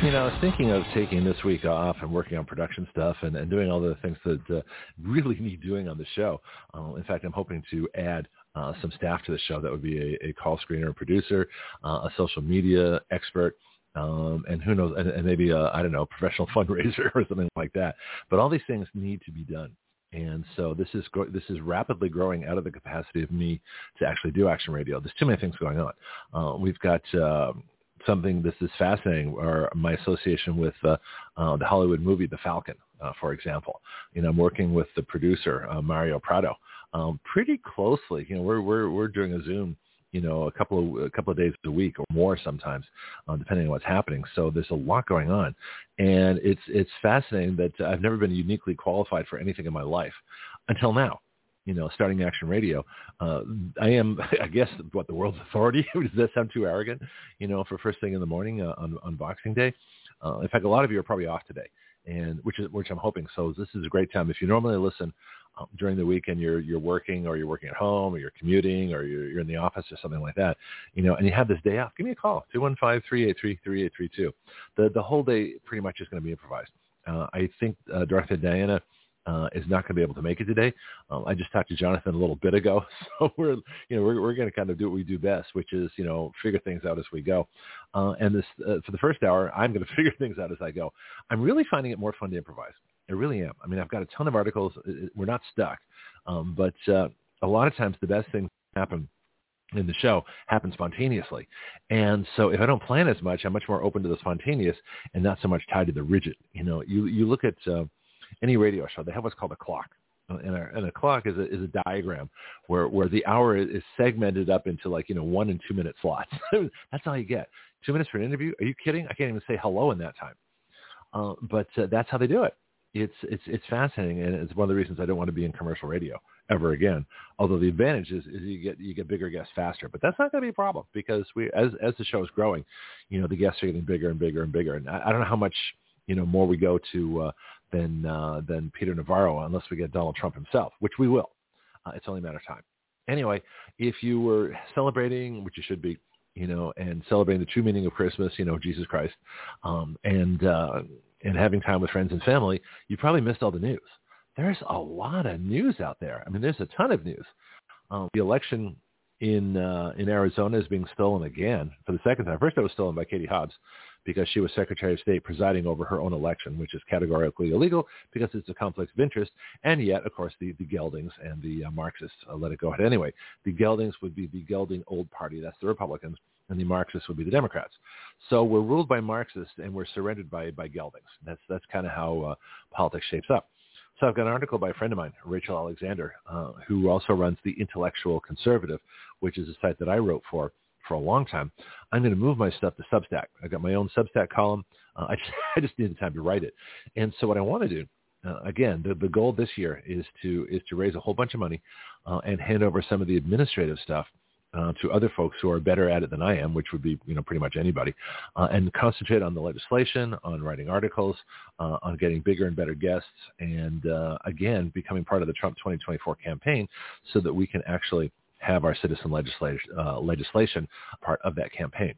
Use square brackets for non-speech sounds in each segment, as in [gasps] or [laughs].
You know, I was thinking of taking this week off and working on production stuff and, and doing all the things that uh, really need doing on the show. Uh, in fact, I'm hoping to add uh, some staff to the show. That would be a, a call screener and producer, uh, a social media expert, um, and who knows, and, and maybe a, I don't know, professional [laughs] fundraiser or something like that. But all these things need to be done. And so this is this is rapidly growing out of the capacity of me to actually do action radio. There's too many things going on. Uh, we've got uh, something this is fascinating, or my association with uh, uh, the Hollywood movie The Falcon, uh, for example. You know, I'm working with the producer uh, Mario Prado um, pretty closely. You know, we're we're we're doing a Zoom. You know, a couple of a couple of days a week or more sometimes, uh, depending on what's happening. So there's a lot going on, and it's it's fascinating that I've never been uniquely qualified for anything in my life until now you know, starting Action Radio. Uh, I am, [laughs] I guess, what the world's authority. [laughs] Does that sound too arrogant? You know, for first thing in the morning uh, on, on Boxing Day. Uh, in fact, a lot of you are probably off today, and which is which I'm hoping. So this is a great time. If you normally listen um, during the weekend, you're you're working or you're working at home or you're commuting or you're, you're in the office or something like that, you know, and you have this day off. Give me a call two one five three eight three three eight three two. The the whole day pretty much is going to be improvised. Uh, I think uh, Dorothy Diana uh, is not going to be able to make it today. Um, I just talked to Jonathan a little bit ago, [laughs] so we're you know we're we're going to kind of do what we do best, which is you know figure things out as we go. Uh, and this uh, for the first hour, I'm going [laughs] to figure things out as I go. I'm really finding it more fun to improvise. I really am. I mean, I've got a ton of articles. We're not stuck, um, but uh, a lot of times the best things happen in the show happen spontaneously. And so if I don't plan as much, I'm much more open to the spontaneous and not so much tied to the rigid. You know, you, you look at, uh, any radio show, they have what's called a clock. And a, and a clock is a, is a diagram where, where the hour is segmented up into like, you know, one and two minute slots. [laughs] that's all you get. Two minutes for an interview? Are you kidding? I can't even say hello in that time. Uh, but uh, that's how they do it. It's, it's, it's fascinating. And it's one of the reasons I don't want to be in commercial radio ever again. Although the advantage is, is you get, you get bigger guests faster, but that's not going to be a problem because we, as, as the show is growing, you know, the guests are getting bigger and bigger and bigger. And I, I don't know how much, you know, more we go to, uh, than uh, than Peter Navarro unless we get Donald Trump himself, which we will. Uh, it's only a matter of time. Anyway, if you were celebrating, which you should be, you know, and celebrating the true meaning of Christmas, you know, Jesus Christ, um, and uh, and having time with friends and family, you probably missed all the news. There's a lot of news out there. I mean, there's a ton of news. Um, the election in uh, in Arizona is being stolen again for the second time. First, it was stolen by Katie Hobbs because she was Secretary of State presiding over her own election, which is categorically illegal because it's a conflict of interest. And yet, of course, the, the Geldings and the uh, Marxists uh, let it go ahead anyway. The Geldings would be the Gelding Old Party. That's the Republicans. And the Marxists would be the Democrats. So we're ruled by Marxists and we're surrendered by, by Geldings. That's, that's kind of how uh, politics shapes up. So I've got an article by a friend of mine, Rachel Alexander, uh, who also runs the Intellectual Conservative, which is a site that I wrote for for a long time. I'm going to move my stuff to Substack. I've got my own Substack column. Uh, I [laughs] just I just need the time to write it. And so what I want to do, uh, again, the, the goal this year is to is to raise a whole bunch of money uh, and hand over some of the administrative stuff uh, to other folks who are better at it than I am, which would be you know pretty much anybody, uh, and concentrate on the legislation, on writing articles, uh, on getting bigger and better guests, and uh, again becoming part of the Trump 2024 campaign, so that we can actually have our citizen legislation, uh, legislation part of that campaign.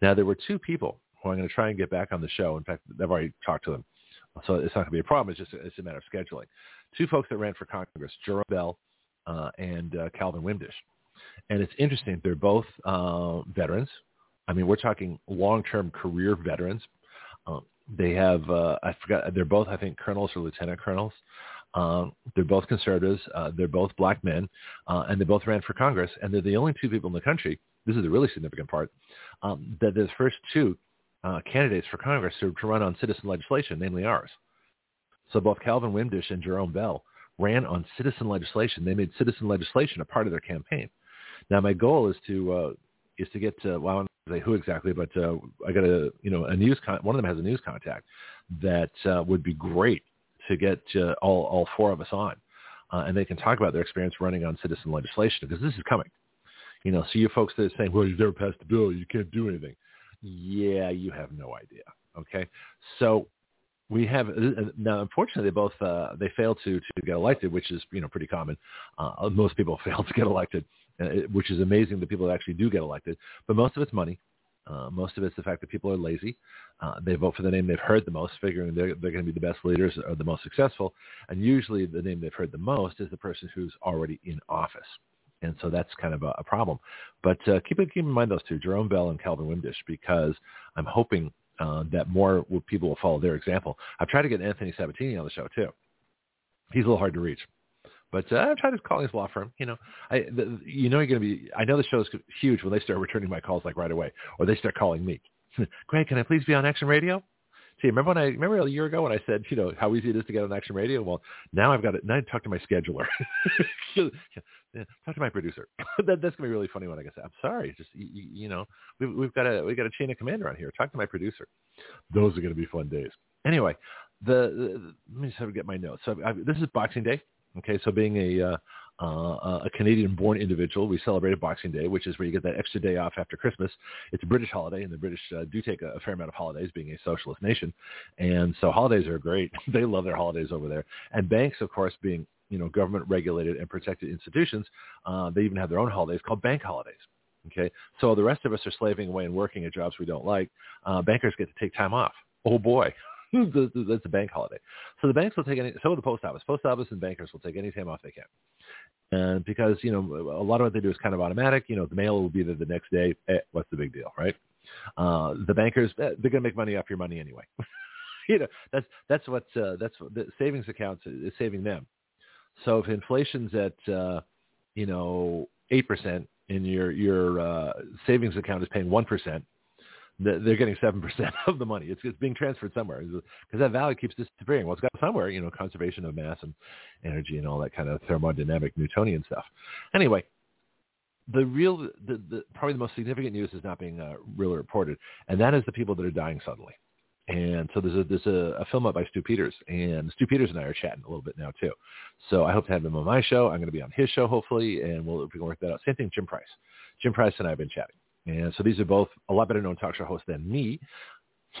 Now, there were two people who I'm going to try and get back on the show. In fact, I've already talked to them. So it's not going to be a problem. It's just it's a matter of scheduling. Two folks that ran for Congress, Jerome Bell uh, and uh, Calvin Wimdish. And it's interesting. They're both uh, veterans. I mean, we're talking long-term career veterans. Um, they have, uh, I forgot, they're both, I think, colonels or lieutenant colonels. Um, they're both conservatives. Uh, they're both black men, uh, and they both ran for Congress. And they're the only two people in the country. This is the really significant part. Um, that the first two uh, candidates for Congress to, to run on citizen legislation, namely ours. So both Calvin Wimdish and Jerome Bell ran on citizen legislation. They made citizen legislation a part of their campaign. Now, my goal is to uh, is to get to well, I don't say who exactly, but uh, I got a you know a news con- one of them has a news contact that uh, would be great to get uh, all all four of us on, uh, and they can talk about their experience running on citizen legislation because this is coming. You know, so you folks that are saying, "Well, you've never passed a bill, you can't do anything." Yeah, you have no idea. Okay, so we have uh, now. Unfortunately, they both uh, they failed to to get elected, which is you know pretty common. Uh, most people [laughs] fail to get elected, uh, which is amazing that people that actually do get elected. But most of it's money. Uh, most of it's the fact that people are lazy. Uh, they vote for the name they've heard the most, figuring they're, they're going to be the best leaders or the most successful. And usually the name they've heard the most is the person who's already in office. And so that's kind of a, a problem. But uh, keep, keep in mind those two, Jerome Bell and Calvin Windisch, because I'm hoping uh, that more people will follow their example. I've tried to get Anthony Sabatini on the show too. He's a little hard to reach. But uh, I've tried to call his law firm. You know, I, the, you know, you're going to be. I know the show is huge when they start returning my calls like right away, or they start calling me. [laughs] Greg, can I please be on Action Radio? See, remember when I remember a year ago when I said, you know, how easy it is to get on Action Radio? Well, now I've got it. Now I talk to my scheduler. [laughs] talk to my producer. [laughs] that, that's gonna be really funny when I get. I'm sorry, just you, you know, we've, we've got a we got a chain of command around here. Talk to my producer. Those are gonna be fun days. Anyway, the, the let me just have to get my notes. So I, this is Boxing Day. Okay, so being a uh, uh, a Canadian-born individual, we celebrated Boxing Day, which is where you get that extra day off after Christmas. It's a British holiday, and the British uh, do take a, a fair amount of holidays, being a socialist nation, and so holidays are great. [laughs] they love their holidays over there. And banks, of course, being you know government-regulated and protected institutions, uh, they even have their own holidays called bank holidays. Okay, so the rest of us are slaving away and working at jobs we don't like. Uh, bankers get to take time off. Oh boy, [laughs] that's a bank holiday. So the banks will take any, so will the post office. Post office and bankers will take any time off they can. And because, you know, a lot of what they do is kind of automatic. You know, the mail will be there the next day. Eh, what's the big deal, right? Uh, the bankers, eh, they're going to make money off your money anyway. [laughs] you know, that's, that's what, uh, that's what the savings accounts is saving them. So if inflation's at, uh, you know, 8% and your, your, uh, savings account is paying 1%, they're getting seven percent [laughs] of the money. It's, it's being transferred somewhere because that value keeps disappearing. Well, it's got somewhere, you know, conservation of mass and energy and all that kind of thermodynamic Newtonian stuff. Anyway, the real, the, the probably the most significant news is not being uh, really reported, and that is the people that are dying suddenly. And so there's a there's a, a film up by Stu Peters, and Stu Peters and I are chatting a little bit now too. So I hope to have him on my show. I'm going to be on his show hopefully, and we'll we can work that out. Same thing, Jim Price. Jim Price and I have been chatting. And so these are both a lot better known talk show hosts than me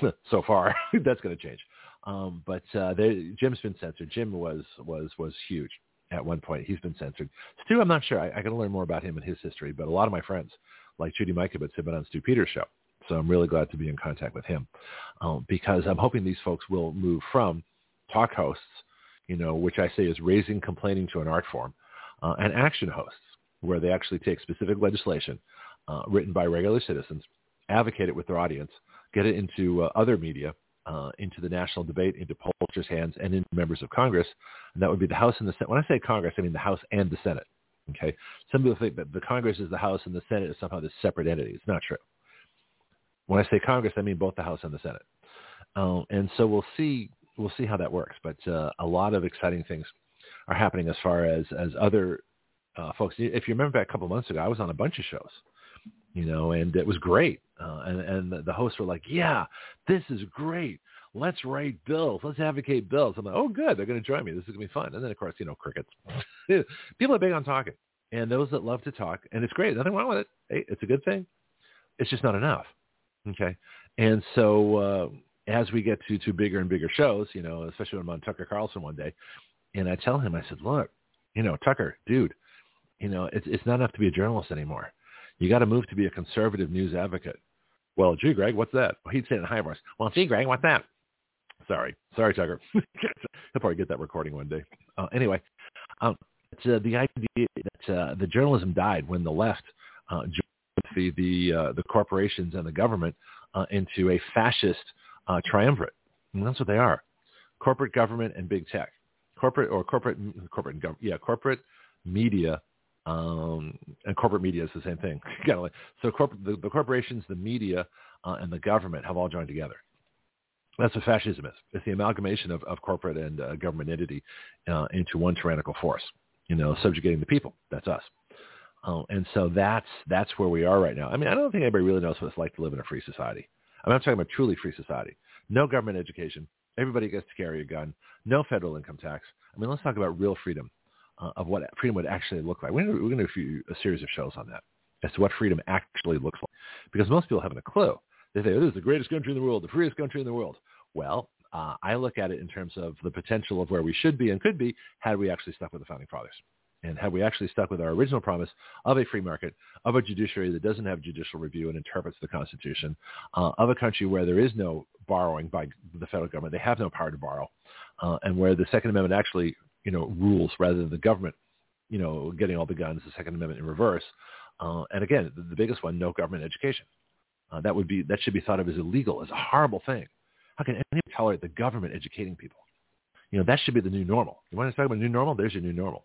[laughs] so far. [laughs] That's going to change. Um, but uh, Jim's been censored. Jim was was was huge at one point. He's been censored. Stu, I'm not sure. I, I got to learn more about him and his history. But a lot of my friends, like Judy Mikovits, have been on Stu Peters' show. So I'm really glad to be in contact with him um, because I'm hoping these folks will move from talk hosts, you know, which I say is raising complaining to an art form, uh, and action hosts, where they actually take specific legislation uh, written by regular citizens, advocate it with their audience, get it into uh, other media, uh, into the national debate, into pollsters' hands, and into members of Congress. And that would be the House and the Senate. When I say Congress, I mean the House and the Senate. Okay. Some people think that the Congress is the House and the Senate is somehow this separate entity. It's not true. When I say Congress, I mean both the House and the Senate. Um, and so we'll see we'll see how that works. But uh, a lot of exciting things are happening as far as as other uh, folks. If you remember back a couple months ago, I was on a bunch of shows you know, and it was great. Uh, and and the hosts were like, "Yeah, this is great. Let's write bills. Let's advocate bills." I'm like, "Oh, good. They're going to join me. This is going to be fun." And then, of course, you know, crickets. [laughs] People are big on talking, and those that love to talk, and it's great. Nothing wrong with it. Hey, it's a good thing. It's just not enough. Okay, and so uh, as we get to to bigger and bigger shows, you know, especially when I'm on Tucker Carlson one day, and I tell him, I said, "Look, you know, Tucker, dude, you know, it's it's not enough to be a journalist anymore." You got to move to be a conservative news advocate. Well, gee, Greg, what's that? Well, he'd say in high voice. Well, gee, Greg, what's that? Sorry. Sorry, Tucker. [laughs] He'll probably get that recording one day. Uh, anyway, um, uh, the idea that uh, the journalism died when the left uh, joined the the, uh, the corporations and the government uh, into a fascist uh, triumvirate. And that's what they are: corporate government and big tech, corporate or corporate corporate gov yeah corporate media um, and corporate media is the same thing. [laughs] so corporate, the, the, corporations, the media, uh, and the government have all joined together. That's what fascism is. It's the amalgamation of, of corporate and uh, government entity uh, into one tyrannical force, you know, subjugating the people. That's us. Uh, and so that's that's where we are right now. I mean, I don't think anybody really knows what it's like to live in a free society. I mean, I'm talking about truly free society. No government education, Everybody gets to carry a gun. No federal income tax. I mean, let's talk about real freedom uh, of what freedom would actually look like. We're going to do a, few, a series of shows on that as to what freedom actually looks like, because most people haven't a clue. They say, oh, this is the greatest country in the world, the freest country in the world. Well, uh, I look at it in terms of the potential of where we should be and could be had we actually stuck with the founding fathers. And had we actually stuck with our original promise of a free market, of a judiciary that doesn't have judicial review and interprets the Constitution, uh, of a country where there is no borrowing by the federal government, they have no power to borrow, uh, and where the Second Amendment actually, you know, rules rather than the government, you know, getting all the guns, the Second Amendment in reverse. Uh, and again, the, the, biggest one, no government education. Uh, that would be that should be thought of as illegal, as a horrible thing. How can anyone tolerate the government educating people? You know, that should be the new normal. You want to talk about new normal? There's your new normal.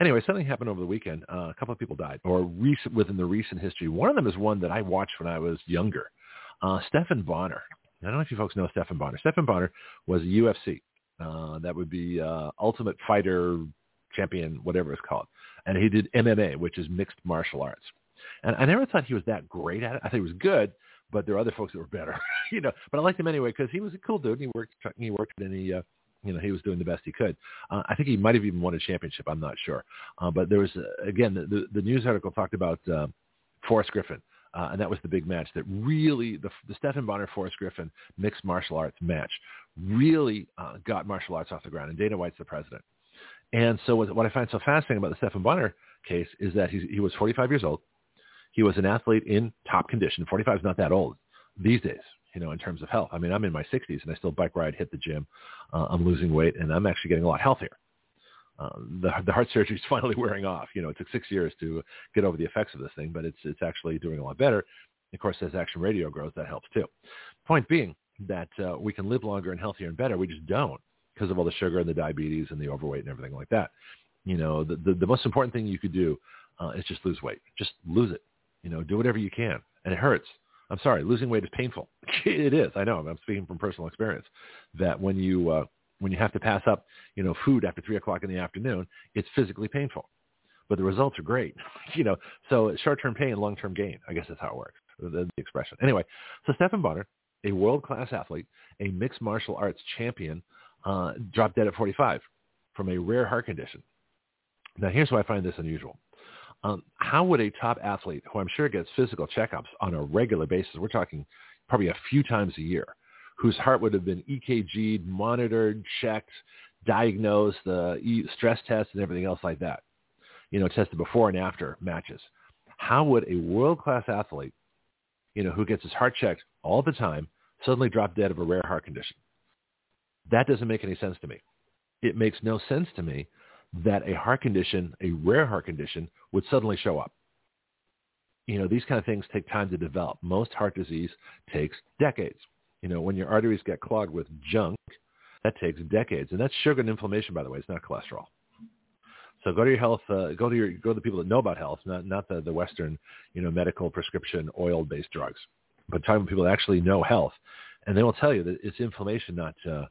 Anyway, something happened over the weekend. Uh, a couple of people died, or recent within the recent history. One of them is one that I watched when I was younger. Uh, Stephan Bonnar. I don't know if you folks know Stephan Bonnar. Stephan Bonnar was a UFC. Uh, that would be uh, Ultimate Fighter Champion, whatever it's called. And he did MMA, which is mixed martial arts. And I never thought he was that great at it. I think he was good, but there are other folks that were better, [laughs] you know. But I liked him anyway because he was a cool dude. And he worked, he worked in the uh, you know, he was doing the best he could. Uh, I think he might have even won a championship. I'm not sure. Uh, but there was, uh, again, the, the, the news article talked about uh, Forrest Griffin. Uh, and that was the big match that really, the, the Stephan Bonnar Forrest Griffin mixed martial arts match really uh, got martial arts off the ground. And Dana White's the president. And so what, what I find so fascinating about the Stephan Bonnar case is that he's, he was 45 years old. He was an athlete in top condition. 45 is not that old these days you know, in terms of health. I mean, I'm in my 60s and I still bike ride, hit the gym. Uh, I'm losing weight and I'm actually getting a lot healthier. Uh, the, the heart surgery is [laughs] finally wearing off. You know, it took six years to get over the effects of this thing, but it's, it's actually doing a lot better. Of course, as Action Radio grows, that helps too. Point being that uh, we can live longer and healthier and better. We just don't because of all the sugar and the diabetes and the overweight and everything like that. You know, the, the, the most important thing you could do uh, is just lose weight. Just lose it. You know, do whatever you can. And it hurts. I'm sorry, losing weight is painful. [laughs] it is. I know. I'm speaking from personal experience. That when you uh, when you have to pass up, you know, food after three o'clock in the afternoon, it's physically painful, but the results are great. [laughs] you know, so short-term pain, long-term gain. I guess that's how it works. The, the expression. Anyway, so Stephan Bonnar, a world-class athlete, a mixed martial arts champion, uh, dropped dead at 45 from a rare heart condition. Now, here's why I find this unusual. Um, how would a top athlete, who I'm sure gets physical checkups on a regular basis, we're talking probably a few times a year, whose heart would have been EKG'd, monitored, checked, diagnosed, the stress tests and everything else like that, you know, tested before and after matches. How would a world-class athlete, you know, who gets his heart checked all the time, suddenly drop dead of a rare heart condition? That doesn't make any sense to me. It makes no sense to me that a heart condition, a rare heart condition, would suddenly show up. You know, these kind of things take time to develop. Most heart disease takes decades. You know, when your arteries get clogged with junk, that takes decades. And that's sugar and inflammation, by the way. It's not cholesterol. So go to your health, uh, go to your, go to the people that know about health, not, not the, the Western, you know, medical prescription oil-based drugs, but talking to people that actually know health. And they will tell you that it's inflammation, not uh,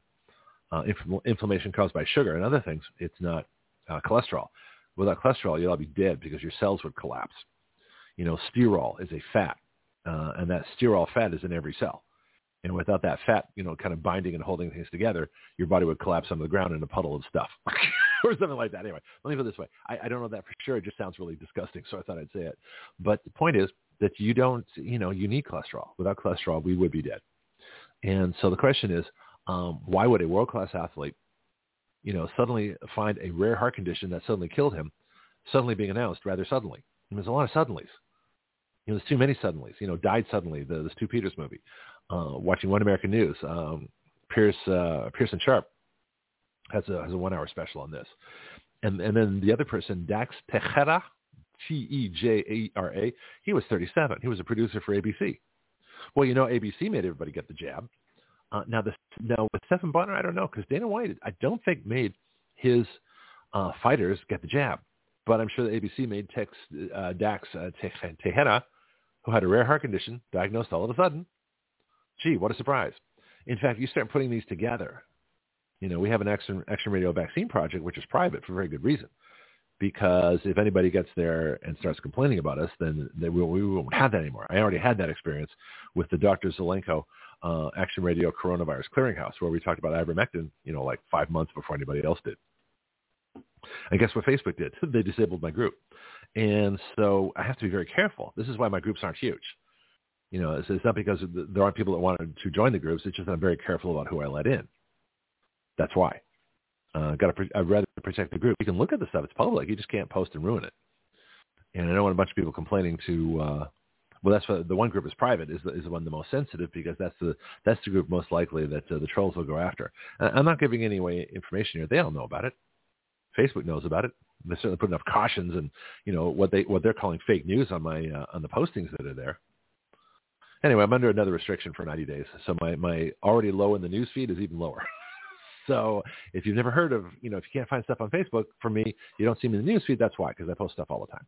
uh, inf- inflammation caused by sugar and other things. It's not uh, cholesterol. Without cholesterol, you'll all be dead because your cells would collapse. You know, sterol is a fat, uh, and that sterol fat is in every cell. And without that fat, you know, kind of binding and holding things together, your body would collapse on the ground in a puddle of stuff [laughs] or something like that. Anyway, let me put it this way. I, I don't know that for sure. It just sounds really disgusting, so I thought I'd say it. But the point is that you don't, you know, you need cholesterol. Without cholesterol, we would be dead. And so the question is, um, why would a world-class athlete you know, suddenly find a rare heart condition that suddenly killed him, suddenly being announced rather suddenly. And there's a lot of suddenlies. You know, there's too many suddenlies. You know, died suddenly. The, the Stu Peters movie. Uh, watching One American News. Um, Pierce uh, Pearson Sharp has a has a one hour special on this, and and then the other person Dax Tejera, T E J A R A. He was 37. He was a producer for ABC. Well, you know, ABC made everybody get the jab. Uh, now, the, now with Stephan Bonnar, I don't know because Dana White, I don't think made his uh, fighters get the jab, but I'm sure the ABC made Tex, uh, Dax uh, Tejera, who had a rare heart condition, diagnosed all of a sudden. Gee, what a surprise! In fact, you start putting these together. You know, we have an Action, Action Radio vaccine project, which is private for very good reason because if anybody gets there and starts complaining about us, then they will, we won't have that anymore. I already had that experience with the Dr. Zelenko uh, Action Radio Coronavirus Clearinghouse, where we talked about ivermectin, you know, like five months before anybody else did. And guess what Facebook did? [laughs] they disabled my group. And so I have to be very careful. This is why my groups aren't huge. You know, it's, it's not because there aren't people that wanted to join the groups. It's just I'm very careful about who I let in. That's why. Uh, got to. I'd rather protect the group. You can look at the stuff; it's public. You just can't post and ruin it. And I don't want a bunch of people complaining to. Uh, well, that's what the one group is private is the, is the one the most sensitive because that's the that's the group most likely that uh, the trolls will go after. I'm not giving any away information here; they all know about it. Facebook knows about it. They certainly put enough cautions and you know what they what they're calling fake news on my uh, on the postings that are there. Anyway, I'm under another restriction for 90 days, so my my already low in the news feed is even lower. [laughs] so if you've never heard of you know if you can't find stuff on Facebook for me, you don't see me in the news feed. That's why because I post stuff all the time.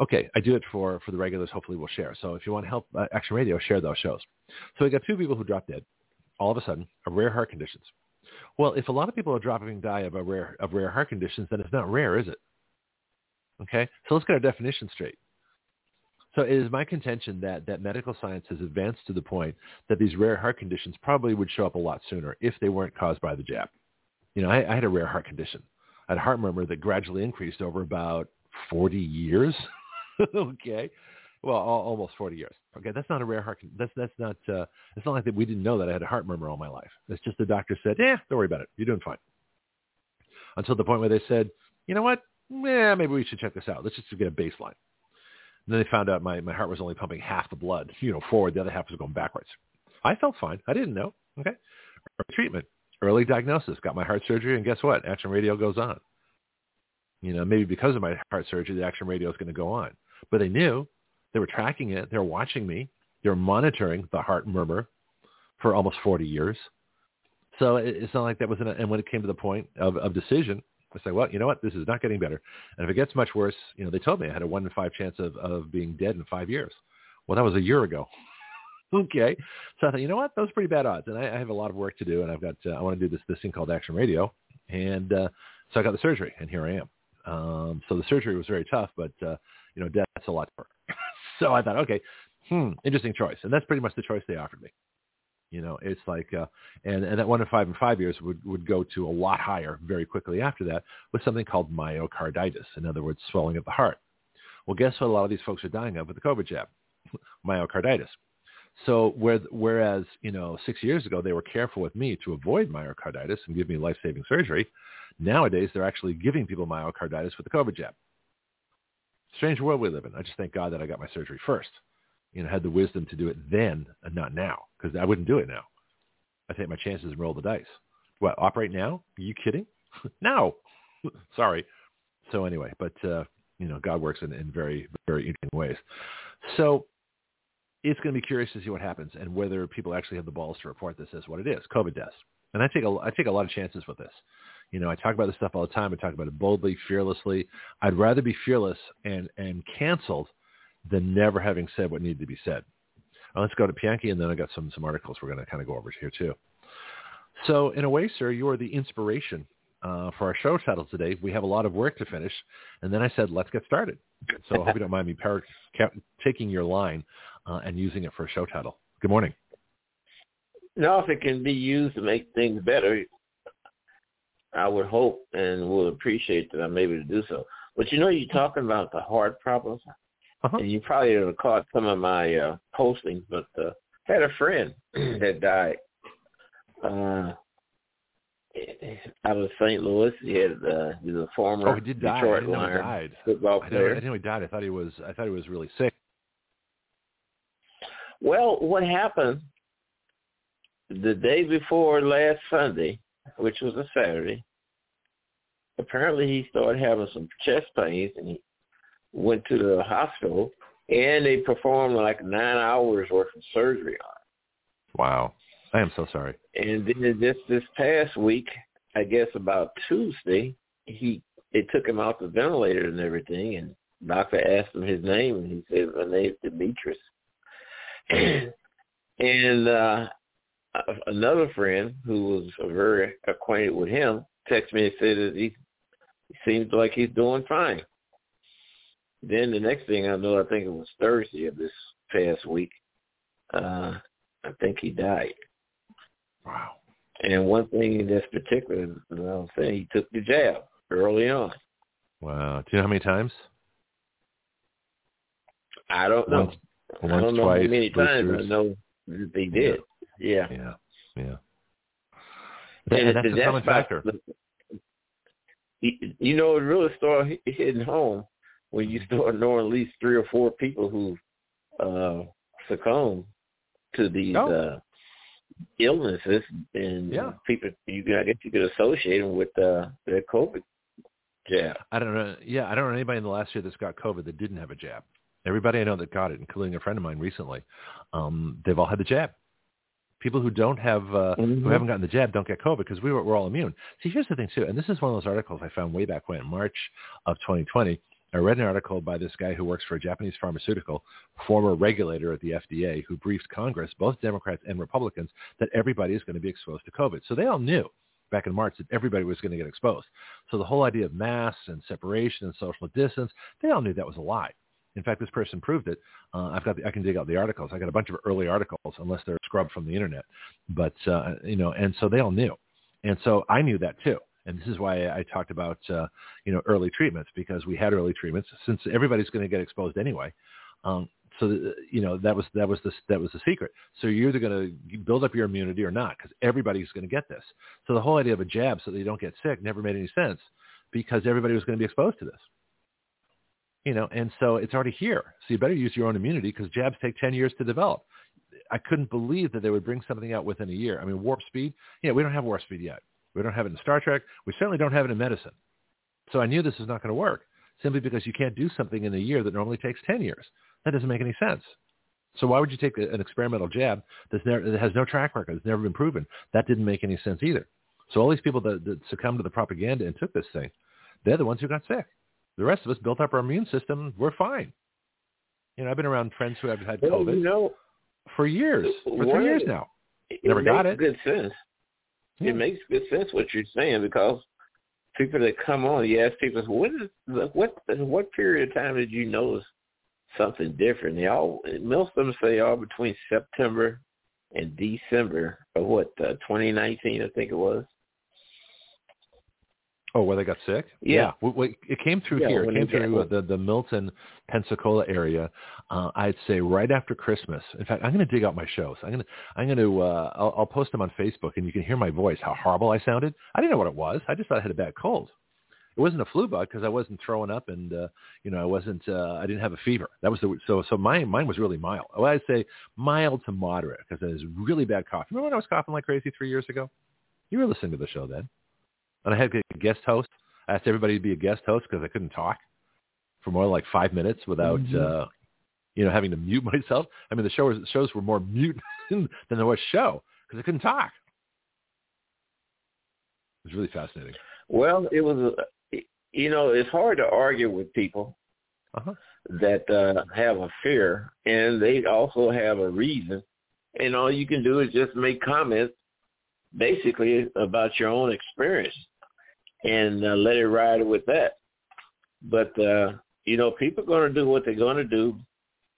Okay, I do it for for the regulars. Hopefully, we'll share. So if you want to help uh, Action Radio, share those shows. So we got two people who dropped dead, all of a sudden, of rare heart conditions. Well, if a lot of people are dropping die of a rare of rare heart conditions, then it's not rare, is it? Okay, so let's get our definition straight. So it is my contention that, that medical science has advanced to the point that these rare heart conditions probably would show up a lot sooner if they weren't caused by the jab. You know, I, I had a rare heart condition. I had a heart murmur that gradually increased over about 40 years. [laughs] okay well, almost 40 years. Okay, that's not a rare heart. That's that's not. Uh, it's not like that. We didn't know that I had a heart murmur all my life. It's just the doctor said, "Yeah, don't worry about it. You're doing fine." Until the point where they said, "You know what? Yeah, maybe we should check this out. Let's just get a baseline." Then they found out my my heart was only pumping half the blood, you know, forward. The other half was going backwards. I felt fine. I didn't know. Okay, treatment, early diagnosis, got my heart surgery, and guess what? Action radio goes on. You know, maybe because of my heart surgery, the action radio is going to go on. But they knew they were tracking it. They were watching me. They were monitoring the heart murmur for almost 40 years. So it's not like that was an, and when it came to the point of, of decision, I say, well, you know what? This is not getting better. And if it gets much worse, you know, they told me I had a one in five chance of, of being dead in five years. Well, that was a year ago. [laughs] okay. So I thought, you know what? Those are pretty bad odds. And I, I have a lot of work to do. And I've got, uh, I want to do this, this thing called Action Radio. And uh, so I got the surgery and here I am. Um, so the surgery was very tough, but, uh, you know, death's a lot tougher. [laughs] so I thought, okay, hmm, interesting choice. And that's pretty much the choice they offered me. You know, it's like, uh, and, and that one in five and five years would, would go to a lot higher very quickly after that with something called myocarditis. In other words, swelling of the heart. Well, guess what a lot of these folks are dying of with the COVID jab? [laughs] myocarditis. So where, whereas, you know, six years ago, they were careful with me to avoid myocarditis and give me life-saving surgery. Nowadays, they're actually giving people myocarditis with the COVID jab strange world we live in. I just thank God that I got my surgery first. You know, had the wisdom to do it then and not now because I wouldn't do it now. I take my chances and roll the dice. What, operate now? Are you kidding? [laughs] no. [laughs] Sorry. So anyway, but, uh, you know, God works in, in very, very interesting ways. So it's going to be curious to see what happens and whether people actually have the balls to report this as what it is, COVID deaths. And I take a, I take a lot of chances with this. You know, I talk about this stuff all the time. I talk about it boldly, fearlessly. I'd rather be fearless and, and canceled than never having said what needed to be said. Now, let's go to Pianki, and then I got some, some articles we're going to kind of go over here too. So in a way, sir, you are the inspiration uh, for our show title today. We have a lot of work to finish. And then I said, let's get started. So I hope you don't mind me par- taking your line uh, and using it for a show title. Good morning. No, if it can be used to make things better, I would hope and would appreciate that I'm able to do so. But you know, you're talking about the heart problems, uh-huh. and you probably have caught some of my uh, postings. But uh, had a friend [clears throat] that died uh, out of St. Louis. He had uh, he was a former oh, he did die. Detroit I didn't Lion died. football I player. didn't, I didn't know he died. I thought he was. I thought he was really sick. Well, what happened the day before last Sunday? which was a Saturday. Apparently, he started having some chest pains, and he went to the hospital, and they performed like nine hours worth of surgery on him. Wow, I am so sorry. And then just this past week, I guess about Tuesday, he they took him off the ventilator and everything, and doctor asked him his name, and he said, "My name's Demetrius." [clears throat] and uh another friend who was very acquainted with him texted me and said that he seems like he's doing fine. Then the next thing I know, I think it was Thursday of this past week, uh, I think he died. Wow. And one thing that's particular, you know, I'm saying he took the jab early on. Wow. Do you know how many times? I don't know. Once, I don't know twice, how many times. boosters. I know that they did. Yeah. Yeah. Yeah. And And that's a common factor. You know, it really start hit- hitting home when you start knowing at least three or four people who uh, succumb to these Oh. uh, illnesses, and Yeah. people you I guess you could associate them with uh, their COVID jab. I don't know. Yeah, I don't know anybody in the last year that's got COVID that didn't have a jab. Everybody I know that got it, including a friend of mine recently, um, they've all had the jab. People who don't have, uh, who Mhm. haven't gotten the jab, don't get COVID because we were, we're all immune. See, here's the thing too, and this is one of those articles I found way back when, in March of 2020. I read an article by this guy who works for a Japanese pharmaceutical, former regulator at the FDA, who briefed Congress, both Democrats and Republicans, that everybody is going to be exposed to COVID. So they all knew back in March that everybody was going to get exposed. So the whole idea of masks and separation and social distance, they all knew that was a lie. In fact, this person proved it. Uh, I've got the, I can dig out the articles. I got a bunch of early articles, unless they're scrubbed from the internet. But uh, you know, and so they all knew, and so I knew that too. And this is why I talked about uh, you know early treatments because we had early treatments since everybody's going to get exposed anyway. Um, so uh, you know that was that was the that was the secret. So you're either going to build up your immunity or not because everybody's going to get this. So the whole idea of a jab so that you don't get sick never made any sense because everybody was going to be exposed to this. You know, and so it's already here. So you better use your own immunity because jabs take 10 years to develop. I couldn't believe that they would bring something out within a year. I mean, warp speed. Yeah, we don't have warp speed yet. We don't have it in Star Trek. We certainly don't have it in medicine. So I knew this was not going to work simply because you can't do something in a year that normally takes 10 years. That doesn't make any sense. So why would you take an experimental jab that's never, that has no track record, that's never been proven? That didn't make any sense either. So all these people that, that succumbed to the propaganda and took this thing, they're the ones who got sick. The rest of us built up our immune system. We're fine. You know, I've been around friends who have had Well, COVID you know, for years, for three years now. Never got it. good sense. It makes good sense what you're saying because people that come on, you ask people, what is the, what what period of time did you notice something different? They all most of them say all between September and December of what uh, 2019, I think it was. Oh, where they got sick? Yeah. W- w- it came through Yeah, here. It came through uh, the, the Milton, Pensacola area. Uh, I'd say right after Christmas. In fact, I'm going to dig out my shows. I'm going to, I'm going to, uh, I'll, I'll post them on Facebook and you can hear my voice, how horrible I sounded. I didn't know what it was. I just thought I had a bad cold. It wasn't a flu bug because I wasn't throwing up and, uh, you know, I wasn't, uh, I didn't have a fever. That was the, so, so my mine was really mild. Well, I'd say mild to moderate because it was really bad cough. Remember when I was coughing like crazy three years ago? You were listening to the show then. And I had a guest host. I asked everybody to be a guest host because I couldn't talk for more than like five minutes without, Mhm. uh, you know, having to mute [laughs] myself. I mean, the show was, shows were more mute [laughs] than there was show because I couldn't talk. It was really fascinating. Well, it was, uh, you know, it's hard to argue with people Uh-huh. that uh, have a fear, and they also have a reason, and all you can do is just make comments, basically about your own experience, and uh, let it ride with that. But uh, you know, people are going to do what they're going to do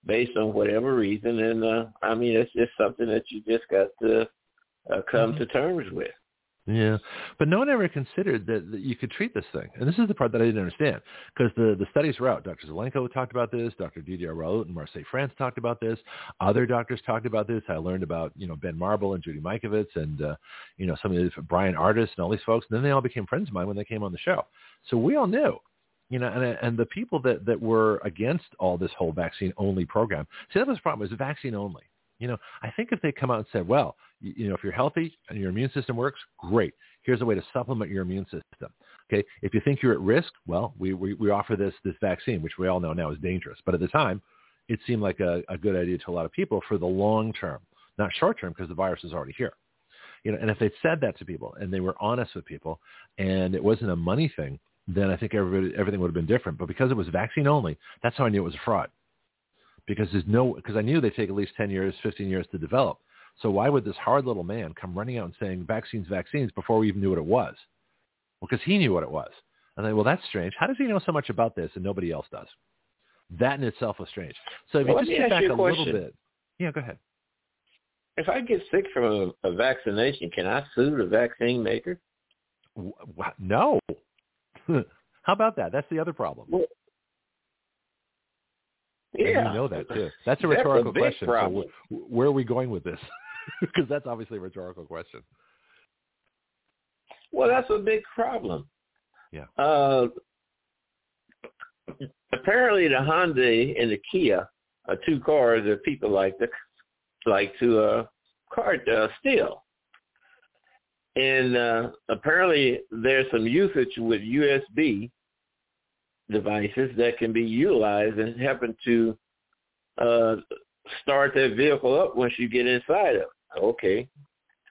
based on whatever reason, and uh, I mean, it's just something that you just got to uh, come Mhm. to terms with. Yeah, but no one ever considered that, that you could treat this thing. And this is the part that I didn't understand because the, the studies were out. Dr. Zelenko talked about this. Dr. Didier Raoult and Marseille France talked about this. Other doctors talked about this. I learned about, you know, Ben Marble and Judy Mikovits and, uh, you know, some of these Brian Ardis and all these folks. And then they all became friends of mine when they came on the show. So we all knew. You know, and, and the people that, that were against all this whole vaccine only program, see, that was the problem, it was vaccine only. You know, I think if they come out and said, well, you, know, if you're healthy and your immune system works, great. Here's a way to supplement your immune system. Okay. If you think you're at risk, well, we, we, we offer this, this vaccine, which we all know now is dangerous. But at the time, it seemed like a, a good idea to a lot of people for the long term, not short term because the virus is already here. You know, and if they'd said that to people and they were honest with people and it wasn't a money thing, then I think everybody, everything would have been different. But because it was vaccine only, that's how I knew it was a fraud. Because there's no, because I knew they take at least 10 years, 15 years to develop. So why would this hard little man come running out and saying vaccines, vaccines before we even knew what it was? Well, because he knew what it was. And I, well, that's strange. How does he know so much about this and nobody else does? That in itself was strange. So if Well, you just ask back a a little bit. Yeah, go ahead. if I get sick from a, a vaccination, can I sue the vaccine maker? No. [laughs] How about that? That's the other problem. Well, yeah, and you know that too. [laughs] That's a rhetorical that's a question. So wh- where are we going with this? [laughs] [laughs] Because that's obviously a rhetorical question. Well, that's a big problem. Yeah. Uh, apparently, the Hyundai and the Kia are two cars that people like to like to uh, car uh, steal. And uh, apparently, there's some usage with USB devices that can be utilized and happen to uh, start that vehicle up once you get inside of it. Okay.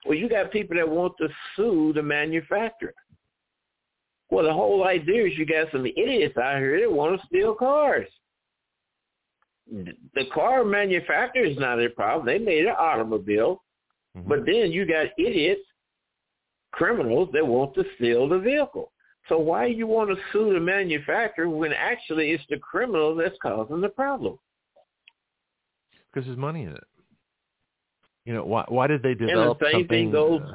Well, you got people that want to sue the manufacturer. Well, the whole idea is you got some idiots out here that want to steal cars. The car manufacturer is not a problem. They made an automobile. Mm-hmm. But then you got idiots, criminals that want to steal the vehicle. So why you want to sue the manufacturer when actually it's the criminal that's causing the problem? Because there's money in it. You know, why why did they develop and the same something? thing goes uh,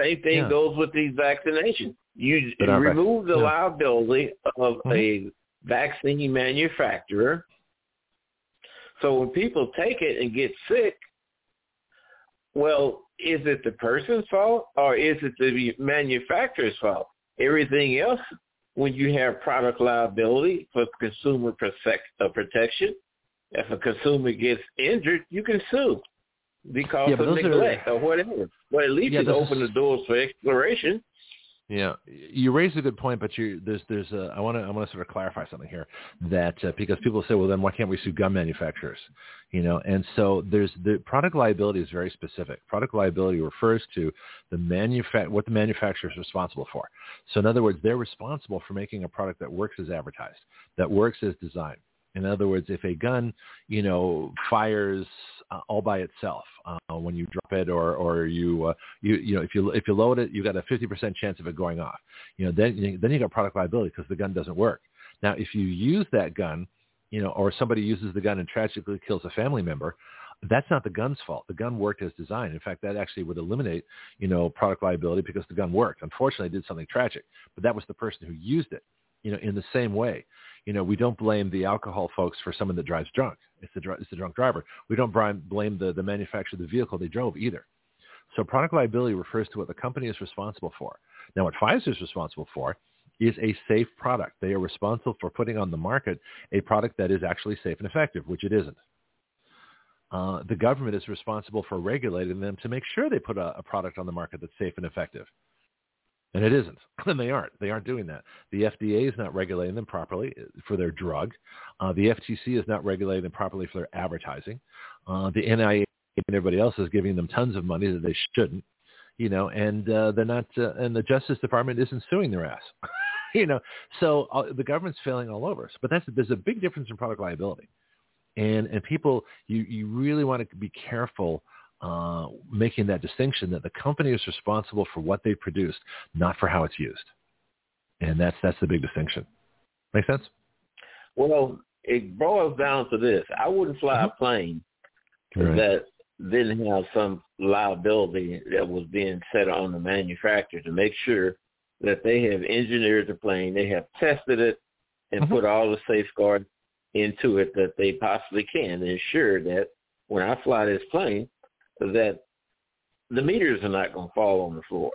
same thing yeah. goes with these vaccinations. You our vac- remove the yeah. liability of Mhm. a vaccine manufacturer. So when people take it and get sick, well, is it the person's fault or is it the manufacturer's fault? Everything else, when you have product liability for consumer protect, uh, protection, if a consumer gets injured, you can sue because Yeah, of those are- neglect or whatever. But at least Yeah, it those- opened the doors for exploration. Yeah, you raise a good point, but you there's there's a, I want to I want to sort of clarify something here that uh, because people say, well, then why can't we sue gun manufacturers? You know, and so there's the product liability is very specific. Product liability refers to the manufa- what the manufacturer is responsible for. So in other words, they're responsible for making a product that works as advertised, that works as designed. In other words, if a gun, you know, fires uh, all by itself uh, when you drop it, or or you uh, you you know if you if you load it, you got a 50% chance of it going off. You know, then then you got product liability because the gun doesn't work. Now, if you use that gun, you know, or somebody uses the gun and tragically kills a family member, that's not the gun's fault. The gun worked as designed. In fact, that actually would eliminate, you know, product liability because the gun worked. Unfortunately, it did something tragic, but that was the person who used it. You know, in the same way, you know, we don't blame the alcohol folks for someone that drives drunk. It's the, it's the drunk driver. We don't blame, the, the manufacturer of the vehicle they drove either. So product liability refers to what the company is responsible for. Now, what Pfizer is responsible for is a safe product. They are responsible for putting on the market a product that is actually safe and effective, which it isn't. Uh, the government is responsible for regulating them to make sure they put a, a product on the market that's safe and effective. And it isn't. [laughs] And they aren't. They aren't doing that. The FDA is not regulating them properly for their drug. Uh, the FTC is not regulating them properly for their advertising. Uh, the NIH and everybody else is giving them tons of money that they shouldn't. You know, and uh, they're not. Uh, and the Justice Department isn't suing their ass. [laughs] you know, so uh, the government's failing all over us. But that's there's a big difference in product liability, and and people, you you really want to be careful uh, making that distinction that the company is responsible for what they produced, not for how it's used. And that's that's the big distinction. Make sense? Well, it boils down to this. I wouldn't fly a plane Right. that didn't have some liability that was being set on the manufacturer to make sure that they have engineered the plane, they have tested it, and Mhm. put all the safeguards into it that they possibly can to ensure that when I fly this plane, that the meters are not going to fall on the floor.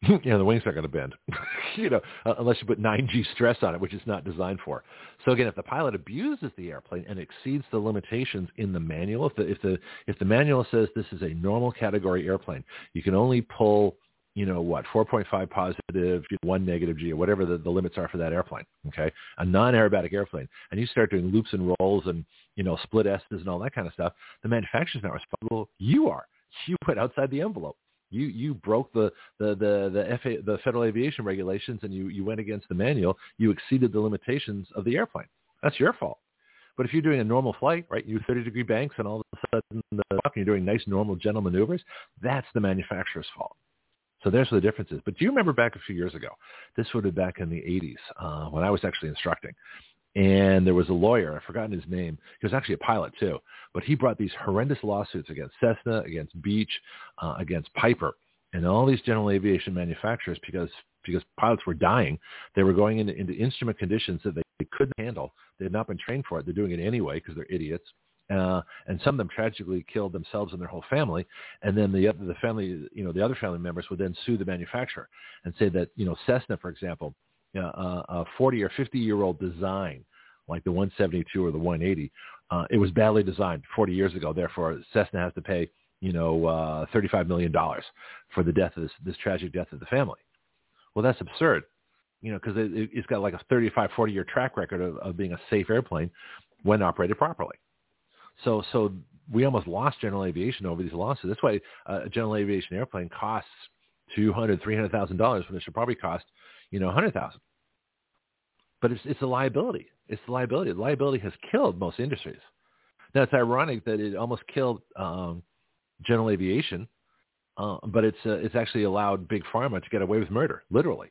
[laughs] yeah, the wings aren't going to bend, [laughs] you know, uh, unless you put 9G stress on it, which it's not designed for. So again, if the pilot abuses the airplane and exceeds the limitations in the manual, if the if the if the manual says this is a normal category airplane, you can only pull, you know, what 4.5 positive, one negative G, or whatever the, the limits are for that airplane. Okay, a non-aerobatic airplane, and you start doing loops and rolls and you know split S's and all that kind of stuff. The manufacturer's not responsible. You are. You went outside the envelope you you broke the the the the, FA, the federal aviation regulations and you you went against the manual you exceeded the limitations of the airplane that's your fault but if you're doing a normal flight right you 30 degree banks and all of a sudden the you're doing nice normal gentle maneuvers that's the manufacturer's fault so there's the difference is but do you remember back a few years ago this would have been back in the 80s uh, when i was actually instructing and there was a lawyer. I've forgotten his name. He was actually a pilot too, but he brought these horrendous lawsuits against Cessna, against Beech, uh, against Piper, and all these general aviation manufacturers because because pilots were dying. They were going into, into instrument conditions that they, they couldn't handle. They had not been trained for it. They're doing it anyway because they're idiots. Uh, and some of them tragically killed themselves and their whole family. And then the other, the family, you know, the other family members would then sue the manufacturer and say that, you know, Cessna, for example, uh, a 40 or 50 year old design like the 172 or the 180, uh, it was badly designed 40 years ago. Therefore, Cessna has to pay, you know, uh, 35 million dollars for the death of this, this tragic death of the family. Well, that's absurd, you know, because it, it's got like a 35, 40 year track record of, of being a safe airplane when operated properly. So, so we almost lost general aviation over these losses. That's why uh, a general aviation airplane costs two hundred, three hundred thousand dollars when it should probably cost, you know, a hundred thousand. But it's it's a liability. It's the liability. The liability has killed most industries. Now it's ironic that it almost killed um, general aviation, uh, but it's uh, it's actually allowed big pharma to get away with murder, literally.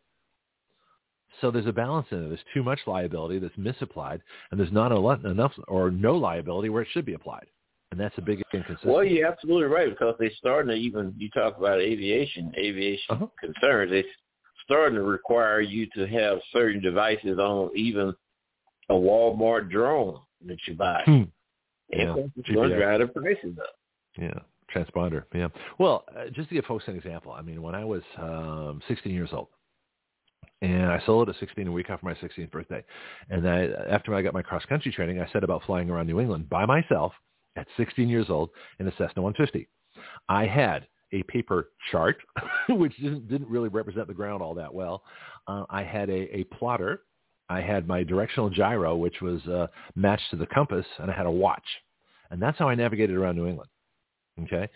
So there's a balance in it. There's too much liability that's misapplied, and there's not enough or no liability where it should be applied. And that's a big inconsistency. Well, you're absolutely right because they're starting to even, you talk about aviation, aviation uh-huh. concerns, they're starting to require you to have certain devices on even a Walmart drone that you buy. Hmm. Yeah. It's going to drive the prices up. Yeah transponder. Yeah. Well, uh, just to give folks an example, I mean, when I was um, 16 years old, and I sold it at 16 a week after my 16th birthday. And I, after I got my cross country training, I set about flying around New England by myself at 16 years old in a Cessna 150. I had a paper chart, [laughs] which didn't, didn't really represent the ground all that well. Uh, I had a, a plotter. I had my directional gyro, which was uh, matched to the compass, and I had a watch. And that's how I navigated around New England. Okay,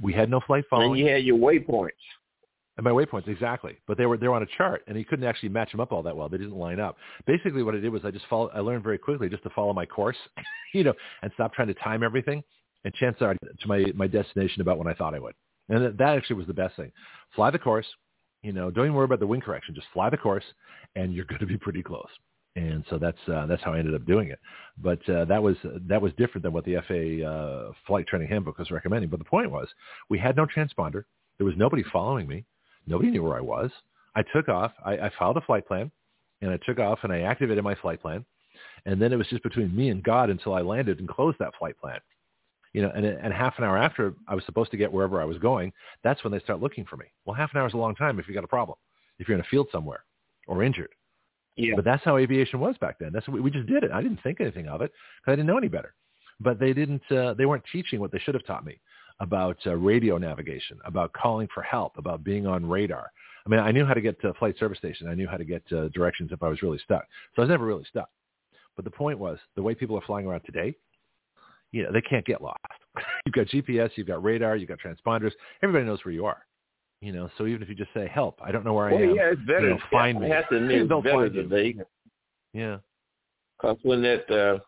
we had no flight following. And you had your waypoints. And my waypoints, exactly. But they were they were on a chart, and he couldn't actually match them up all that well. They didn't line up. Basically, what I did was I just follow. I learned very quickly just to follow my course, [laughs] you know, and stop trying to time everything. And chances are to my my destination about when I thought I would. And that, that actually was the best thing. Fly the course, you know. Don't even worry about the wind correction. Just fly the course, and you're [laughs] going to be pretty close. And so that's uh, that's how I ended up doing it. But uh, that was that was different than what the FAA uh, flight training handbook was recommending. But the point was, we had no transponder. There was nobody following me Nobody knew where I was. I took off. I, I filed a flight plan, and I took off and I activated my flight plan, and then it was just between me and God until I landed and closed that flight plan. You know, and, and half an hour after I was supposed to get wherever I was going, that's when they start looking for me. Well, half an hour is a long time if you got a problem, if you're in a field somewhere or injured. Yeah. But that's how aviation was back then. That's what we, we just did it. I didn't think anything of it because I didn't know any better. But they didn't. Uh, they weren't teaching what they should have taught me about uh, radio navigation, about calling for help, about being on radar. I mean, I knew how to get to a flight service station. I knew how to get uh, directions if I was really stuck. So I was never really stuck. But the point was, the way people are flying around today, you know, they can't get lost. [laughs] you've got GPS, you've got radar, you've got transponders. Everybody knows where you are. You know, so even if you just say help, I don't know where well, I am. Yeah, it's better. You know, find me. It has to [laughs] mean They'll better find you. today. Yeah. Because when that uh,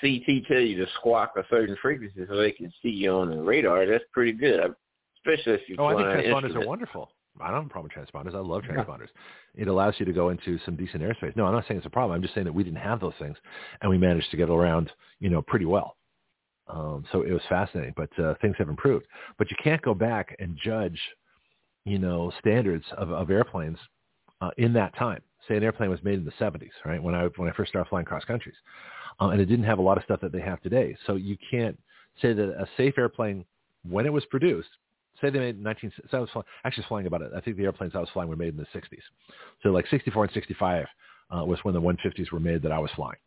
CT tell you to squawk a certain frequency so they can see you on the radar, that's pretty good. Especially if you Oh, I think transponders are wonderful. I don't have a problem with transponders. I love transponders. Yeah. It allows you to go into some decent airspace. No, I'm not saying it's a problem. I'm just saying that we didn't have those things, and we managed to get around, you know, pretty well. Um, so it was fascinating, but uh, things have improved. But you can't go back and judge, you know, standards of, of airplanes uh, in that time. Say an airplane was made in the 70s, right? When I when I first started flying cross countries, um, and it didn't have a lot of stuff that they have today. So you can't say that a safe airplane, when it was produced, say they made in 19, so I was flying, actually flying about it. I think the airplanes I was flying were made in the 60s. So like 64 and 65 uh, was when the 150s were made that I was flying.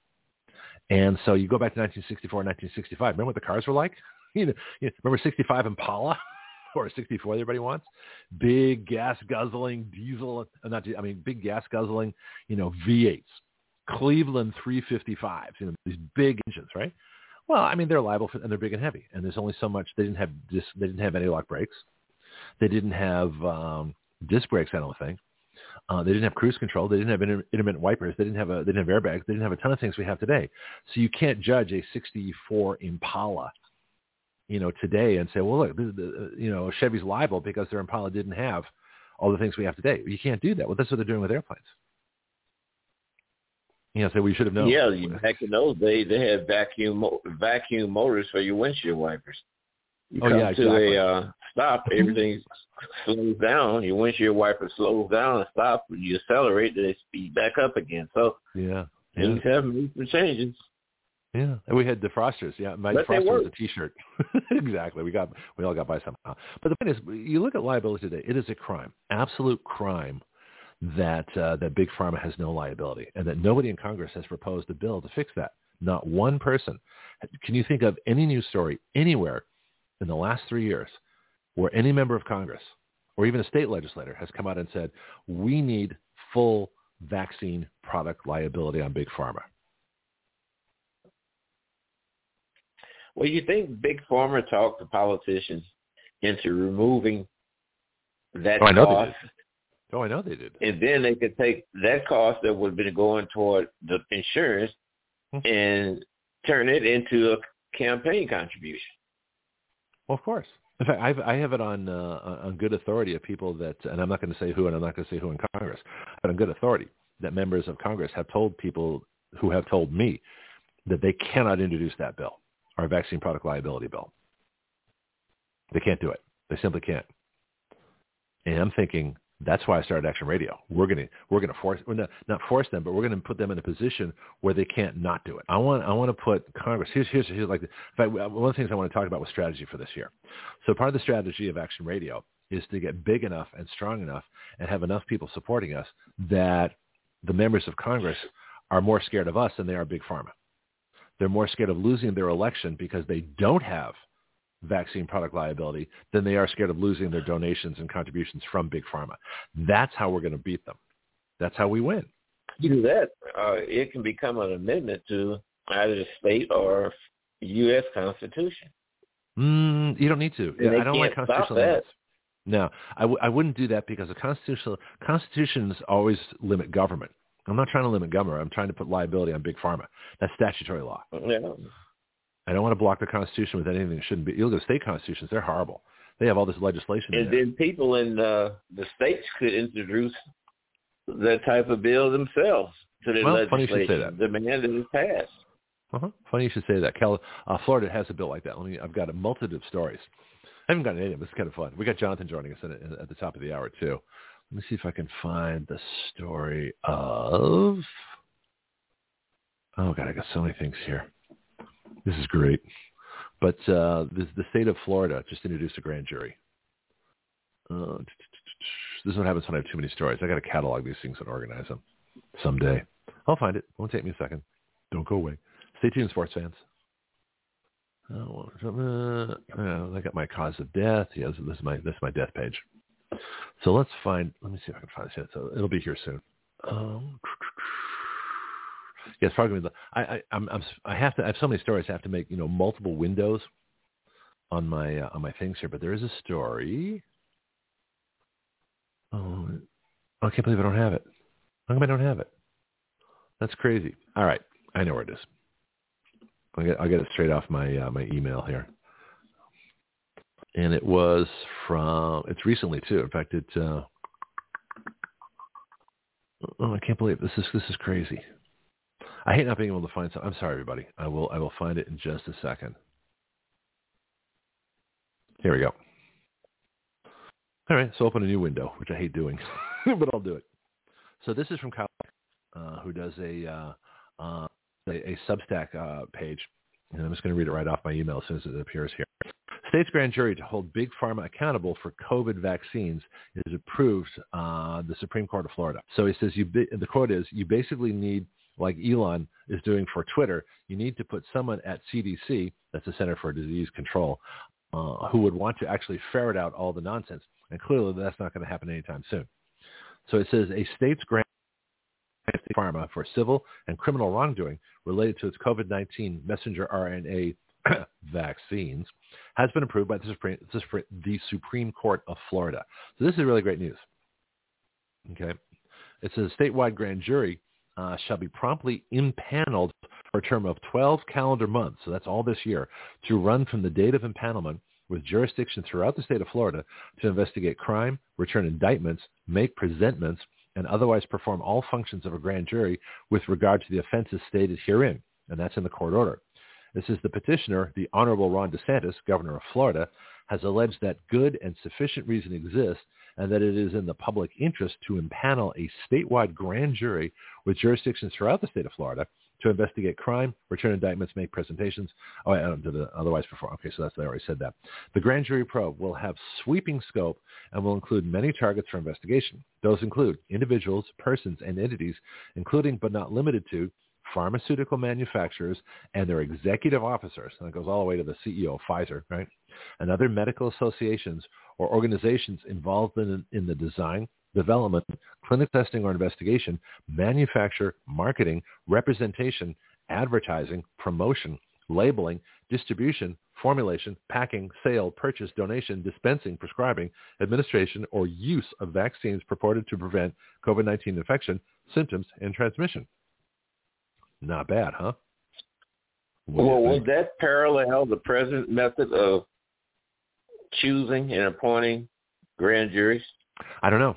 And so you go back to 1964 and 1965. Remember what the cars were like? [laughs] you know, remember 65 Impala [laughs] or 64 everybody wants? Big gas guzzling diesel, uh, not, I mean, big gas guzzling, you know, V8s Cleveland 355s, you know, these big engines, right? Well, I mean, they're liable for, and they're big and heavy, and there's only so much. They didn't have disc, they didn't have anti-lock brakes. They didn't have um, disc brakes, I don't think. Uh, they didn't have cruise control. They didn't have inter- intermittent wipers. They didn't have a, they didn't have airbags. They didn't have a ton of things we have today. So you can't judge a 64 Impala, you know, today and say, well, look, this, the, you know, Chevy's liable because their Impala didn't have all the things we have today. You can't do that. Well, that's what they're doing with airplanes. You know, so we should have known. Yeah, back in those days, they had vacuum vacuum motors for your windshield wipers. You oh come yeah, exactly. to a uh, stop, everything slows down. Your windshield wiper slows down and stops. You accelerate, they speed back up again. So yeah, yeah. things have made some changes. Yeah, and we had defrosters. Yeah, my but defroster was a T-shirt. [laughs] exactly. We got we all got by somehow. But the point is, you look at liability today. It is a crime, absolute crime, that uh, that big pharma has no liability, and that nobody in Congress has proposed a bill to fix that. Not one person. Can you think of any news story anywhere in the last three years where any member of Congress or even a state legislator has come out and said, we need full vaccine product liability on big pharma? Well, you think big pharma talked to politicians into removing that oh, I know cost? They. Oh, I know they did. And then they could take that cost that would have been going toward the insurance hmm. and turn it into a campaign contribution. Well, of course. In fact, I've, I have it on uh, on good authority of people that, and I'm not going to say who, and I'm not going to say who in Congress, but on good authority that members of Congress have told people who have told me that they cannot introduce that bill, our vaccine product liability bill. They can't do it. They simply can't. And I'm thinking, that's why I started Action Radio. We're gonna we're gonna force we're not, not force them, but we're gonna put them in a position where they can't not do it. I want I want to put Congress. Here's here's here's like in fact, one of the things I want to talk about was strategy for this year. So part of the strategy of Action Radio is to get big enough and strong enough and have enough people supporting us that the members of Congress are more scared of us than they are big pharma. They're more scared of losing their election because they don't have vaccine product liability than they are scared of losing their donations and contributions from big pharma. That's how we're going to beat them. That's how we win. You do that, uh, it can become an amendment to either the state or U.S. Constitution. Mm, you don't need to. And I don't like constitutional amendments. No, I w- I wouldn't do that because the constitutional constitutions always limit government. I'm not trying to limit government. I'm trying to put liability on big pharma. That's statutory law. Yeah. I don't want to block the Constitution with anything that shouldn't be. You look at state constitutions; they're horrible. They have all this legislation. And then people in uh, the states could introduce that type of bill themselves to the well, legislation. Funny you should say that. Demand that it pass. Uh-huh. Funny you should say that. Cal- uh, Florida has a bill like that. Let me, I've got a multitude of stories. I haven't gotten any of them. It's kind of fun. We got Jonathan joining us at, at the top of the hour too. Let me see if I can find the story of. Oh God, I got so many things here. This is great. But uh, the, the state of Florida just introduced a grand jury. Uh, this is what happens when I have too many stories. I got to catalog these things and organize them someday. I'll find it. Won't take me a second. Don't go away. Stay tuned, sports fans. Oh, uh, I got my cause of death. Yes, this is my this is my death page. So let's find. Let me see if I can find this. So it'll be here soon. Um, Yes, probably the. I, I I'm, I'm I have to. I have so many stories. I have to make you know multiple windows on my uh, on my things here. But there is a story. Oh, I can't believe I don't have it. How come I don't have it? That's crazy. All right, I know where it is. I'll get, I'll get it straight off my uh, my email here. And it was from. It's recently too. In fact, it. Uh, oh, I can't believe this is this is crazy. I hate not being able to find something. I'm sorry, everybody. I will I will find it in just a second. Here we go. All right, so open a new window, which I hate doing, [laughs] but I'll do it. So this is from Kyle, uh, who does a, uh, uh, a, a Substack uh, page, and I'm just going to read it right off my email as soon as it appears here. State's grand jury to hold big pharma accountable for COVID vaccines is approved uh, the Supreme Court of Florida. So he says, you the quote is, you basically need like Elon is doing for Twitter, you need to put someone at CDC, that's the Center for Disease Control, uh, who would want to actually ferret out all the nonsense. And clearly that's not going to happen anytime soon. So it says a state's grant pharma for civil and criminal wrongdoing related to its COVID-19 messenger RNA [clears throat] vaccines has been approved by the Supreme, the Supreme Court of Florida. So this is really great news. Okay. It says a statewide grand jury uh, shall be promptly impaneled for a term of 12 calendar months, so that's all this year, to run from the date of impanelment with jurisdiction throughout the state of Florida to investigate crime, return indictments, make presentments, and otherwise perform all functions of a grand jury with regard to the offenses stated herein. And that's in the court order. This is the petitioner, the Honorable Ron DeSantis, governor of Florida, has alleged that good and sufficient reason exists and that it is in the public interest to impanel a statewide grand jury with jurisdictions throughout the state of Florida to investigate crime, return indictments, make presentations. Oh, I did otherwise before. Okay, so that's I already said that. The grand jury probe will have sweeping scope and will include many targets for investigation. Those include individuals, persons, and entities, including but not limited to pharmaceutical manufacturers and their executive officers, and it goes all the way to the CEO of Pfizer, right? And other medical associations or organizations involved in, in the design, development, clinical testing or investigation, manufacture, marketing, representation, advertising, promotion, labeling, distribution, formulation, packing, sale, purchase, donation, dispensing, prescribing, administration, or use of vaccines purported to prevent COVID-19 infection, symptoms, and transmission. Not bad, huh? What well, would that parallel the present method of choosing and appointing grand juries? I don't know.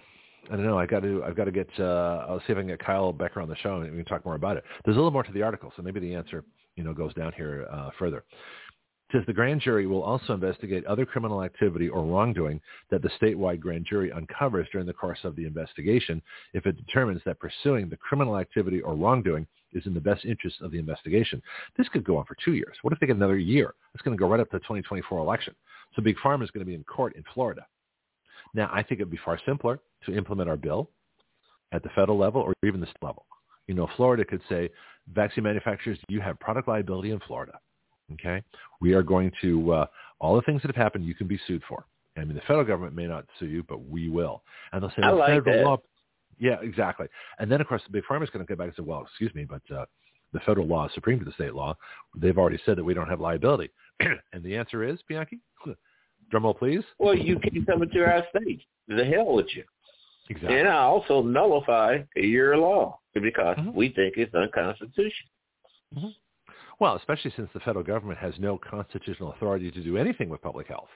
I don't know. I got to. I've got to get. Uh, I'll see if I can get Kyle Becker on the show and we can talk more about it. There's a little more to the article, so maybe the answer, you know, goes down here uh, further. It says the grand jury will also investigate other criminal activity or wrongdoing that the statewide grand jury uncovers during the course of the investigation if it determines that pursuing the criminal activity or wrongdoing is in the best interest of the investigation. This could go on for two years. What if they get another year? It's going to go right up to the 2024 election. So Big Pharma is going to be in court in Florida. Now, I think it would be far simpler to implement our bill at the federal level or even the state level. You know, Florida could say, vaccine manufacturers, you have product liability in Florida. Okay? We are going to, uh, all the things that have happened, you can be sued for. I mean, the federal government may not sue you, but we will. And they'll say, I like federal that. law. Yeah, exactly. And then, of course, the big pharma is going to come back and say, well, excuse me, but uh, the federal law is supreme to the state law. They've already said that we don't have liability. [clears throat] and the answer is, Bianchi, [laughs] Drumroll, please. Well, you can come into our state. The hell with you. Exactly. And I also nullify your law because mm-hmm. we think it's unconstitutional. Mm-hmm. Well, especially since the federal government has no constitutional authority to do anything with public health.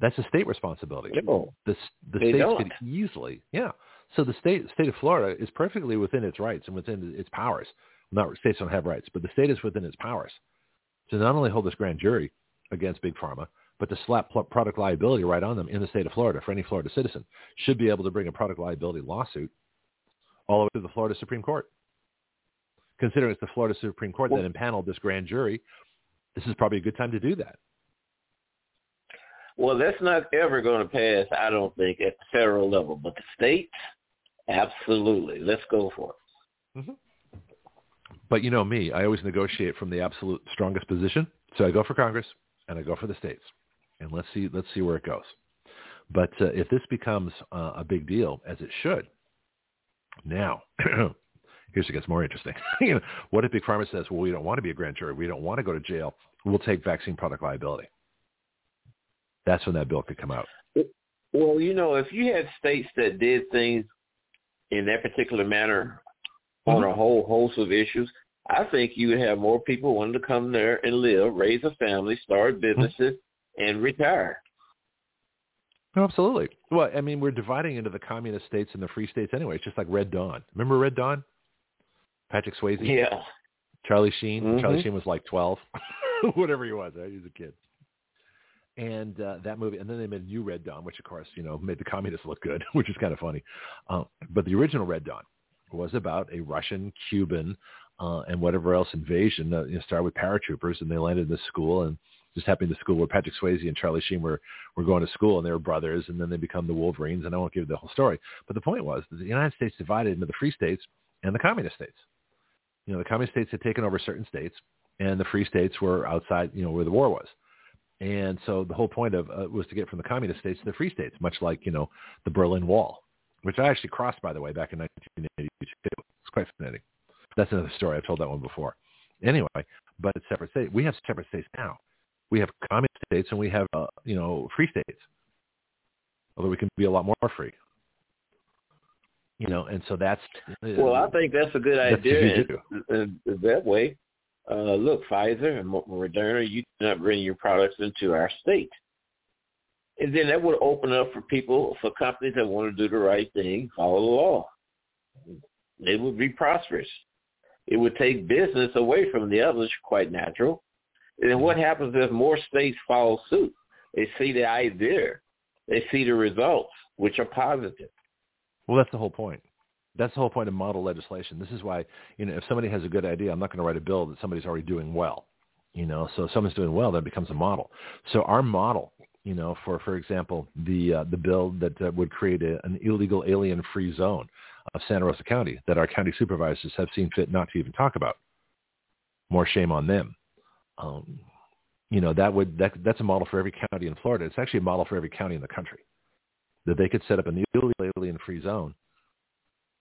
That's a state responsibility. No, the the states don't. could easily, yeah. So the state state of Florida is perfectly within its rights and within its powers. Not states don't have rights, but the state is within its powers to not only hold this grand jury against big pharma, but to slap product liability right on them in the state of Florida for any Florida citizen should be able to bring a product liability lawsuit all the way to the Florida Supreme Court. Considering it's the Florida Supreme Court that impaneled this grand jury, this is probably a good time to do that. Well, that's not ever going to pass, I don't think, at the federal level. But the states, absolutely. Let's go for it. Mm-hmm. But you know me, I always negotiate from the absolute strongest position. So I go for Congress and I go for the states and let's see let's see where it goes. But uh, if this becomes uh, a big deal, as it should, now [clears throat] here's what gets more interesting. [laughs] you know, what if Big Pharma says, "Well, we don't want to be a grand jury. We don't want to go to jail. We'll take vaccine product liability." That's when that bill could come out. Well, you know, if you had states that did things in that particular manner on mm-hmm. a whole host of issues, I think you would have more people wanting to come there and live, raise a family, start mm-hmm. businesses, and retire. No, absolutely. Well, I mean, we're dividing into the communist states and the free states anyway. It's just like Red Dawn. Remember Red Dawn? Patrick Swayze? Yeah. Charlie Sheen? Mm-hmm. Charlie Sheen was like 12. [laughs] Whatever he was. Right? He was a kid. And uh, that movie, and then they made a new Red Dawn, which of course, you know, made the communists look good, [laughs] which is kind of funny. Uh, but the original Red Dawn was about a Russian, Cuban, uh, and whatever else invasion. Uh, you know, started with paratroopers, and they landed in this school, and just happened to the school where Patrick Swayze and Charlie Sheen were, were going to school and they were brothers and then they become the Wolverines and I won't give you the whole story. But the point was that the United States divided into the free states and the communist states. You know, the communist states had taken over certain states and the free states were outside, you know, where the war was. And so the whole point of uh, was to get from the communist states to the free states, much like, you know, the Berlin Wall, which I actually crossed, by the way, back in 1982. It's quite fascinating. That's another story. I've told that one before. Anyway, but it's separate states. We have separate states now. We have communist states and we have, uh, you know, free states. Although we can be a lot more free. You know, and so that's. Uh, well, I think that's a good idea. And, and that way, uh, look, Pfizer and Moderna, you cannot bring your products into our state. And then that would open up for people, for companies that want to do the right thing, follow the law. they would be prosperous. It would take business away from the others, quite natural. And what happens if more states follow suit? They see the idea. They see the results, which are positive. Well, that's the whole point. That's the whole point of model legislation. This is why, you know, if somebody has a good idea, I'm not going to write a bill that somebody's already doing well. You know, so if someone's doing well, that becomes a model. So our model, you know, for for example, the uh, the bill that would create a, an illegal alien-free zone of Santa Rosa County that our county supervisors have seen fit not to even talk about. More shame on them. Um, you know, that would that that's a model for every county in Florida. It's actually a model for every county in the country that they could set up an illegal alien-free zone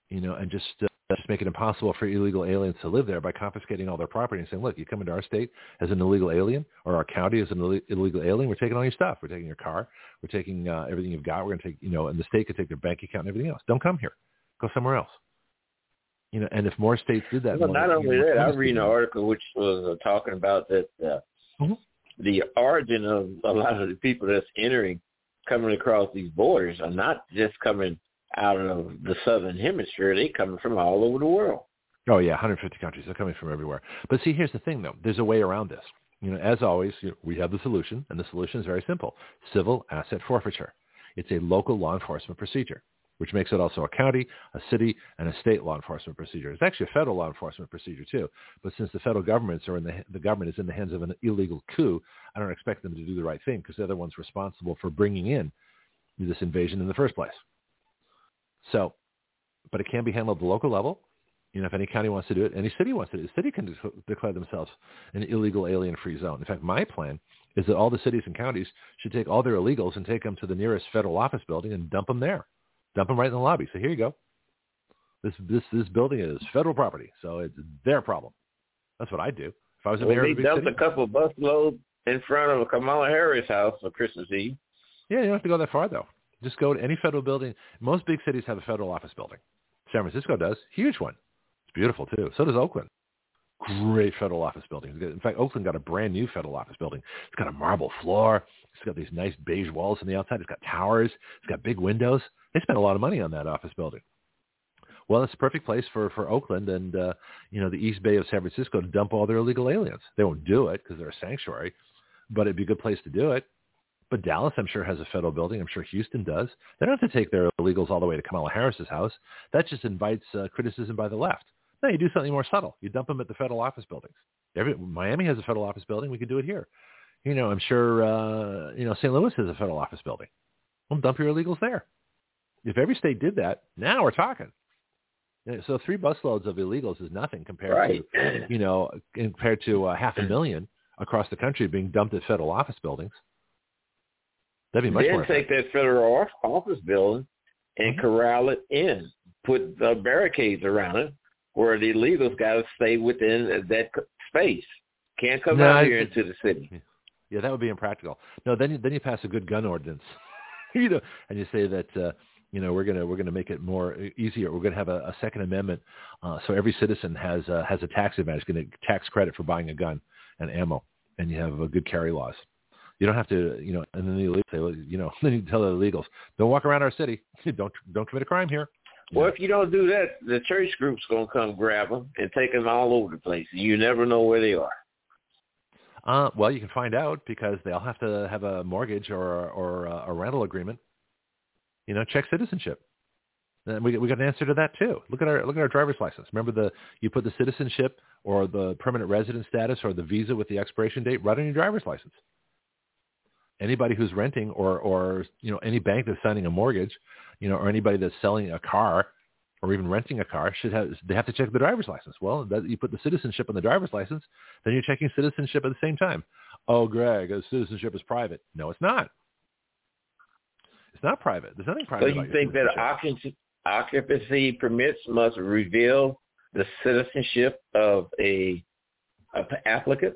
you know, and just uh, just make it impossible for illegal aliens to live there by confiscating all their property and saying, look, you come into our state as an illegal alien or our county as an Ill- illegal alien, we're taking all your stuff. We're taking your car. We're taking uh, everything you've got. We're going to take, you know, and the state could take their bank account and everything else. Don't come here. Go somewhere else. You know, and if more states did that, well, not only that, I read an article which was uh, talking about that uh, mm-hmm. the origin of a lot of the people that's entering, coming across these borders, are not just coming out of the southern hemisphere. They coming from all over the world. Oh yeah, 150 countries. They're coming from everywhere. But see, here's the thing though. There's a way around this. You know, as always, you know, we have the solution, and the solution is very simple: civil asset forfeiture. It's a local law enforcement procedure, which makes it also a county, a city, and a state law enforcement procedure. It's actually a federal law enforcement procedure too. But since the federal governments are in the the government is in the hands of an illegal coup, I don't expect them to do the right thing because they're the ones responsible for bringing in this invasion in the first place. So, but it can be handled at the local level. You know, if any county wants to do it, any city wants to do it, the city can de- declare themselves an illegal alien-free zone. In fact, my plan is that all the cities and counties should take all their illegals and take them to the nearest federal office building and dump them there. Dump them right in the lobby. So here you go. This this this building is federal property, so it's their problem. That's what I'd do if I was a well, mayor. They dumped a couple busloads in front of Kamala Harris' house for Christmas Eve. Yeah, you don't have to go that far though. Just go to any federal building. Most big cities have a federal office building. San Francisco does. Huge one. It's beautiful too. So does Oakland. Great federal office building. In fact, Oakland got a brand new federal office building. It's got a marble floor. It's got these nice beige walls on the outside. It's got towers. It's got big windows. They spent a lot of money on that office building. Well, it's a perfect place for, for Oakland and, uh, you know, the East Bay of San Francisco to dump all their illegal aliens. They won't do it because they're a sanctuary, but it'd be a good place to do it. But Dallas, I'm sure, has a federal building. I'm sure Houston does. They don't have to take their illegals all the way to Kamala Harris's house. That just invites uh, criticism by the left. No, you do something more subtle. You dump them at the federal office buildings. Every, Miami has a federal office building. We can do it here. You know, I'm sure, uh, you know, St. Louis has a federal office building. Well, dump your illegals there. If every state did that, now we're talking. So three busloads of illegals is nothing compared right. to, you know, compared to uh, half a million across the country being dumped at federal office buildings. That'd be much then more. take that federal office building and mm-hmm. corral it in, put the barricades around it, where the illegals got to stay within that space. Can't come no, out here into the city. Yeah, that would be impractical. No, then you, then you pass a good gun ordinance, [laughs] you know, and you say that uh, you know we're gonna we're gonna make it more easier. We're gonna have a, a Second Amendment, uh, so every citizen has uh, has a tax advantage, getting tax credit for buying a gun and ammo, and you have uh, good carry laws. You don't have to, you know, and then the illegals say, well, you know, [laughs] then you tell the illegals, don't walk around our city. [laughs] don't don't commit a crime here. Well, if you don't do that, the church group's going to come grab them and take them all over the place. You never know where they are. Uh, well, you can find out because they'll have to have a mortgage or or a rental agreement. You know, check citizenship. And we we got an answer to that too. Look at our look at our driver's license. Remember the you put the citizenship or the permanent resident status or the visa with the expiration date right on your driver's license anybody who's renting or or you know any bank that's signing a mortgage, you know, or anybody that's selling a car or even renting a car should have they have to check the driver's license. Well, that, you put the citizenship on the driver's license, then you're checking citizenship at the same time. Oh, Greg, citizenship is private. No, it's not. It's not private. There's nothing private. So you think that occupancy, occupancy permits must reveal the citizenship of a, a applicant?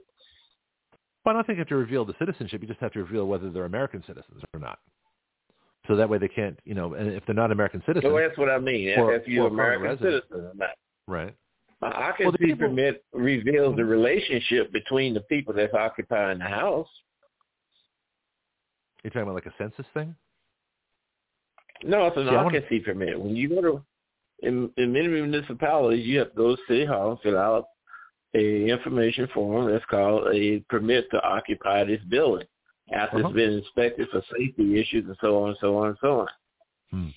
Well, I don't think you have to reveal the citizenship. You just have to reveal whether they're American citizens or not. So that way they can't, you know, and if they're not American citizens. Well, that's what I mean. Or, if you're American citizen or not. Right. occupancy well, people, permit reveals the hmm. relationship between the people that's occupying the house. You're talking about like a census thing? No, it's an See, occupancy permit. When you go to in, in many municipalities, you have to go to City Hall and fill out a information form that's called a permit to occupy this building after uh-huh. it's been inspected for safety issues and so on and so on and so on. Hmm.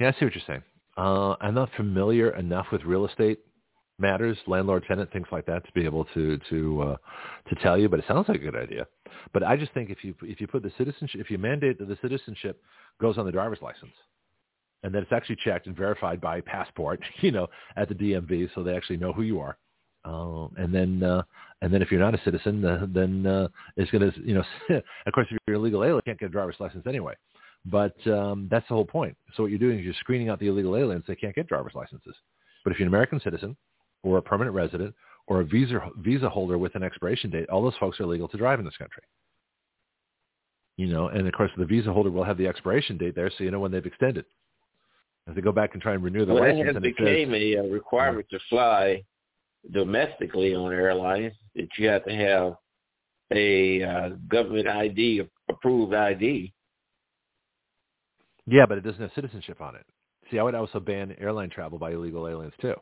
Yeah, I see what you're saying. Uh, I'm not familiar enough with real estate matters, landlord, tenant, things like that, to be able to to uh, to tell you. But it sounds like a good idea. But I just think if you if you put the citizenship, if you mandate that the citizenship goes on the driver's license, and that it's actually checked and verified by passport, [laughs] you know, at the DMV, so they actually know who you are. Uh, and then, uh, and then if you're not a citizen, uh, then uh, it's going to, you know, [laughs] of course, if you're illegal alien, you can't get a driver's license anyway. But um, that's the whole point. So what you're doing is you're screening out the illegal aliens. They can't get driver's licenses. But if you're an American citizen or a permanent resident or a visa visa holder with an expiration date, all those folks are legal to drive in this country. You know, and of course the visa holder will have the expiration date there, so you know when they've extended. If they go back and try and renew the well, license, it has became says, a requirement to fly domestically on airlines that you have to have a uh, government ID, approved ID. Yeah, but it doesn't have citizenship on it. See, I would also ban airline travel by illegal aliens too.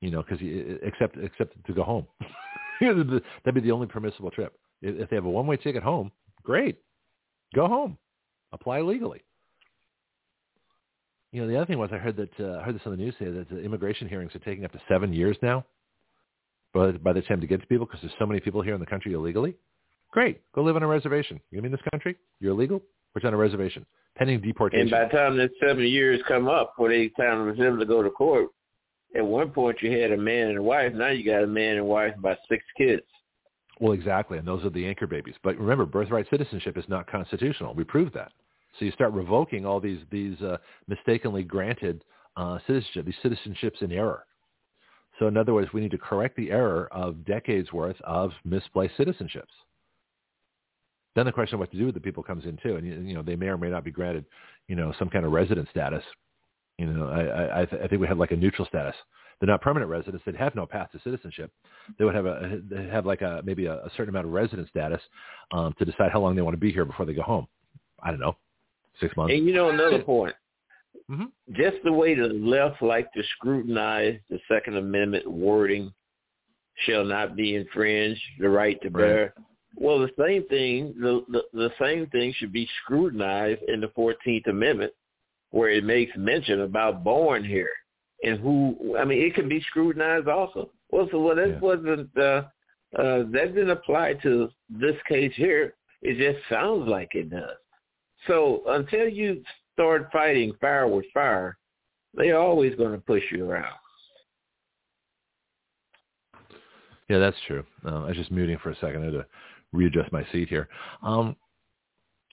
You know, because except except to go home, [laughs] that'd be the only permissible trip. If they have a one-way ticket home, great, go home, apply legally. You know, the other thing was I heard that uh, I heard this on the news today that the immigration hearings are taking up to seven years now. But by the time to get to people, because there's so many people here in the country illegally, great, go live on a reservation. You in this country? You're illegal. Put you on a reservation, pending deportation. And by the time that seven years come up, for the time for them to go to court, at one point you had a man and a wife. Now you got a man and wife, and about six kids. Well, exactly, and those are the anchor babies. But remember, birthright citizenship is not constitutional. We proved that. So you start revoking all these these uh, mistakenly granted uh, citizenship, these citizenships in error. So in other words, we need to correct the error of decades worth of misplaced citizenships. Then the question of what to do with the people comes in too, and you know they may or may not be granted, you know, some kind of resident status. You know, I I, th- I think we have like a neutral status. They're not permanent residents. They'd have no path to citizenship. They would have a have like a maybe a, a certain amount of resident status um, to decide how long they want to be here before they go home. I don't know, six months. And you know another point. Mm-hmm. Just the way the left like to scrutinize the Second Amendment wording shall not be infringed, the right to bear. Right. Well, the same thing, the, the, the same thing should be scrutinized in the Fourteenth Amendment, where it makes mention about born here and who. I mean, it can be scrutinized also. Well, so well, that yeah. wasn't uh, uh, that didn't apply to this case here. It just sounds like it does. So until you start fighting fire with fire, they're always going to push you around. Yeah, that's true. Uh, I was just muting for a second. I had to readjust my seat here. Um,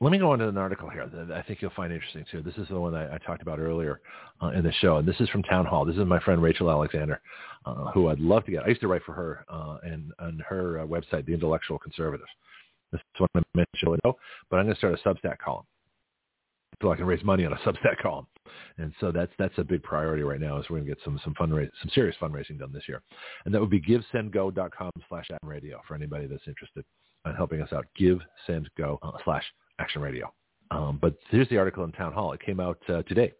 let me go on to an article here that I think you'll find interesting too. This is the one I, I talked about earlier uh, in the show, and this is from Town Hall. This is my friend Rachel Alexander, uh, who I'd love to get. I used to write for her uh, and on her uh, website, The Intellectual Conservative. This is one I mentioned, but I'm going to start a Substack column so I can raise money on a Substack [laughs] column. And so that's that's a big priority right now is we're going to get some some fundraise some serious fundraising done this year. And that would be givesendgo.com slash action radio for anybody that's interested in helping us out. Givesendgo uh, slash action radio. Um, but here's the article in Town Hall. It came out uh, today.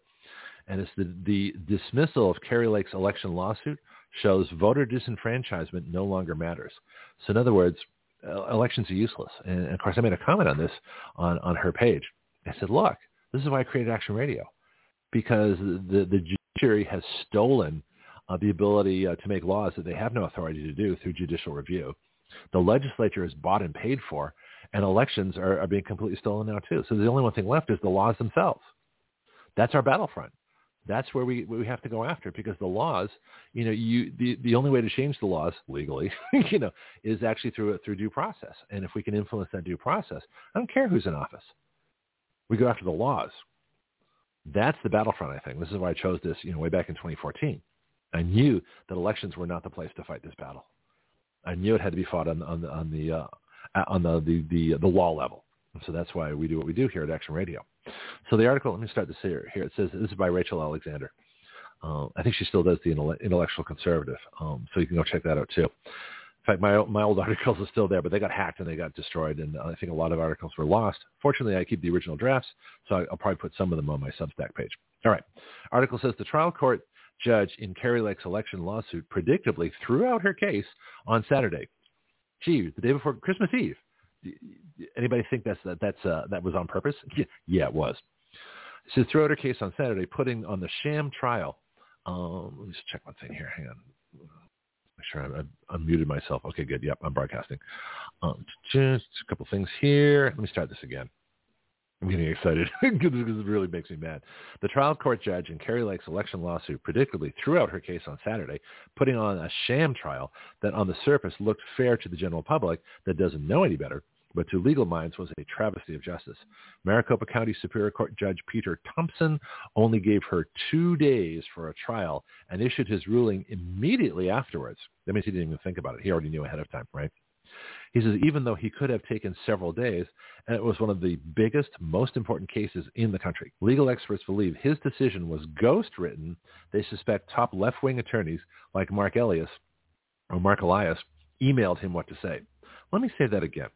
And it's the, the dismissal of Kari Lake's election lawsuit shows voter disenfranchisement no longer matters. So in other words, uh, elections are useless. And of course, I made a comment on this on, on her page. I said, look, this is why I created Action Radio, because the, the judiciary has stolen uh, the ability uh, to make laws that they have no authority to do through judicial review. The legislature is bought and paid for, and elections are, are being completely stolen now too. So the only one thing left is the laws themselves. That's our battlefront. That's where we we have to go after because the laws, you know, you the, the only way to change the laws legally, [laughs] you know, is actually through through due process. And if we can influence that due process, I don't care who's in office. We go after the laws. That's the battlefront, I think. This is why I chose this, you know, way back in 2014. I knew that elections were not the place to fight this battle. I knew it had to be fought on, on the on the uh, on the, the the the law level. So that's why we do what we do here at Action Radio. So the article, let me start this here. Here it says this is by Rachel Alexander. Uh, I think she still does the intellectual conservative, um, so you can go check that out too. Fact, my my old [laughs] articles are still there, but they got hacked and they got destroyed, and I think a lot of articles were lost. Fortunately, I keep the original drafts, so I'll probably put some of them on my Substack page. All right. Article says the trial court judge in Kari Lake's election lawsuit predictably threw out her case on Saturday. Gee, the day before Christmas Eve. Anybody think that's that that's uh, that was on purpose? Yeah, [laughs] yeah, it was. She threw out her case on Saturday, putting on the sham trial. Um, let me just check one thing here. Hang on. Sure I, I unmuted myself. Okay, good. Yep, I'm broadcasting. Um, just a couple things here. Let me start this again. I'm getting excited [laughs] because it really makes me mad. The trial court judge in Kari Lake's election lawsuit predictably threw out her case on Saturday, putting on a sham trial that on the surface looked fair to the general public that doesn't know any better, but to legal minds was a travesty of justice. Maricopa County Superior Court Judge Peter Thompson only gave her two days for a trial and issued his ruling immediately afterwards. That means he didn't even think about it. He already knew ahead of time, right? He says even though he could have taken several days, and it was one of the biggest, most important cases in the country, legal experts believe his decision was ghost-written. They suspect top left-wing attorneys like Marc Elias or Marc Elias emailed him what to say. Let me say that again.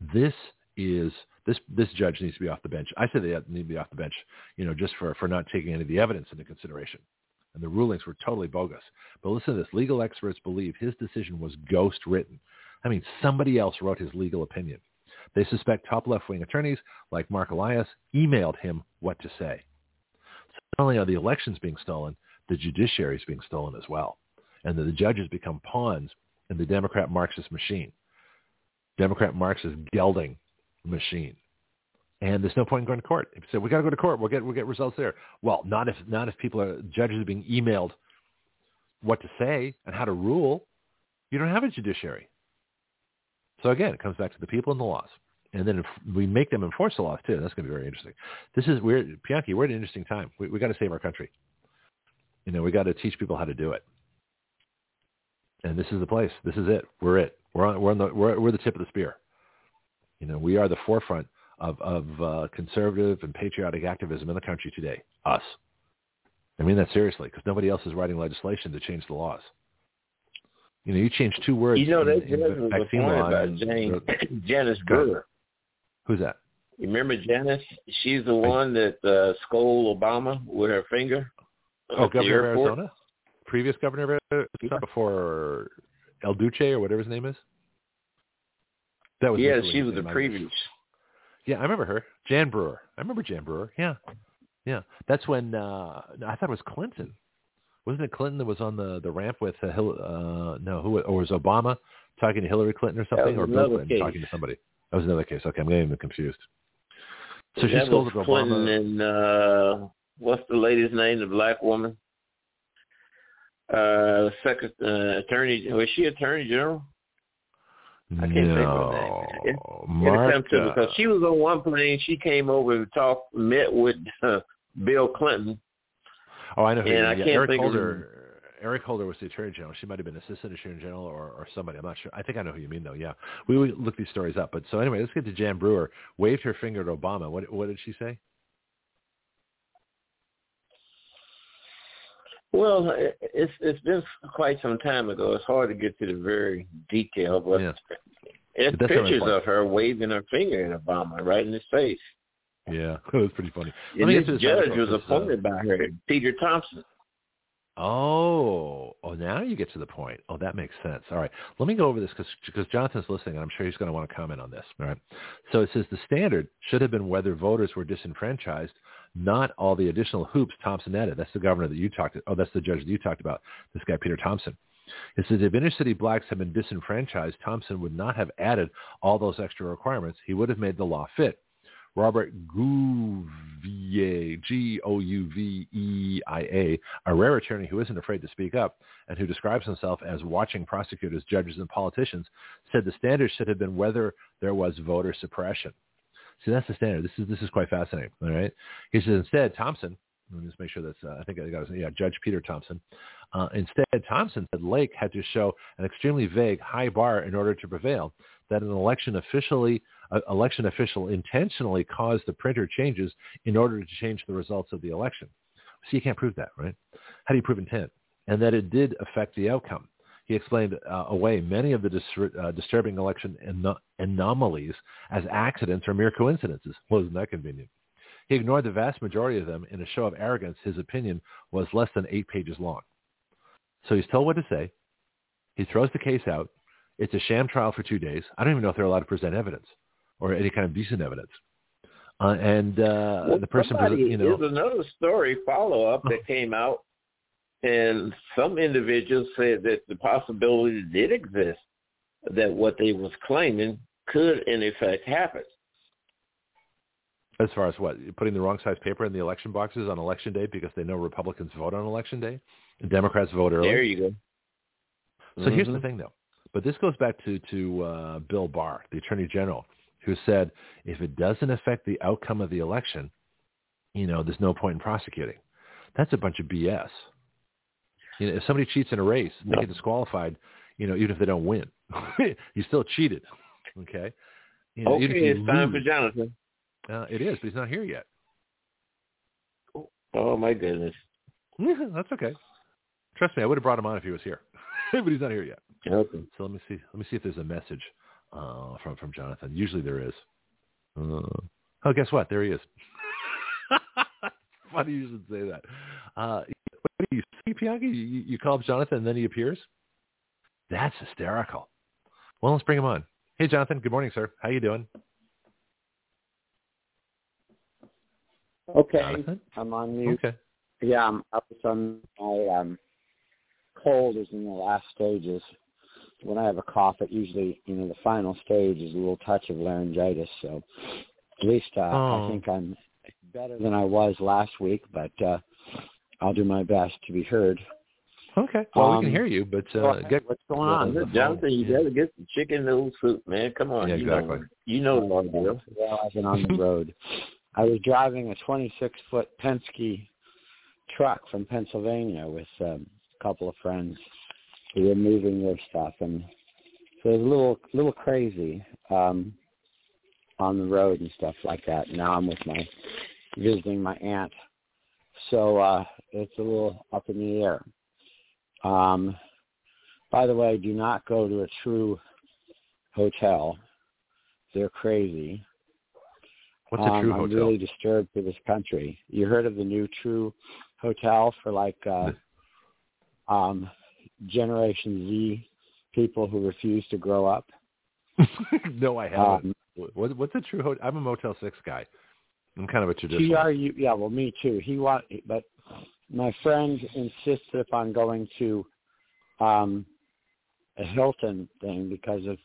This is this this judge needs to be off the bench. I say they need to be off the bench, you know, just for for not taking any of the evidence into consideration. And the rulings were totally bogus. But listen to this: legal experts believe his decision was ghost-written. I mean, somebody else wrote his legal opinion. They suspect top left-wing attorneys like Marc Elias emailed him what to say. So not only are the elections being stolen, the judiciary is being stolen as well. And the judges become pawns in the Democrat Marxist machine. Democrat Marxist gelding machine. And there's no point in going to court. If you say we got to go to court, we'll get we'll get results there. Well, not if not if people are judges are being emailed what to say and how to rule. You don't have a judiciary. So again, it comes back to the people and the laws. And then if we make them enforce the laws too. That's going to be very interesting. This is we're Bianchi. We're at an interesting time. We we got to save our country. You know, we got to teach people how to do it. And this is the place. This is it. We're it. We're on. We're on the. We're, we're the tip of the spear. You know, we are the forefront of of uh, conservative and patriotic activism in the country today. Us. I mean that seriously, because nobody else is writing legislation to change the laws. You know, you change two words. You know, that in, in was vaccine law about Jane, [coughs] Janice Brewer. Who's that? You remember Janice? She's the one that uh, scolded Obama with her finger. Oh, governor of Arizona, previous governor of Arizona before El Duce or whatever his name is. That was yeah. She was the previous. Yeah, I remember her, Jan Brewer. I remember Jan Brewer. Yeah, yeah. That's when uh I thought it was Clinton wasn't it Clinton that was on the the ramp with uh, Hil- uh no who or was Obama talking to Hillary Clinton or something or Bill Clinton case. talking to somebody? That was another case. Okay, I'm getting confused. So that she scolded was Clinton Obama. and uh what's the lady's name? The black woman. Uh, second uh, attorney. Was she attorney general? I can't no, think of her name. [laughs] It, it because she was on one plane. She came over and talked, met with uh, Bill Clinton, Oh, I know who. And you I. Can't Eric think of Holder. Eric Holder was the attorney general. She might have been assistant attorney general or, or somebody. I'm not sure. I think I know who you mean, though. Yeah, we we look these stories up. But so anyway, let's get to Jan Brewer. Waved her finger at Obama. What what did she say? Well, it's it's been quite some time ago. It's hard to get to the very detail, but Yeah. it's But pictures of her waving her finger at Obama right in his face. Yeah, [laughs] it was pretty funny. And this judge was uh, appointed by her, Peter Thompson. Oh, oh, now you get to the point. Oh, that makes sense. All right, let me go over this because because Jonathan's listening, and I'm sure he's going to want to comment on this. All right, so it says the standard should have been whether voters were disenfranchised, not all the additional hoops Thompson added. That's the governor that you talked. to. Oh, that's the judge that you talked about. This guy Peter Thompson. It says if inner city blacks had been disenfranchised, Thompson would not have added all those extra requirements. He would have made the law fit. Robert Gouveia, G-O-U-V-E-I-A, a rare attorney who isn't afraid to speak up and who describes himself as watching prosecutors, judges, and politicians, said the standard should have been whether there was voter suppression. See, that's the standard. This is this is quite fascinating. All right. He says instead, Thompson. Let me just make sure that's. Uh, I think I got his, yeah, Judge Peter Thompson. Uh, instead, Thompson said Lake had to show an extremely vague high bar in order to prevail. That an election officially uh, election official intentionally caused the printer changes in order to change the results of the election. So you can't prove that, right? How do you prove intent? And that it did affect the outcome. He explained uh, away many of the dis- uh, disturbing election an- anomalies as accidents or mere coincidences. Well, isn't that convenient? He ignored the vast majority of them in a show of arrogance. His opinion was less than eight pages long. So he's told what to say. He throws the case out. It's a sham trial for two days. I don't even know if they're allowed to present evidence or any kind of decent evidence. Uh, and uh, well, the person, you know, there's another story follow up that [laughs] came out, and some individuals said that the possibility did exist that what they was claiming could in effect happen. As far as what putting the wrong size paper in the election boxes on election day because they know Republicans vote on election day, and Democrats vote early. There you go. So mm-hmm. here's the thing, though. But this goes back to to uh, Bill Barr, the Attorney General, who said if it doesn't affect the outcome of the election, you know, there's no point in prosecuting. That's a bunch of BS. You know, if somebody cheats in a race, they get disqualified. You know, even if they don't win, [laughs] you still cheated. Okay. You know, okay, it's time for Jonathan. Uh, it is, but he's not here yet. Oh my goodness. That's okay. Trust me, I would have brought him on if he was here, [laughs] but he's not here yet. Okay. So let me see. Let me see if there's a message uh, from from Jonathan. Usually there is. Uh, oh, guess what? There he is. [laughs] Funny you should say that. Uh, what do you see, Pianki? You, you call up Jonathan and then he appears? That's hysterical. Well, let's bring him on. Hey, Jonathan. Good morning, sir. How you doing? Okay, Jonathan? I'm on mute. Okay. Yeah, I'm up on my um, cold is in the last stages. When I have a cough, it usually, you know, the final stage is a little touch of laryngitis. So at least uh, oh. I think I'm better than I was last week, but uh, I'll do my best to be heard. Okay. Well, um, we can hear you, but uh, get, what's going on? Well, Jonathan, you yeah. gotta get the chicken noodle soup, man. Come on. Yeah, exactly. You know, you know the deal. Well, I've been on the [laughs] road. I was driving a 26 foot Penske truck from Pennsylvania with um, a couple of friends who were moving their stuff, and so it was a little little crazy um, on the road and stuff like that. Now I'm with my visiting my aunt, so uh, it's a little up in the air. Um, by the way, do not go to a true hotel. They're crazy. What's a true um, hotel? I'm really disturbed for this country. You heard of the new True Hotel for like uh, um, Generation Z people who refuse to grow up? [laughs] no, I haven't. Um, what, what's a true hotel? I'm a Motel Six guy. I'm kind of a traditional. TRU, yeah, well, me too. He want, but my friend insisted upon going to um, a Hilton thing because of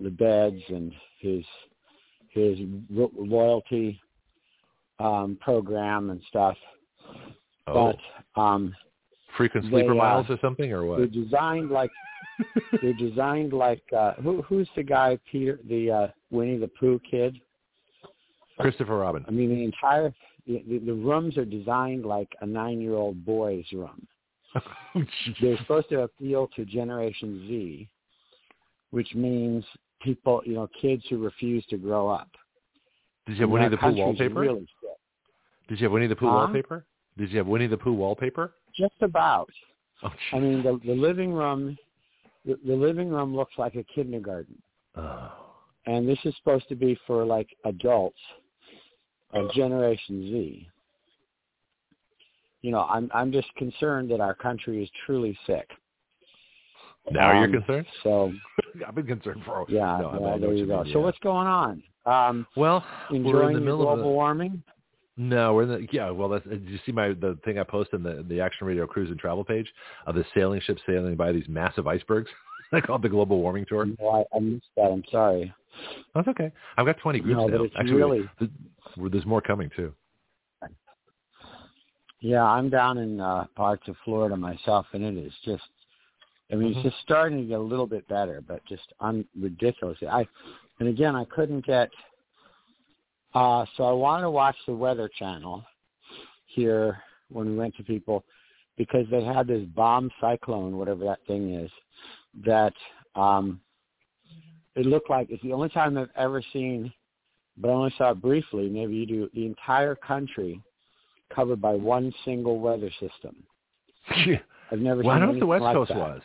the beds and his his loyalty um, program and stuff. Oh. But um, frequent sleeper they, uh, miles or something, or what? they're designed like they're designed like uh, who who's the guy Peter the uh, Winnie the Pooh kid? Christopher Robin. I mean the entire the, the, the rooms are designed like a nine year old boy's room. [laughs] They're supposed to appeal to Generation Z, which means people, you know, kids who refuse to grow up. Did you have Winnie the Pooh wallpaper? Really sick. Did you have Winnie the Pooh Huh? wallpaper? Did you have Winnie the Pooh wallpaper? Just about. Oh, I mean, the, the living room, the, the living room looks like a kindergarten, oh. and this is supposed to be for like adults of Generation Z. You know, I'm I'm just concerned that our country is truly sick. Now Um, you're concerned? So [laughs] I've been concerned for. yeah, no, well, there you go. mean, So yeah. what's going on? Um, Well, we're enjoying in the the middle global of the, warming? No, we're in the yeah. Well, that's, did you see my the thing I posted in the the Action Radio Cruise and Travel page of the sailing ship sailing by these massive icebergs? [laughs] I call it the global warming tour. No, I, I missed that. I'm sorry. That's okay. I've got 20 groups No, now. Actually, really- there's more coming too. Yeah, I'm down in uh, parts of Florida myself, and it is just. I mean, Mhm. it's just starting to get a little bit better, but just un- ridiculous. I, and again, I couldn't get. Uh, so I wanted to watch the Weather Channel here when we went to people because they had this bomb cyclone, whatever that thing is, that um, it looked like it's the only time I've ever seen, but I only saw it briefly. Maybe you do the entire country covered by one single weather system. I've never well, I don't know if the West like Coast that. was.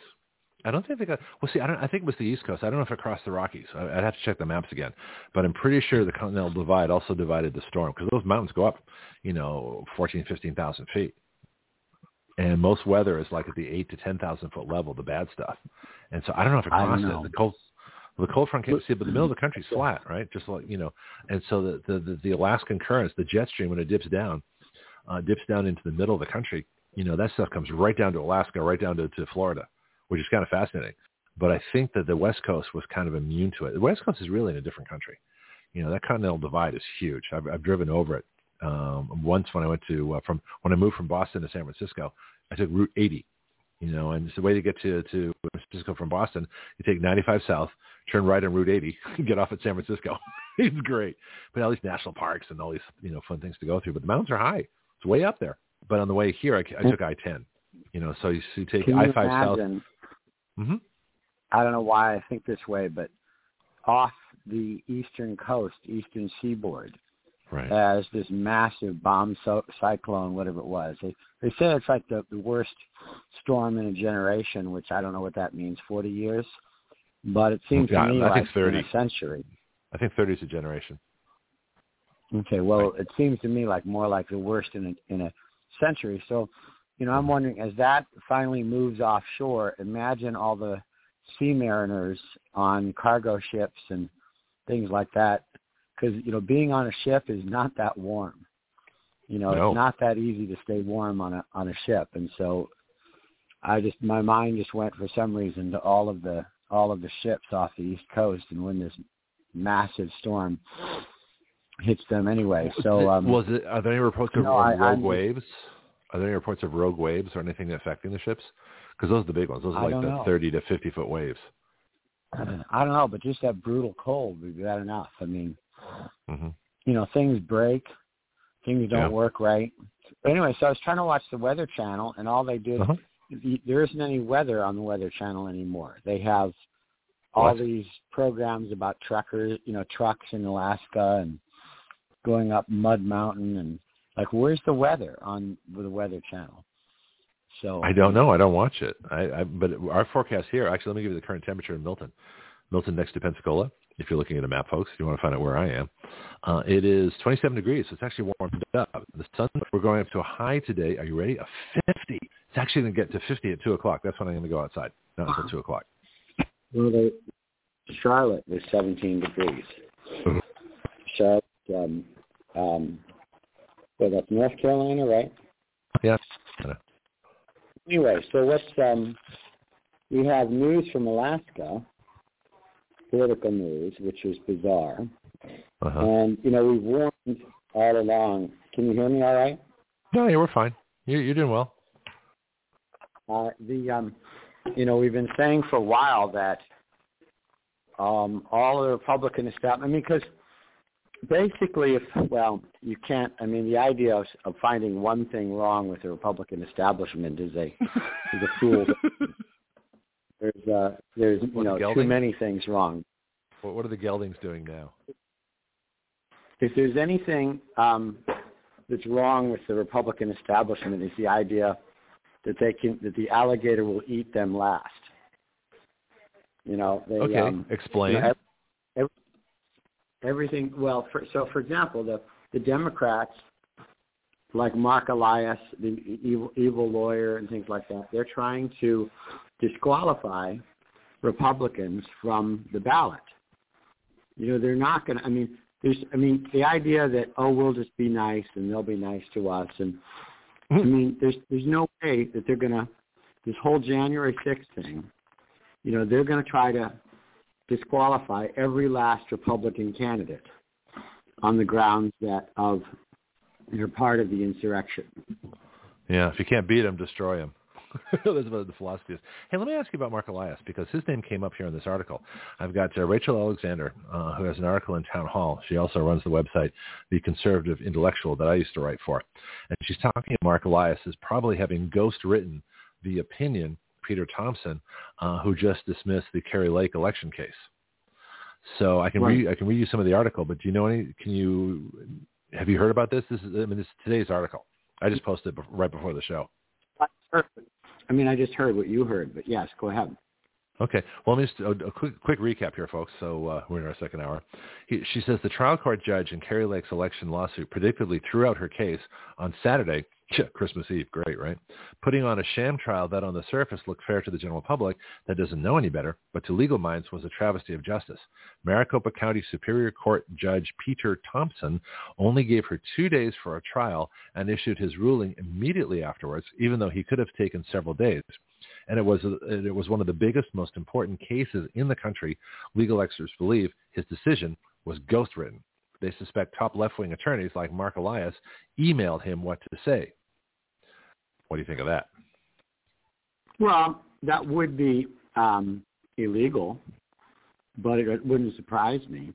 I don't think they got. Well, see, I don't. I think it was the East Coast. I don't know if it crossed the Rockies. I, I'd have to check the maps again. But I'm pretty sure the Continental Divide also divided the storm because those mountains go up, you know, fourteen, fifteen thousand feet, and most weather is like at the eight to ten thousand foot level, the bad stuff. And so I don't know if it crossed it. The cold, the cold front came. See, but the middle of the country's flat, right? Just like you know, and so the the the, the Alaskan currents, the jet stream when it dips down, uh, dips down into the middle of the country. You know, that stuff comes right down to Alaska, right down to, to Florida which is kind of fascinating. But I think that the West Coast was kind of immune to it. The West Coast is really in a different country. You know, that continental divide is huge. I've, I've driven over it um, once when I went to uh, from when I moved from Boston to San Francisco. I took Route 80. You know, and it's the way to get to to San Francisco from Boston. You take 95 south, turn right on Route 80, [laughs] get off at San Francisco. [laughs] it's great. But all these national parks and all these you know fun things to go through. But the mountains are high. It's way up there. But on the way here, I, I took I-10. You know, so you, so you take I-5 south Mm-hmm. I don't know why I think this way, but off the eastern coast, eastern seaboard, right. Uh, as this massive bomb so- cyclone, whatever it was. They, they say it's like the, the worst storm in a generation, which I don't know what that means, 40 years. But it seems yeah, to me I like think 30. a century. I think 30 is a generation. Okay, well, right. it seems to me like more like the worst in a, in a century. So you know, I'm wondering as that finally moves offshore, imagine all the sea mariners on cargo ships and things like that. Because you know, being on a ship is not that warm. You know, no. it's not that easy to stay warm on a on a ship, and so I just my mind just went for some reason to all of the all of the ships off the east coast, and when this massive storm hits them anyway. So um, was it? Are there any reports of no, I, rogue I'm waves? Are there any reports of rogue waves or anything affecting the ships? Because those are the big ones. Those are I like the know. 30 to 50 foot waves. [clears throat] I don't know, but just that brutal cold would be bad enough. I mean, hmm you know, things break, things don't Yeah. work right. But anyway, so I was trying to watch the Weather Channel, and all they did, Uh-huh. there isn't any weather on the Weather Channel anymore. They have all What? these programs about truckers, you know, trucks in Alaska and going up Mud Mountain, and like, where's the weather on the Weather Channel? So I don't know. I don't watch it. I, I but our forecast here. Actually, let me give you the current temperature in Milton. Milton next to Pensacola. If you're looking at a map, folks, if you want to find out where I am, uh, it is 27 degrees. So it's actually warmed up. The sun. We're going up to a high today. Are you ready? A 50. It's actually going to get to 50 at two o'clock. That's when I'm going to go outside. Not until two o'clock. Well, they, Charlotte was 17 degrees. Mhm. Charlotte, um, um, well, that's North Carolina, right? Yeah. Anyway, so what's um, we have news from Alaska, political news, which is bizarre, Uh-huh. and you know we've warned all along. Can you hear me all right? No, yeah, we're fine. You, you're doing well. Uh, the um, you know we've been saying for a while that um, all the Republican establishment. I mean, because basically, if well, you can't. I mean, the idea of, of finding one thing wrong with the Republican establishment is a is a fool. [laughs] There's uh, there's you What, know too many things wrong. What, what are the geldings doing now? If there's anything um, that's wrong with the Republican establishment, is the idea that they can that the alligator will eat them last. You know, they, Okay, um, explain. you know, ev- ev- everything. Well, for, so for example, the the Democrats, like Marc Elias, the evil, evil lawyer, and things like that, they're trying to disqualify Republicans from the ballot. You know, they're not going to. I mean, there's. I mean, the idea that oh, we'll just be nice and they'll be nice to us, and I hmm. mean, there's there's no way that they're going to. This whole January 6th thing, you know, they're going to try to disqualify every last Republican candidate on the grounds that of they're part of the insurrection. Yeah, if you can't beat them, destroy them. [laughs] That's what the philosophy is. Hey, let me ask you about Marc Elias because his name came up here in this article. I've got uh, Rachel Alexander, uh, who has an article in Town Hall. She also runs the website, The Conservative Intellectual, that I used to write for. And she's talking to Marc Elias as probably having ghost-written the opinion Peter Thompson, uh, who just dismissed the Kari Lake election case. So I can Right. read I can read you some of the article, but do you know any? Can you have you heard about this? This is I mean this is today's article. I just posted it right before the show. I mean, I just heard what you heard, but yes, go ahead. Okay. Well, let me just, a, quick, quick recap here, folks. So uh, we're in our second hour. He, she says the trial court judge in Kari Lake's election lawsuit predictably threw out her case on Saturday, Christmas Eve, great, right? Putting on a sham trial that on the surface looked fair to the general public that doesn't know any better, but to legal minds was a travesty of justice. Maricopa County Superior Court Judge Peter Thompson only gave her two days for a trial and issued his ruling immediately afterwards, even though he could have taken several days and it was it was one of the biggest, most important cases in the country. Legal experts believe his decision was ghost-written. They suspect top left-wing attorneys like Marc Elias emailed him what to say. What do you think of that? Well, that would be um, illegal, but it wouldn't surprise me.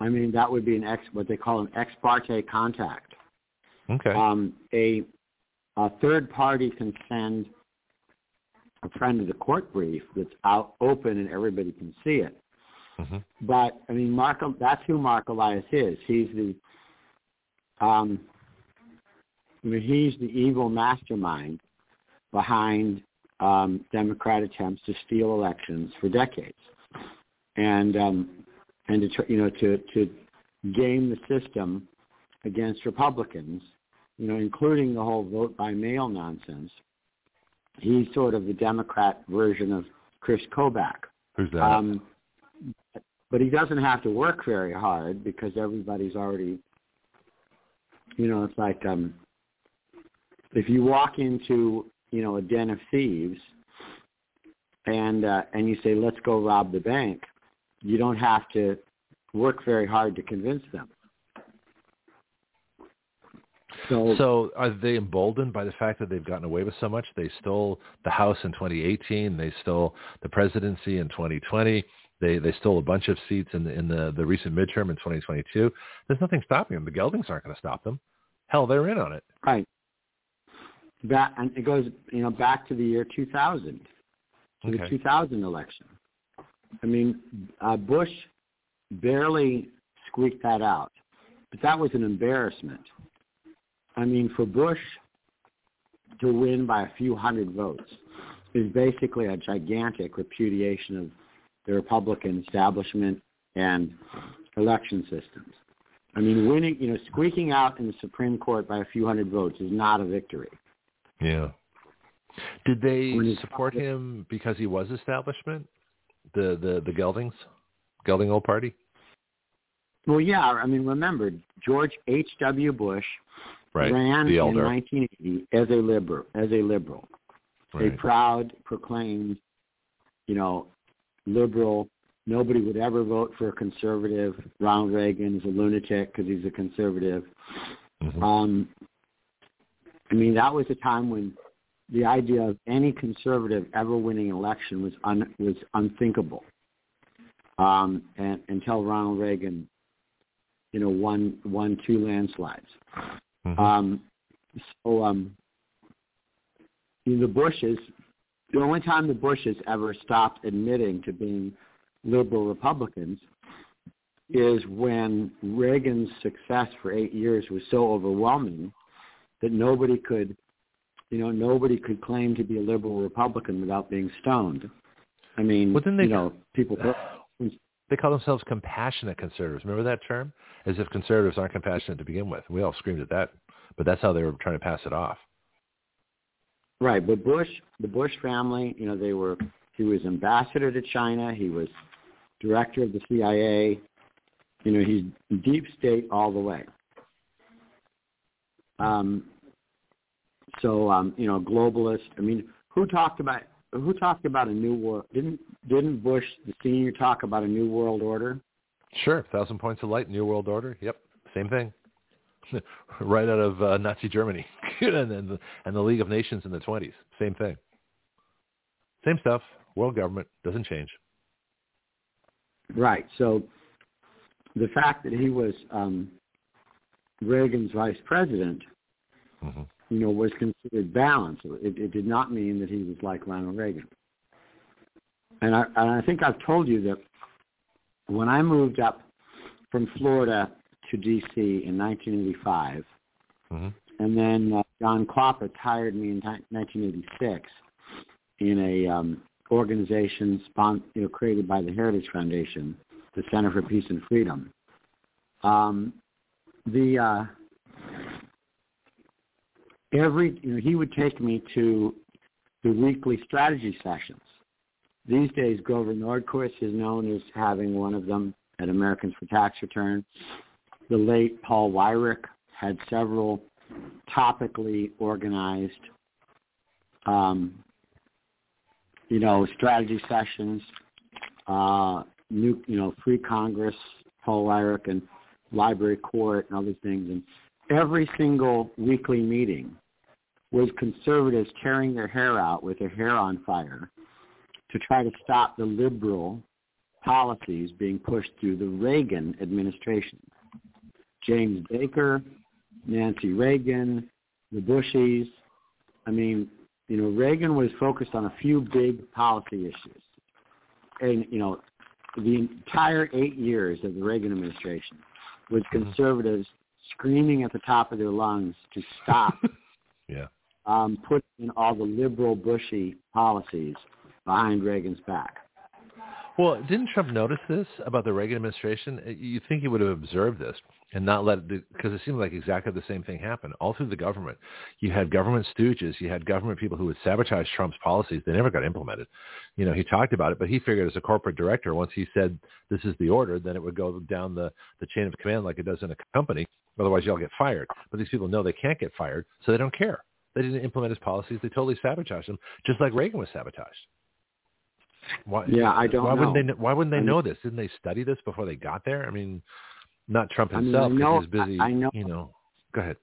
I mean, that would be an ex what they call an ex parte contact. Okay. Um, a a third party can send a friend of the court brief that's out open and everybody can see it. Mm-hmm. But I mean, Marc, that's who Marc Elias is. He's the, um, he's the evil mastermind behind um, Democrat attempts to steal elections for decades, and um, and to you know to to game the system against Republicans, you know, including the whole vote by mail nonsense he's sort of the Democrat version of Chris Kobach. Who's that? Um, but he doesn't have to work very hard because everybody's already, you know, it's like um, if you walk into, you know, a den of thieves and uh, and you say, let's go rob the bank, you don't have to work very hard to convince them. So, so are they emboldened by the fact that they've gotten away with so much? They stole the House in 2018. They stole the presidency in 2020. They they stole a bunch of seats in the in the, the recent midterm in 2022. There's nothing stopping them. The Geldings aren't going to stop them. Hell, they're in on it. Right. That and it goes you know back to the year 2000, to okay. the 2000 election. I mean, uh, Bush barely squeaked that out, but that was an embarrassment. I mean, for Bush to win by a few hundred votes is basically a gigantic repudiation of the Republican establishment and election systems. I mean, winning, you know, squeaking out in the Supreme Court by a few hundred votes is not a victory. Yeah. Did they support him because he was establishment? The the the Geldings, Gelding Old Party. Well, yeah. I mean, remember George H. W. Bush right. ran in 1980 as a liberal, as a liberal, right. a proud, proclaimed, you know, liberal. Nobody would ever vote for a conservative. Ronald Reagan is a lunatic because he's a conservative. Mm-hmm. Um, I mean, that was a time when the idea of any conservative ever winning an election was un, was unthinkable. Um, and until Ronald Reagan, you know, won won two landslides. Mm-hmm. Um, so um, the Bushes, the only time the Bushes ever stopped admitting to being liberal Republicans is when Reagan's success for eight years was so overwhelming that nobody could, you know, nobody could claim to be a liberal Republican without being stoned. I mean, well, they, you know, people. They call themselves compassionate conservatives. Remember that term? As if conservatives aren't compassionate to begin with. We all screamed at that, but that's how they were trying to pass it off. Right, but Bush, the Bush family, you know, they were. He was ambassador to China. He was director of the CIA. You know, he's deep state all the way. Um, so, um, you know, globalist. I mean, who talked about who talked about a new world? Didn't didn't Bush the senior talk about a new world order? Sure, Thousand Points of Light, New World Order. Yep, same thing. [laughs] right out of uh, Nazi Germany [laughs] and, and, the, and the League of Nations in the 20s. Same thing. Same stuff. World government doesn't change. Right. So the fact that he was um, Reagan's vice president, mm-hmm. You know, was considered balanced. It, it did not mean that he was like Ronald Reagan. And I, and I think I've told you that when I moved up from Florida to D.C. in 1985, mm-hmm. and then uh, John Klopitz hired me in 1986 in a um, organization spon- you know, created by the Heritage Foundation, the Center for Peace and Freedom. Um, the uh, every he would take me to the weekly strategy sessions. These days, Grover Norquist is known as having one of them at Americans for Tax Reform. The late Paul Weyrich had several topically organized, um, you know, strategy sessions. Uh, new, you know, Free Congress, Paul Weyrich, and Library Court, and other things. And every single weekly meeting was conservatives tearing their hair out with their hair on fire to try to stop the liberal policies being pushed through the Reagan administration. James Baker, Nancy Reagan, the Bushies. I mean, you know, Reagan was focused on a few big policy issues. And, you know, the entire eight years of the Reagan administration was mm-hmm. conservatives screaming at the top of their lungs to stop [laughs] yeah. Um, putting in all the liberal Bushy policies behind Reagan's back. Well, didn't Trump notice this about the Reagan administration? Uh, you think he would have observed this and not let it, because it seemed like exactly the same thing happened all through the government. You had government stooges, you had government people who would sabotage Trump's policies. They never got implemented. You know, he talked about it, but he figured as a corporate director, once he said this is the order, then it would go down the, the chain of command like it does in a company. Otherwise, you'll get fired. But these people know they can't get fired, so they don't care. They didn't implement his policies. They totally sabotaged them, just like Reagan was sabotaged. Why, yeah, I don't why know. Wouldn't they, why wouldn't they know this? Didn't they study this before they got there? I mean, not Trump himself I mean, I know, he's busy. I know, you know. Go ahead.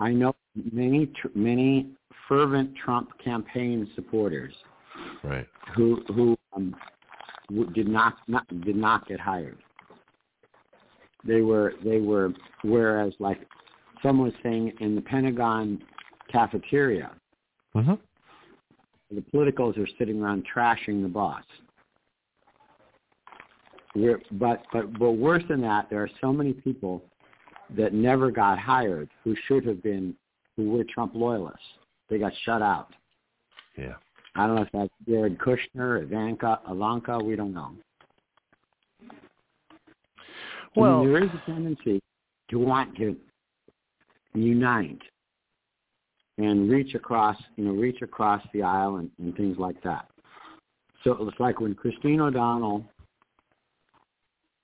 I know many many fervent Trump campaign supporters, right? Who who um, did not, not did not get hired. They were they were whereas like someone was saying in the Pentagon cafeteria, mm-hmm the politicals are sitting around trashing the boss. We're, but but but worse than that, there are so many people that never got hired who should have been who were Trump loyalists. They got shut out. Yeah. I don't know if that's Jared Kushner, Ivanka, Ivanka. We don't know. Well, I mean, there is a tendency to want to unite and reach across, you know, reach across the aisle and, and things like that. So it was like when Christine O'Donnell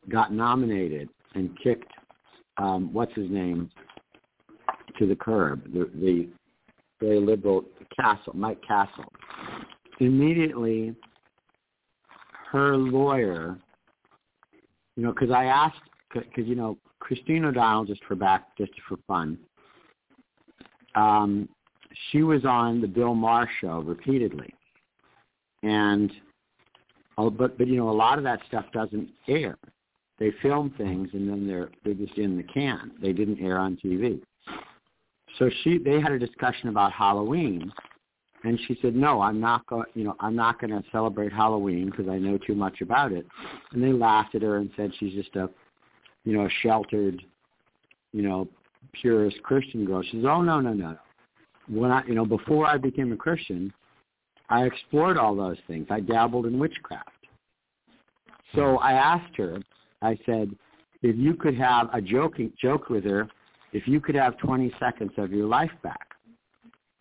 got nominated and kicked um, what's his name to the curb, the, the very liberal Castle, Mike Castle. Immediately, her lawyer, you know, because I asked, because you know, Christine O'Donnell, just for back, just for fun, um, she was on the Bill Maher show repeatedly, and oh, but but you know a lot of that stuff doesn't air. They film things and then they're they're just in the can. They didn't air on TV. So she they had a discussion about Halloween, and she said, "No, I'm not going. You know, I'm not going to celebrate Halloween because I know too much about it." And they laughed at her and said she's just a, you know, a sheltered, you know, purist Christian girl. She says, "Oh no, no, no when I, you know, before I became a Christian, I explored all those things. I dabbled in witchcraft. So I asked her, I said, if you could have a joking joke with her, if you could have 20 seconds of your life back,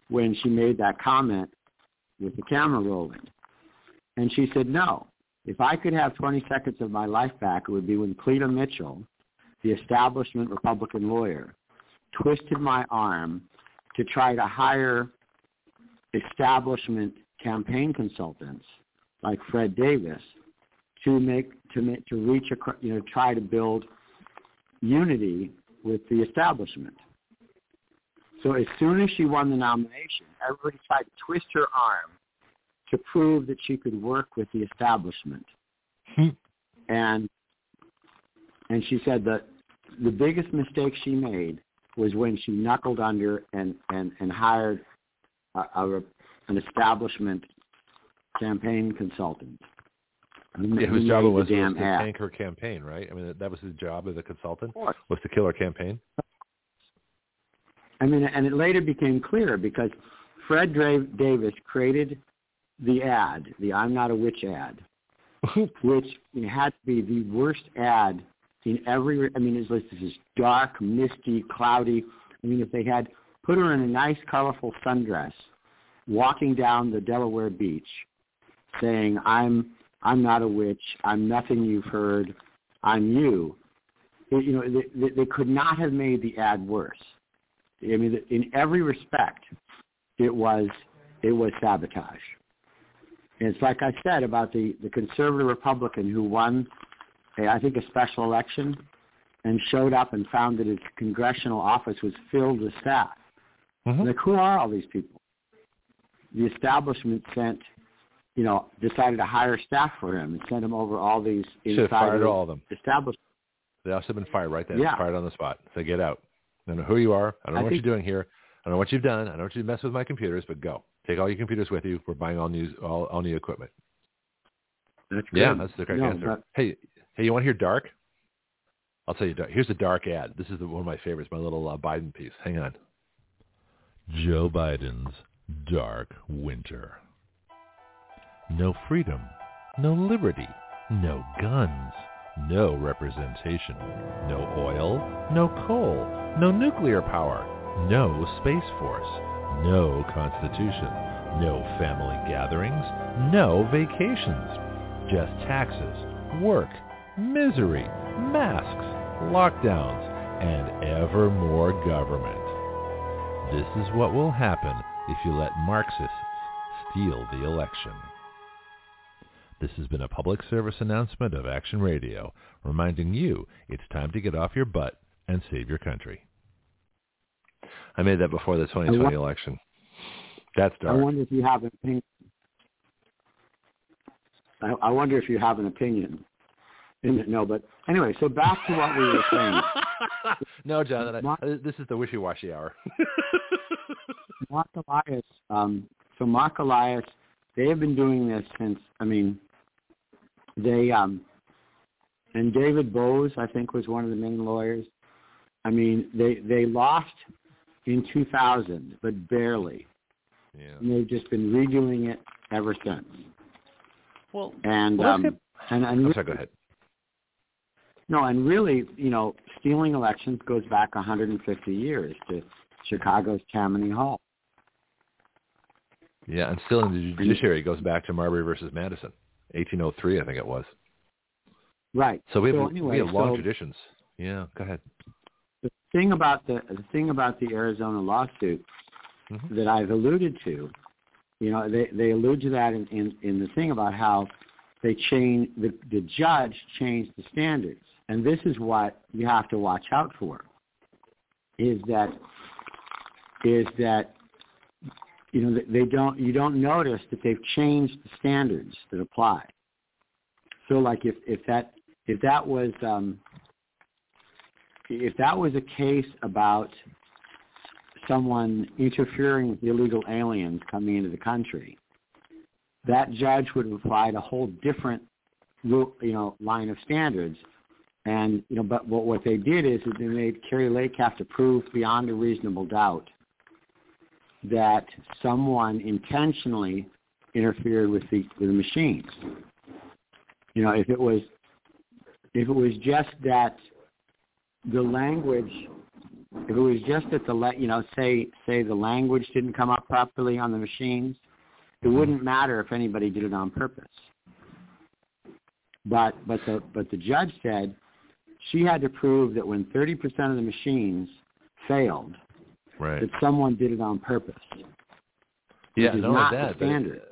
when she made that comment with the camera rolling. And she said, no. If I could have 20 seconds of my life back, it would be when Cleta Mitchell, the establishment Republican lawyer, twisted my arm to try to hire establishment campaign consultants like Fred Davis to make to make to reach a you know try to build unity with the establishment. So as soon as she won the nomination, everybody tried to twist her arm to prove that she could work with the establishment. Hmm. and and she said that the biggest mistake she made was when she knuckled under and and and hired a, a an establishment campaign consultant. Yeah, whose job it was, was to tank her campaign, right? I mean, that was his job as a consultant, was to kill her campaign. I mean, and it later became clear because Fred Davis created the ad, the I'm not a witch ad, [laughs] which had to be the worst ad in every. I mean, like this is dark, misty, cloudy. I mean, if they had put her in a nice, colorful sundress, walking down the Delaware beach, saying, "I'm I'm not a witch. I'm nothing you've heard. I'm you." It, you know, they, they could not have made the ad worse. I mean, in every respect, it was it was sabotage. And it's like I said about the the conservative Republican who won, I think, a special election, and showed up and found that his congressional office was filled with staff. Mm-hmm. Like, who are all these people? The establishment sent, you know, decided to hire staff for him and sent him over all these Should have fired all of them. Establishment. They also have been fired right then. Yeah. Fired on the spot. Say, get out. I don't know who you are. I don't know I what think, you're doing here. I don't know what you've done. I don't want you to mess with my computers, but go. Take all your computers with you. We're buying all new all, all new equipment. That's. Yeah, that's the correct no, answer. But, hey, hey, you want to hear dark? I'll tell you. Dark. Here's a dark ad. This is the, one of my favorites. My little uh, Biden piece. Hang on. Joe Biden's dark winter. No freedom, no liberty, no guns, no representation, no oil, no coal, no nuclear power, no space force, no constitution, no family gatherings, no vacations, just taxes, work, misery, masks, lockdowns, and ever more government. This is what will happen if you let Marxists steal the election. This has been a public service announcement of Action Radio, reminding you it's time to get off your butt and save your country. I made that before the 2020 election. That's dark. I wonder if you have an opinion. I, I wonder if you have an opinion. No, but anyway, so back to what we were saying. [laughs] no, John, I, this is the wishy-washy hour. [laughs] Marc Elias, um, so Marc Elias, they have been doing this since, I mean, they, um, and David Boies, I think, was one of the main lawyers. I mean, they, they lost in 2000, but barely. Yeah. And they've just been redoing it ever since. Well, and well, um, and, and oh, sorry, go ahead. No, and really, you know, stealing elections goes back 150 years to Chicago's Tammany Hall. Yeah, and stealing the judiciary goes back to Marbury versus Madison, 1803, I think it was. Right. So we have so anyway, we have long so traditions. Yeah, go ahead. The thing about the the thing about the Arizona lawsuit mm-hmm. that I've alluded to, you know, they they allude to that in in, in the thing about how they change the the judge changed the standards, and this is what you have to watch out for. Is that is that you know they don't you don't notice that they've changed the standards that apply. So like if if that if that was um, if that was a case about someone interfering with illegal aliens coming into the country, that judge would have applied a whole different you know line of standards. And you know, but what what they did is they made Kari Lake have to prove beyond a reasonable doubt that someone intentionally interfered with the with the machines. You know, if it was if it was just that the language if it was just that the you know say say the language didn't come up properly on the machines, it wouldn't matter if anybody did it on purpose. But but the but the judge said she had to prove that when 30% of the machines failed, right. that someone did it on purpose. Yeah, no, not that, the standard. But,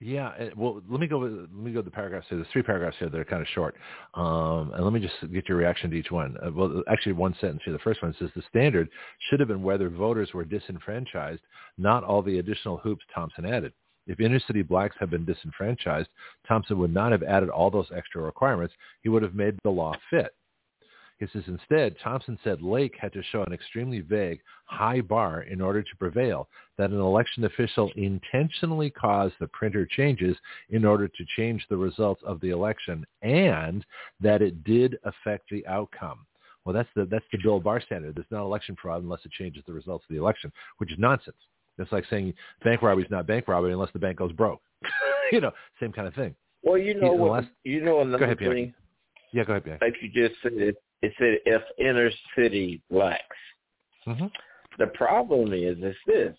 yeah, well, let me go. With, let me go to the paragraphs here. There's three paragraphs here that are kind of short, um, and let me just get your reaction to each one. Uh, well, actually, one sentence here. The first one says the standard should have been whether voters were disenfranchised, not all the additional hoops Thompson added. If inner city blacks had been disenfranchised, Thompson would not have added all those extra requirements. He would have made the law fit. He says instead, Thompson said Lake had to show an extremely vague, high bar in order to prevail, that an election official intentionally caused the printer changes in order to change the results of the election, and that it did affect the outcome. Well, that's the that's the Bill Barr standard. There's not election fraud unless it changes the results of the election, which is nonsense. It's like saying bank robbery is not bank robbery unless the bank goes broke. [laughs] you know, same kind of thing. Well, you know what? Last... You know another go ahead, thing. Yeah, go ahead, Bianchi. Like you just said, it, said if inner city blacks. Mm-hmm. The problem is, is this: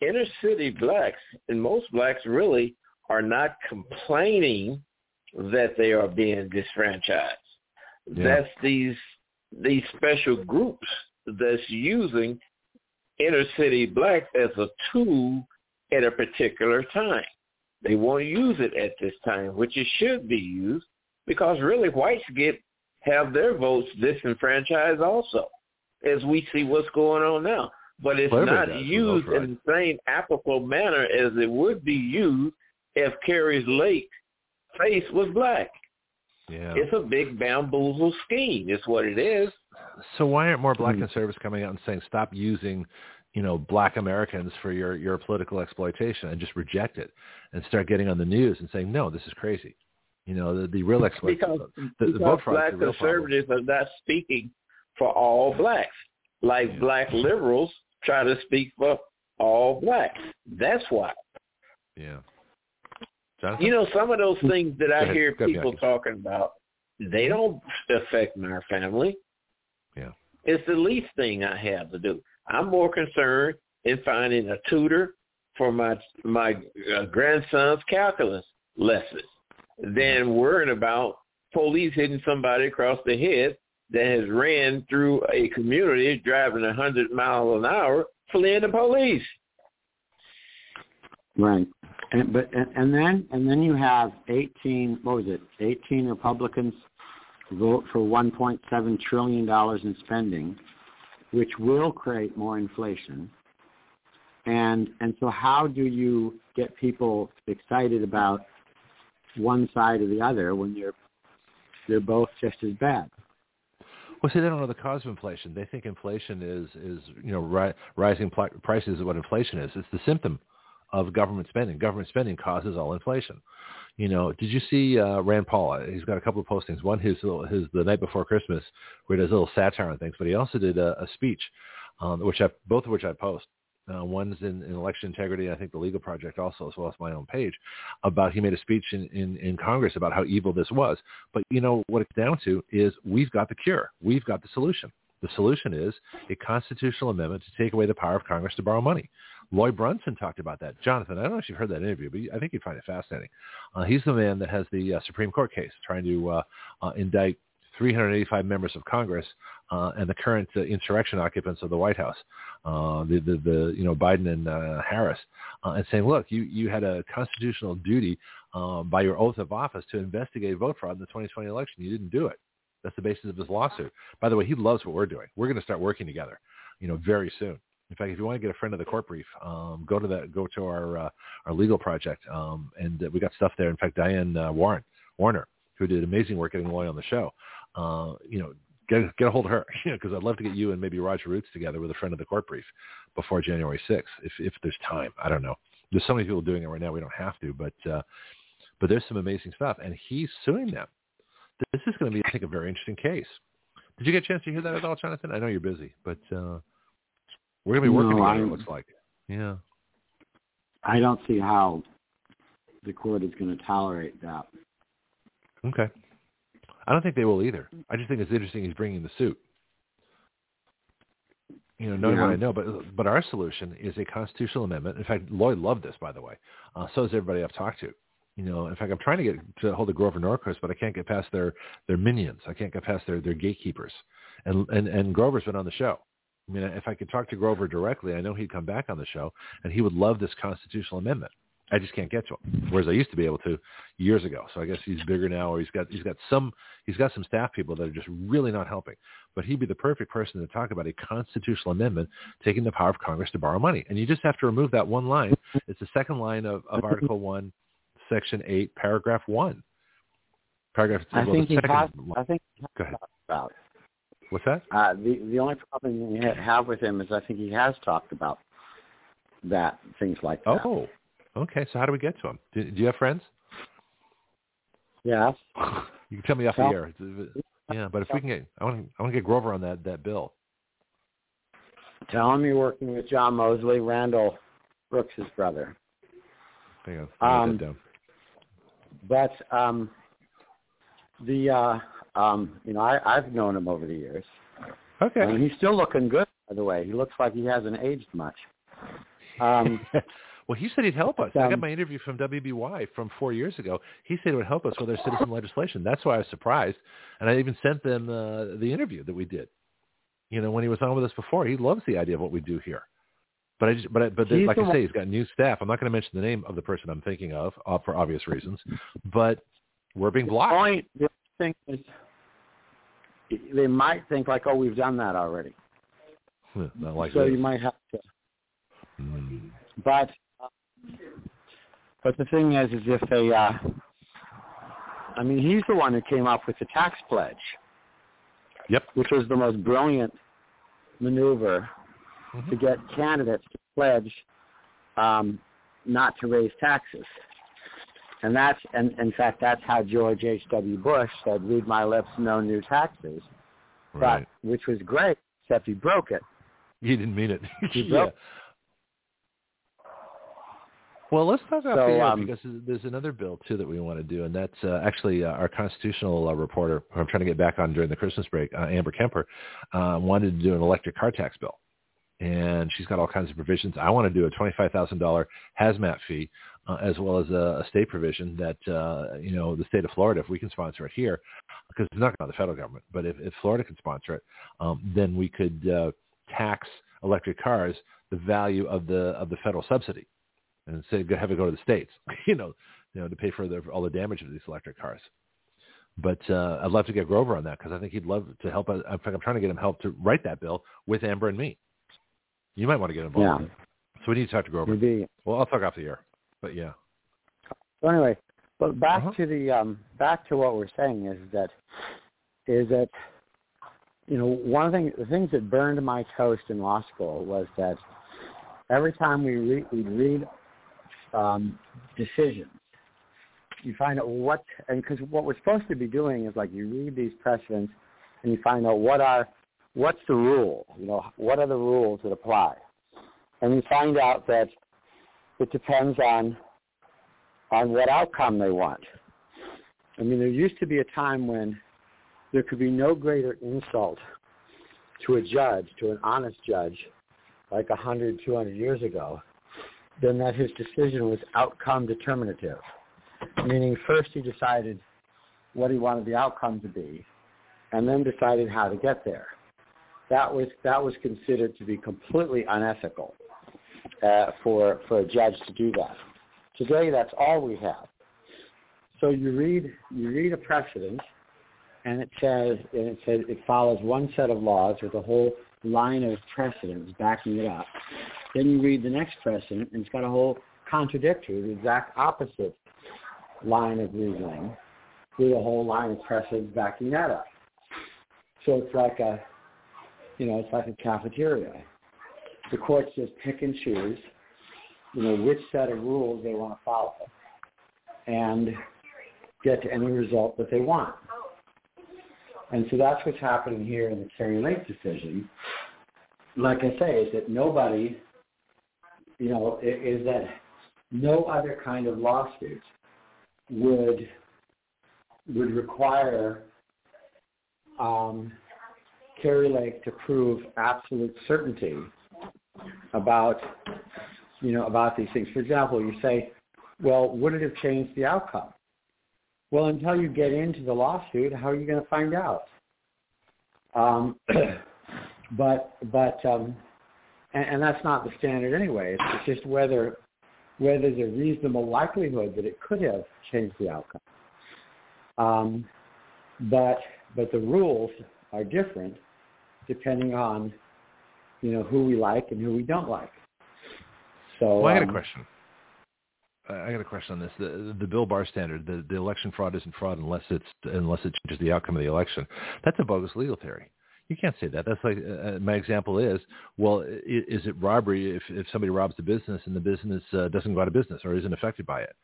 inner city blacks and most blacks really are not complaining that they are being disfranchised. Yeah. That's these these special groups that's using inner city blacks as a tool at a particular time. They want to use it at this time, which it should be used, because really whites get have their votes disenfranchised also, as we see what's going on now. But it's Well, not used right. in the same applicable manner as it would be used if Kari's Lake face was black. Yeah. It's a big bamboozle scheme. It's what it is. So why aren't more black Hmm. conservatives coming out and saying stop using, you know, black Americans for your your political exploitation and just reject it and start getting on the news and saying no, this is crazy. You know, the, the real [laughs] exploitation. Because, the, the because black the real problem. conservatives are not speaking for all blacks, like Yeah. black liberals try to speak for all blacks. That's why. Yeah. Jonathan? You know, some of those things that I hear people talking about, they don't affect my family. Yeah. It's the least thing I have to do. I'm more concerned in finding a tutor for my my uh, grandson's calculus lessons than worrying about police hitting somebody across the head that has ran through a community driving a hundred miles an hour, fleeing the police. Right. And but and, and then and then you have 18 what was it? 18 Republicans vote for 1.7 trillion dollars in spending, which will create more inflation. And and so how do you get people excited about one side or the other when they're they're both just as bad? Well, see, they don't know the cause of inflation. They think inflation is is you know ri- rising pl- prices is what inflation is. It's the symptom of government spending. Government spending causes all inflation. You know, did you see uh, Rand Paul? He's got a couple of postings. One his his the night before Christmas, where he does a little satire on things. But he also did a, a speech, um, which I both of which I post. Uh, one's in, in election integrity. I think the Legal Project also, as well as my own page, about he made a speech in, in, in Congress about how evil this was. But you know what it's down to is we've got the cure. We've got the solution. The solution is a constitutional amendment to take away the power of Congress to borrow money. Lloyd Brunson talked about that. Jonathan, I don't know if you've heard that interview, but I think you'd find it fascinating. Uh, he's the man that has the uh, Supreme Court case trying to uh, uh, indict 385 members of Congress uh, and the current uh, insurrection occupants of the White House, uh, the, the, the, you know, Biden and uh, Harris, uh, and saying, look, you, you had a constitutional duty uh, by your oath of office to investigate vote fraud in the 2020 election. You didn't do it. That's the basis of his lawsuit. By the way, he loves what we're doing. We're going to start working together, you know, very soon. In fact, if you want to get a friend of the court brief, um, go to that, go to our uh, our legal project, um, and uh, we got stuff there. In fact, Diane uh, Warren Warner, who did amazing work getting Lloyd on the show, uh, you know, get get a hold of her, [laughs] you know, because I'd love to get you and maybe Roger Roots together with a friend of the court brief before January 6th, if if there's time. I don't know. There's so many people doing it right now. We don't have to, but uh, but there's some amazing stuff, and he's suing them. This is going to be, I think, a very interesting case. Did you get a chance to hear that at all, Jonathan? I know you're busy, but uh, we're going to be working No, together. I'm- It looks like. Yeah. I don't see how the court is going to tolerate that. Okay. I don't think they will either. I just think it's interesting he's bringing the suit. You know, knowing what I know, but but our solution is a constitutional amendment. In fact, Lloyd loved this, by the way. Uh, so does everybody I've talked to. You know, in fact, I'm trying to get to hold of Grover Norquist, but I can't get past their their minions. I can't get past their their gatekeepers. And and and Grover's been on the show. I mean, if I could talk to Grover directly, I know he'd come back on the show, and he would love this constitutional amendment. I just can't get to him, whereas I used to be able to years ago. So I guess he's bigger now, or he's got he's got some he's got some staff people that are just really not helping. But he'd be the perfect person to talk about a constitutional amendment taking the power of Congress to borrow money. And you just have to remove that one line. It's the second line of, of Article [laughs] One, Section Eight, Paragraph One. Paragraph. I well, think he has. line- I think he has Go ahead. about. What's that? Uh, the the only problem you have with him is I think he has talked about that things like that. Oh, okay. So how do we get to him? Do, do you have friends? Yeah. [laughs] You can tell me off the air. Yeah, but if we can get, I want to, I want to get Grover on that that bill. Tell him you're working with John Moseley, Randall Brooks' brother. Hang on, I'll Um, that down. but um, the uh, um, you know I, I've known him over the years. Okay. And he's still looking good, by the way. He looks like he hasn't aged much. [laughs] Um, well, he said he'd help us. I um, got my interview from WBY from four years ago. He said it would help us with our citizen legislation. That's why I was surprised, and I even sent them uh, the interview that we did. You know, when he was on with us before, he loves the idea of what we do here. But I just, but I, but He's like the I say, he's got new staff. I'm not going to mention the name of the person I'm thinking of uh, for obvious reasons, but we're being blocked. point the thing is, they might think like, oh, we've done that already. Hmm, Not like so you might have to. Hmm. But but the thing is, is if they, uh, I mean, he's the one who came up with the tax pledge, Yep. which was the most brilliant maneuver Mhm. to get candidates to pledge um, not to raise taxes. And that's, and in fact, that's how George H.W. Bush said, read my lips, no new taxes, Right. but, which was great, except he broke it. He didn't mean it. [laughs] He broke- Well, let's talk off So, the um, because there's another bill too that we want to do, and that's uh, actually uh, our constitutional uh, reporter, who I'm trying to get back on during the Christmas break, uh, Amber Kemper, uh, wanted to do an electric car tax bill, and she's got all kinds of provisions. I want to do a twenty-five thousand dollar hazmat fee, uh, as well as a, a state provision that uh, you know the state of Florida, if we can sponsor it here, because it's not going to the federal government, but if, if Florida can sponsor it, um, then we could uh, tax electric cars the value of the of the federal subsidy and say have it go to the states, [laughs] you know, you know, to pay for the, all the damage of these electric cars. But uh, I'd love to get Grover on that because I think he'd love to help. In fact, I'm trying to get him help to write that bill with Amber and me. You might want to get involved. Yeah. So we need to talk to Grover. Maybe. Well, I'll talk off the air. But yeah. So anyway, but back Uh-huh. to the um, back to what we're saying is that is that you know one of the things, the things that burned my toast in law school was that every time we re- we read um, decisions, you find out what and because what we're supposed to be doing is like you read these precedents and you find out what are what's the rule, you know, what are the rules that apply, and you find out that it depends on on what outcome they want. I mean, there used to be a time when there could be no greater insult to a judge, to an honest judge, like a hundred, two hundred years ago, than that his decision was outcome determinative. Meaning first he decided what he wanted the outcome to be, and then decided how to get there. That was that was considered to be completely unethical uh, for for a judge to do that. Today, that's all we have. So you read you read a precedent, and it says and it says it follows one set of laws with a whole line of precedents backing it up. Then you read the next precedent, and it's got a whole contradictory, the exact opposite line of reasoning, with a whole line of precedents backing that up. So it's like a, you know, it's like a cafeteria. The courts just pick and choose you know, which set of rules they want to follow and get to any result that they want. And so that's what's happening here in the Kari Lake decision. Like I say, is that nobody, you know, is that no other kind of lawsuit would would require um, Kari Lake to prove absolute certainty about you know, about these things. For example, you say, well, would it have changed the outcome? Well, until you get into the lawsuit, how are you going to find out? Um, [clears throat] but but um, and, and that's not the standard anyway. It's, just whether whether there's a reasonable likelihood that it could have changed the outcome. Um, but but the rules are different depending on you know who we like and who we don't like. So Well, I got a um, question. I got a question on this. The the Bill Barr standard, the, the election fraud isn't fraud unless it's unless it changes the outcome of the election. That's a bogus legal theory. You can't say that. That's like uh, my example is, well, is it robbery if if somebody robs the business and the business uh, doesn't go out of business or isn't affected by it?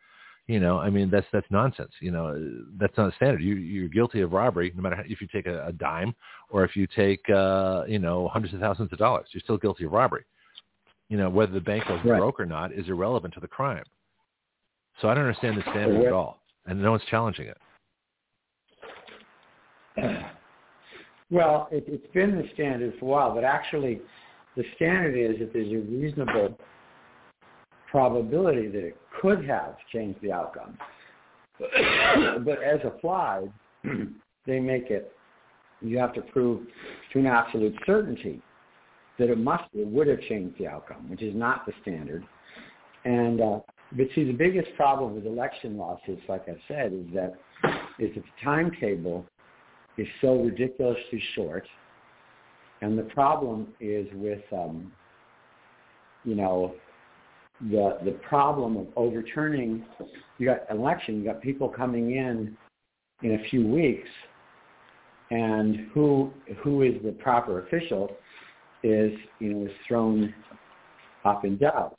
You know, I mean that's that's nonsense. You know, that's not a standard. You you're guilty of robbery no matter how, if you take a, a dime or if you take uh, you know hundreds of thousands of dollars. You're still guilty of robbery. You know, whether the bank was Right. broke or not is irrelevant to the crime. So I don't understand the standard at all. and no one's challenging it. [clears throat] Well, it, it's been the standard for a while, but actually, the standard is that there's a reasonable probability that it could have changed the outcome. [coughs] but as applied, [clears throat] they make it, you have to prove to an absolute certainty that it must, it would have changed the outcome, which is not the standard. And, uh, but see, the biggest problem with election lawsuits, like I said, is that, is that the timetable is so ridiculously short. And the problem is with, um, you know, the the problem of overturning. You got election. You got people coming in in a few weeks, and who who is the proper official is you know is thrown up in doubt.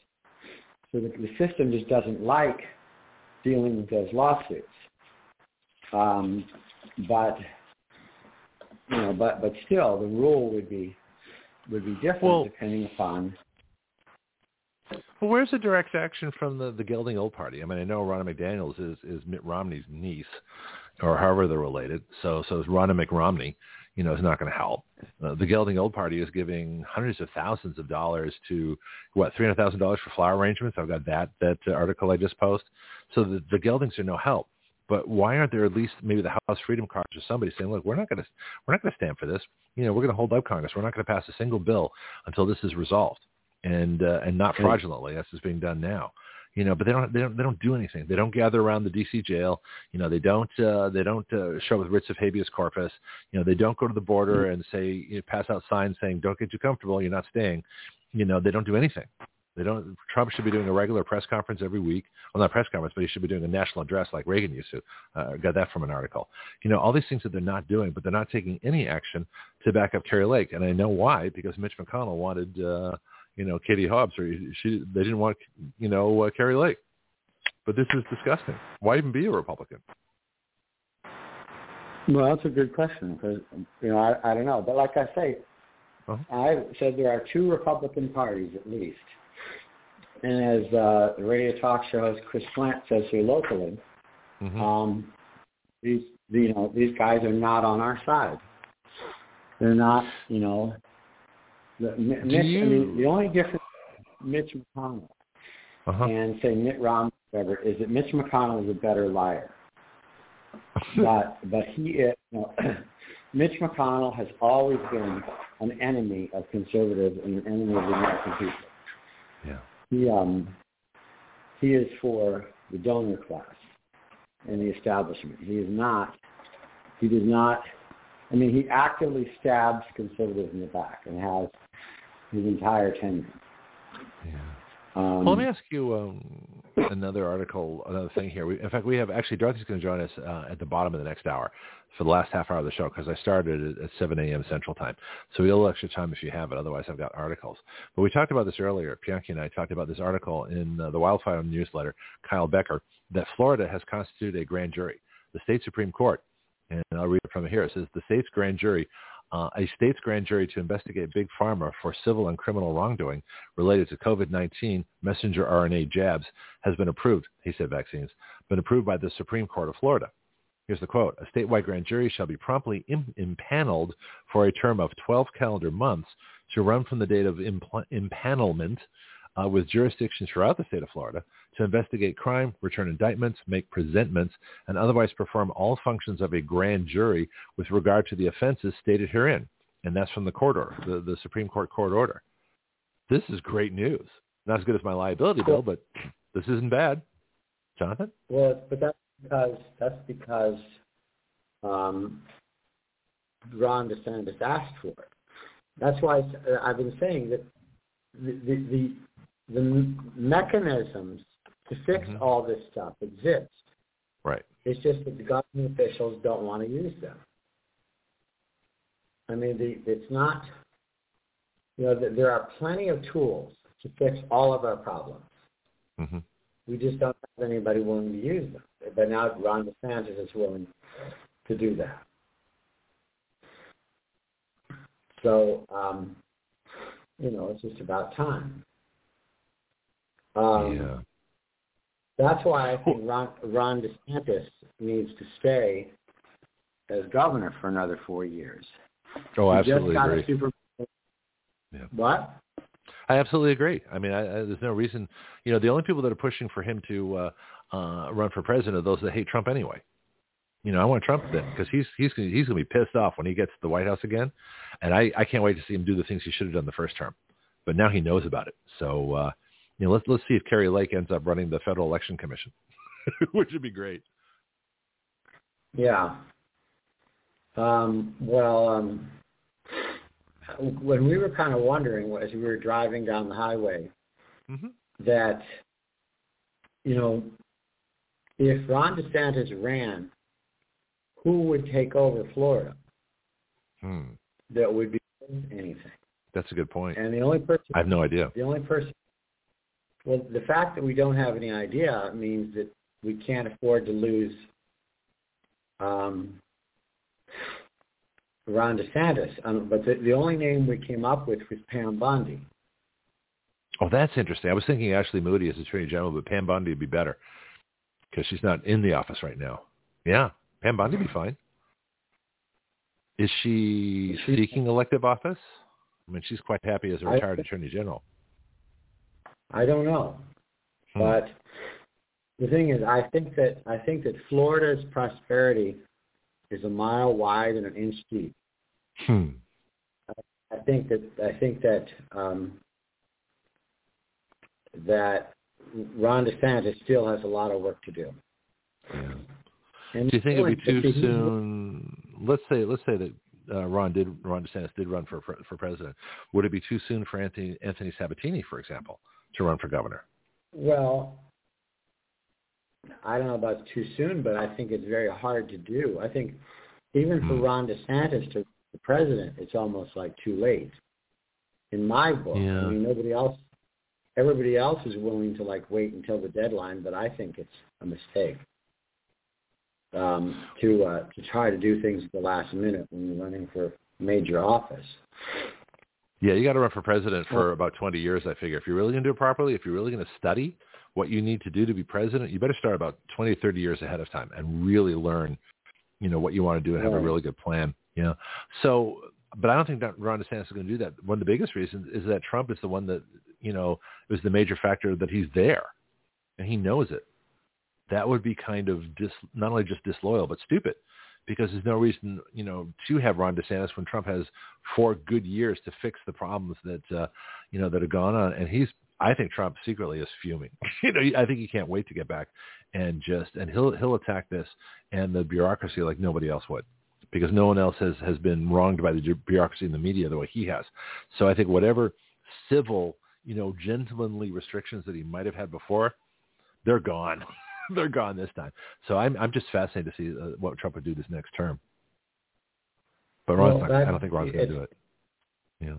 So the, the system just doesn't like dealing with those lawsuits. Um, but you know, but but still, the rule would be would be different well, depending upon. Well, where's the direct action from the the Gelding Old Party? I mean, I know Ronna McDaniel's is is Mitt Romney's niece, or however they're related. So so is Ronna McRomney. You know, is not going to help. Uh, the Gelding Old Party is giving hundreds of thousands of dollars to what three hundred thousand dollars for flower arrangements. I've got that that uh, article I just posted. So the the Geldings are no help. But why aren't there at least maybe the House Freedom Caucus or somebody saying, look, we're not going to we're not going to stand for this. You know, we're going to hold up Congress. We're not going to pass a single bill until this is resolved, and uh, and not fraudulently. That's is being done now. You know, but they don't they don't they don't do anything. They don't gather around the D.C. jail. You know, they don't uh, they don't uh, show with writs of habeas corpus. You know, they don't go to the border and say you know, pass out signs saying don't get too comfortable. You're not staying. You know, they don't do anything. They don't. Trump should be doing a regular press conference every week. Well, not press conference, but he should be doing a national address like Reagan used to. Uh, got that from an article. You know, all these things that they're not doing, but they're not taking any action to back up Kari Lake, and I know why because Mitch McConnell wanted, uh, you know, Katie Hobbs, or she they didn't want, you know, uh, Kari Lake. But this is disgusting. Why even be a Republican? Well, that's a good question because you know I, I don't know, but like I say, uh-huh. I said there are two Republican parties at least and as uh, the radio talk show host Chris Plante says here locally, mm-hmm. um, these you know these guys are not on our side. They're not, you know. The, Mitch, you... I mean, the only difference Mitch McConnell uh-huh. and say Mitt Romney, whatever, is that Mitch McConnell is a better liar. [laughs] but but he is, you know, [clears throat] Mitch McConnell has always been an enemy of conservatives and an enemy of the American people. Yeah he um he is for the donor class and the establishment. He is not he does not I mean he actively stabs conservatives in the back and has his entire tenure. Yeah. Um, well, let me ask you um, another article, another thing here. We, in fact, we have actually Dorothy's going to join us uh, at the bottom of the next hour for the last half hour of the show because I started at 7 a.m. Central Time. So we have a little extra time if you have it. Otherwise, I've got articles. But we talked about this earlier. Bianchi and I talked about this article in uh, the Wildfire newsletter, Kyle Becker, that Florida has constituted a grand jury. The state Supreme Court, and I'll read it from here. It says the state's grand jury uh, a state's grand jury to investigate Big Pharma for civil and criminal wrongdoing related to COVID-19 messenger RNA jabs has been approved, he said vaccines, been approved by the Supreme Court of Florida. Here's the quote. A statewide grand jury shall be promptly Im- impaneled for a term of 12 calendar months to run from the date of impl- impanelment uh, with jurisdictions throughout the state of Florida to investigate crime, return indictments, make presentments, and otherwise perform all functions of a grand jury with regard to the offenses stated herein. And that's from the court order, the, the Supreme Court court order. This is great news. Not as good as my liability bill, but this isn't bad. Jonathan? Well, but that because that's because um, Ron DeSantis asked for it. That's why I've been saying that the the, the, the mechanisms to fix mm-hmm. all this stuff exist. Right. It's just that the government officials don't want to use them. I mean, the, it's not. You know, there are plenty of tools to fix all of our problems. Mm-hmm. We just don't have anybody willing to use them. But now Ron DeSantis is willing to do that. So, um, you know, it's just about time. Um, yeah. That's why I think Ron, Ron DeSantis needs to stay as governor for another four years. Oh, He absolutely agree. super. Yeah. What? I absolutely agree. I mean, I, I, there's no reason. You know, the only people that are pushing for him to uh, uh, run for president are those that hate Trump anyway. You know, I want Trump then because he's he's gonna, he's going to be pissed off when he gets to the White House again, and I I can't wait to see him do the things he should have done the first term. But now he knows about it, so uh, you know, let's let's see if Kari Lake ends up running the Federal Election Commission, [laughs] which would be great. Yeah. Um, well, um, when we were kind of wondering as we were driving down the highway Mm-hmm. that, you know, if Ron DeSantis ran, who would take over Florida Hmm. that would be anything? That's a good point. And the only person, I have no idea. the only person, well, the fact that we don't have any idea means that we can't afford to lose um, Ron DeSantis. Um, but the, the only name we came up with was Pam Bondi. Oh, that's interesting. I was thinking Ashley Moody as Attorney General, but Pam Bondi would be better because she's not in the office right now. Yeah, Pam Bondi would be fine. Is she She- seeking elective office? I mean, she's quite happy as a retired Attorney General. I don't know, Hmm. but the thing is, I think that I think that Florida's prosperity is a mile wide and an inch deep. Hmm. I think that I think that um, that Ron DeSantis still has a lot of work to do. Yeah. And Do you think it'd be too soon? Let's say let's say that uh, Ron did Ron DeSantis did run for for president. Would it be too soon for Anthony Anthony Sabatini, for example, to run for governor? Well, I don't know about too soon, but I think it's very hard to do. I think even for Hmm. Ron DeSantis to the president, it's almost like too late. In my book, Yeah. I mean, nobody else, everybody else is willing to like wait until the deadline, but I think it's a mistake um, to uh, to try to do things at the last minute when you're running for major office. Yeah, you got to run for president for about 20 years, I figure. If you're really going to do it properly, if you're really going to study what you need to do to be president, you better start about 20 or 30 years ahead of time and really learn, you know, what you want to do and have a really good plan, you know. So, but I don't think that Ron DeSantis is going to do that. One of the biggest reasons is that Trump is the one that, you know, is the major factor that he's there and he knows it. That would be kind of dis, not only just disloyal, but stupid because there's no reason, you know, to have Ron DeSantis when Trump has four good years to fix the problems that, uh, you know, that have gone on. And he's, I think Trump secretly is fuming. [laughs] you know, I think he can't wait to get back and just, and he'll, he'll attack this and the bureaucracy like nobody else would because no one else has, has been wronged by the bureaucracy in the media the way he has. So I think whatever civil, you know, gentlemanly restrictions that he might have had before, they're gone. [laughs] [laughs] they're gone this time. So I'm I'm just fascinated to see uh, what Trump would do this next term. But Ron's Well, not, I don't think Ron's going to do it. Yeah.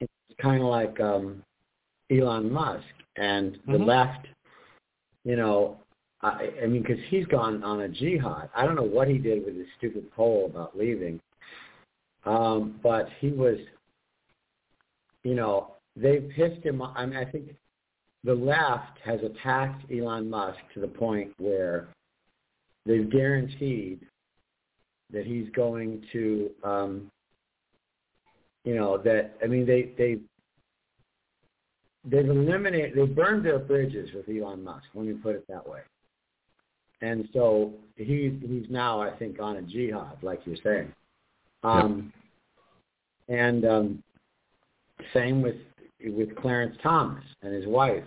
it's kind of like um, Elon Musk and the Mhm. left. You know, I, I mean, because he's gone on a jihad. I don't know what he did with his stupid poll about leaving, um, but he was. You know, they pissed him. off. I mean, I think the left has attacked Elon Musk to the point where they've guaranteed that he's going to um, you know that I mean they they they've eliminated they burned their bridges with Elon Musk. Let me put it that way. And so he he's now I think on a jihad, like you're saying. Um, And um, same with with Clarence Thomas and his wife.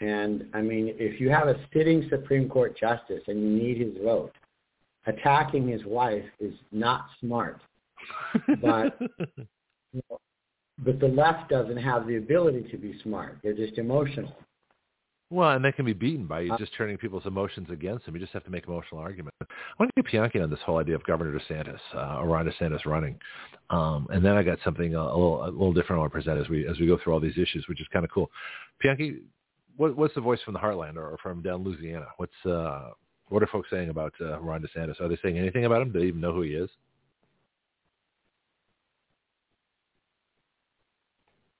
And I mean, if you have a sitting Supreme Court justice and you need his vote, attacking his wife is not smart. But- [laughs] But the left doesn't have the ability to be smart. They're just emotional. well, and that can be beaten by you just turning people's emotions against them. You just have to make emotional arguments. I want to get Bianchi on this whole idea of Governor DeSantis, uh, or Ron DeSantis running, um, and then I got something a, a little a little different I want to present as we as we go through all these issues, which is kind of cool. Bianchi, what, what's the voice from the heartland or from down Louisiana? What's uh, what are folks saying about uh, Ron DeSantis? Are they saying anything about him? Do they even know who he is?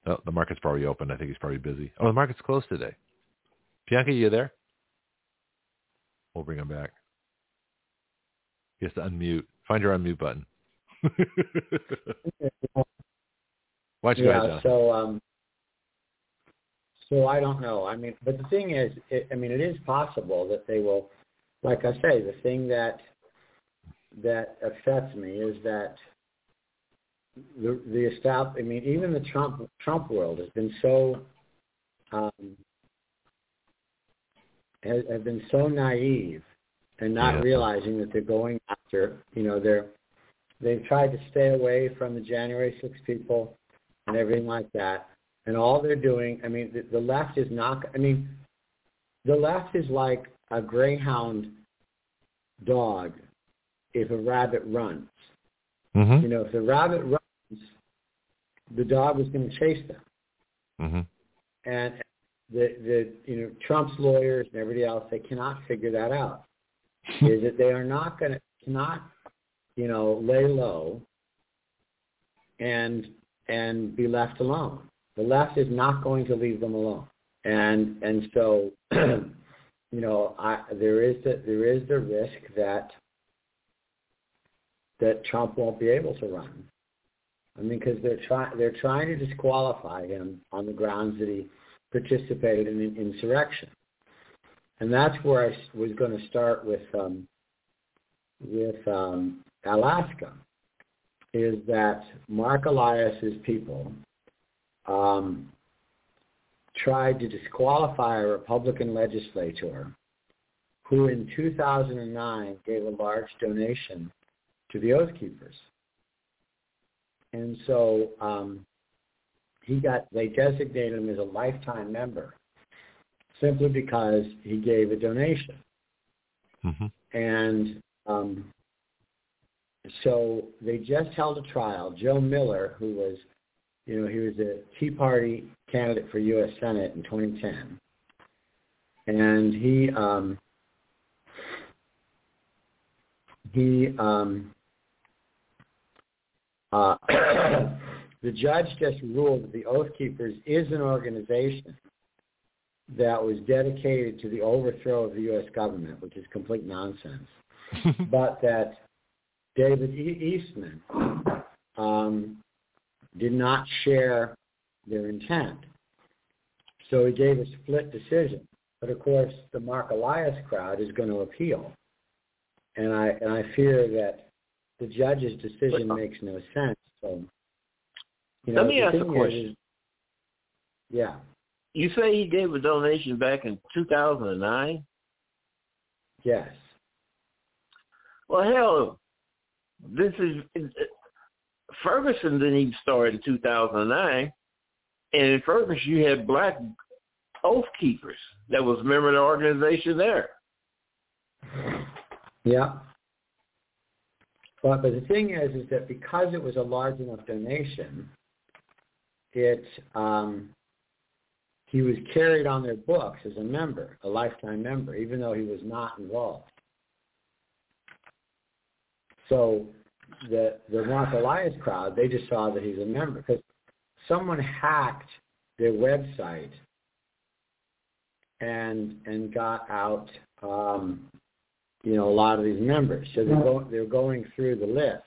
Oh, the market's probably open. I think he's probably busy. Oh, the market's closed today. Bianca, you there? We'll bring him back. He has to unmute. Find your unmute button. [laughs] Why don't you yeah, go ahead, so um, so I don't know. I mean, but the thing is, it, I mean, it is possible that they will. Like I say, the thing that that upsets me is that the the estab- I mean, even the Trump Trump world has been so um, has, have been so naive and not Yeah. realizing that they're going after. You know, they're they've tried to stay away from the January 6 people and everything like that. And all they're doing, I mean, the, the left is not. I mean, the left is like a greyhound dog if a rabbit runs. Mm-hmm. You know, if the rabbit runs, the dog is going to chase them. Mm-hmm. And the the you know Trump's lawyers and everybody else they cannot figure that out. [laughs] is that they are not going to cannot you know lay low and and be left alone. The left is not going to leave them alone. And and so [clears throat] you know I there is the there is the risk that that Trump won't be able to run. I mean, because they're trying they're trying to disqualify him on the grounds that he participated in an insurrection, and that's where I was going to start with um, with um, Alaska. Is that Mark Elias's people um, tried to disqualify a Republican legislator who in 2009 gave a large donation to the Oath Keepers. And so um, he got, they designated him as a lifetime member simply because he gave a donation. Mm-hmm. And um, so they just held a trial. Joe Miller, who was, you know, he was a Tea Party candidate for U.S. Senate in 2010, and he um, he um, uh, [coughs] the judge just ruled that the Oath Keepers is an organization that was dedicated to the overthrow of the U.S. government, which is complete nonsense [laughs] but that David e- Eastman um, did not share their intent. So he gave a split decision. But of course, the Mark Elias crowd is going to appeal, and I and I fear that the judge's decision But- uh, makes no sense. So, you know, Let me ask a question. is- yeah, You say he gave a donation back in 2009? yes, Well, hell, this is Ferguson didn't even start in 2009, and in Ferguson you had black oath keepers that was a member of the organization there. Yeah. But but the thing is, is that because it was a large enough donation, it um, he was carried on their books as a member, a lifetime member, even though he was not involved. So the the Mark Elias crowd, they just saw that he's a member because someone hacked their website and and got out um, you know, a lot of these members. So they're, go, they're going through the list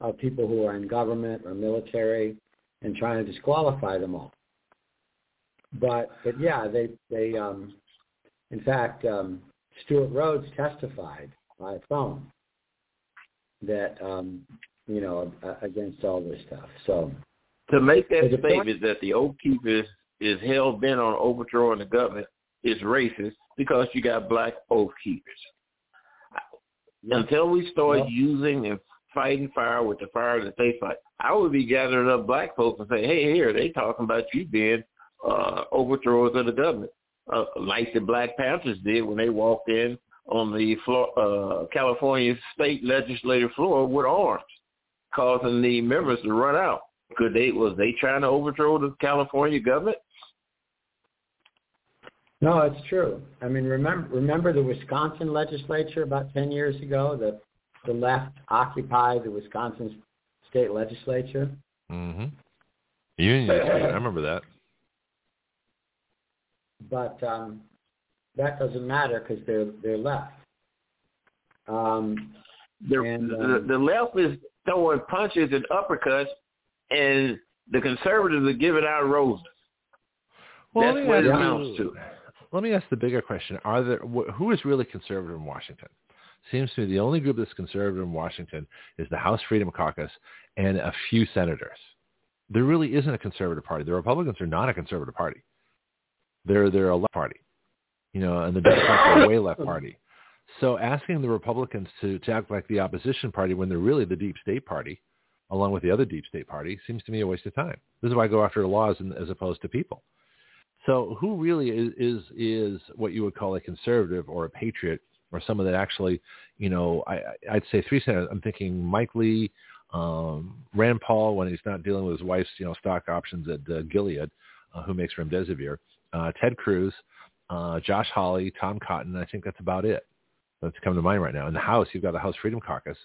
of people who are in government or military and trying to disqualify them all. But but yeah, they they um, in fact um, Stewart Rhodes testified by phone that um, you know against all this stuff. So To make that But the point- statement that the oath keepers is hell bent on overthrowing the government is racist because you got black oath keepers. Until we start using and fighting fire with the fire that they fight, I would be gathering up black folks and say, "Hey, here they talking about you being uh, overthrowers of the government, uh, like the Black Panthers did when they walked in on the floor, uh, California state legislative floor with arms, causing the members to run out. Could they was they trying to overthrow the California government? no, it's true. I mean, remember remember the Wisconsin legislature about ten years ago. The the left occupied the Wisconsin state legislature. Mm-hmm. Union Street. I remember that. But um, that doesn't matter because they're they're left. Um, the, and, the um, the left is throwing punches and uppercuts, and the conservatives are giving out roses. Well, That's let me what it ask amounts to. Let me ask the bigger question: Are there wh- who is really conservative in Washington? Seems to me the only group that's conservative in Washington is the House Freedom Caucus and a few senators. There really isn't a conservative party. The Republicans are not a conservative party. They're they're a left party, you know, and the Democrats are [coughs] way left party. So asking the Republicans to, to act like the opposition party when they're really the deep state party, along with the other deep state party, seems to me a waste of time. This is why I go after laws and, as opposed to people. So who really is, is is what you would call a conservative or a patriot or someone that actually, you know, I, I- I'd say three senators. I'm thinking Mike Lee, um, Rand Paul when he's not dealing with his wife's, you know, stock options at uh, Gilead, uh, who makes remdesivir, uh, Ted Cruz, uh, Josh Hawley, Tom Cotton. I think that's about it. That's come to mind right now. In the House, you've got the House Freedom Caucus.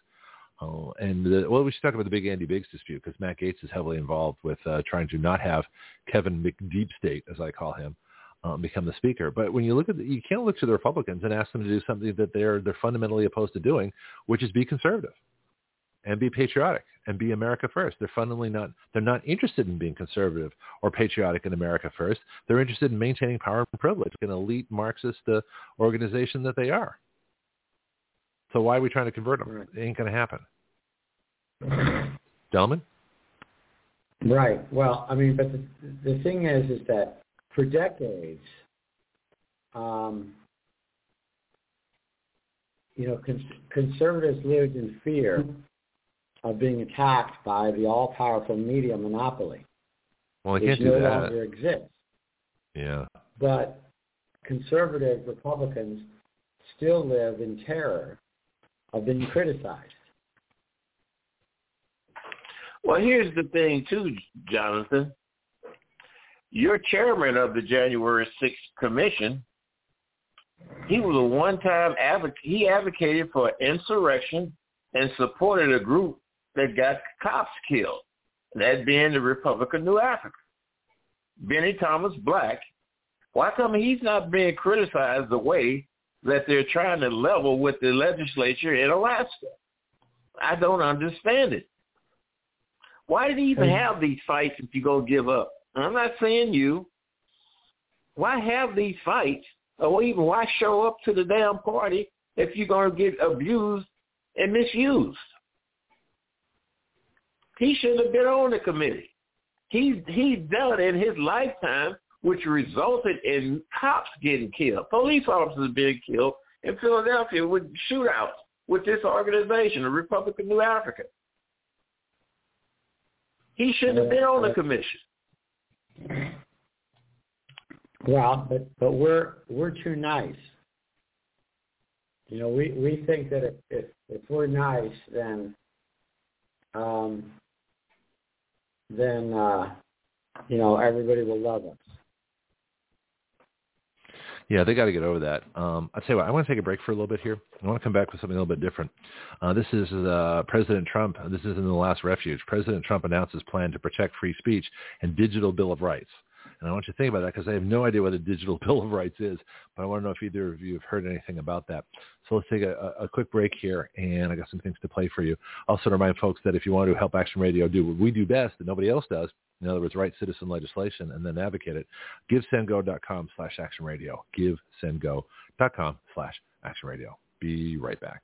Uh, and the, well, we should talk about the big Andy Biggs dispute because Matt Gaetz is heavily involved with uh, trying to not have Kevin McDeep State, as I call him, um, become the speaker. But when you look at the, you can't look to the Republicans and ask them to do something that they're they're fundamentally opposed to doing, which is be conservative and be patriotic and be America first. They're fundamentally not they're not interested in being conservative or patriotic in America first. They're interested in maintaining power and privilege, an elite Marxist uh, organization that they are. So why are we trying to convert them? Right. It ain't going to happen. Delman? Right. Well, I mean, but the, the thing is, is that for decades, um, you know, cons- conservatives lived in fear of being attacked by the all-powerful media monopoly, Well, I which can't no do that. longer exists. Yeah. But conservative Republicans still live in terror of being criticized. Well, here's the thing too, Jonathan. You're chairman of the January 6th commission. He was a one-time advocate. He advocated for insurrection and supported a group that got cops killed, that being the Republic of New Africa. Bennie Thompson Black. Why come he's not being criticized the way that they're trying to level with the legislature in Alaska? I don't understand it. Why did he even mm. have these fights if you're going to give up? I'm not saying you. Why have these fights? Or even why show up to the damn party if you're going to get abused and misused? He shouldn't have been on the committee. He's, he's done in his lifetime, which resulted in cops getting killed, police officers being killed in Philadelphia with shootouts with this organization, the Republic of New Africa. He shouldn't have been on the commission. Well, but but we're we're too nice. You know, we we think that if if, if we're nice, then um, then uh, you know everybody will love us. Yeah, they got to get over that. Um, I'll tell you what, I want to take a break for a little bit here. I want to come back with something a little bit different. Uh, this is uh, President Trump. This is in the last refuge. President Trump announced his plan to protect free speech and digital bill of rights. And I want you to think about that because I have no idea what a digital [laughs] bill of rights is, but I want to know if either of you have heard anything about that. So let's take a, a quick break here, and I got some things to play for you. Also, to remind folks that if you want to help Action Radio do what we do best that nobody else does, in other words, write citizen legislation and then advocate it, givesendgo.com slash action radio. Givesendgo.com slash action radio. Be right back.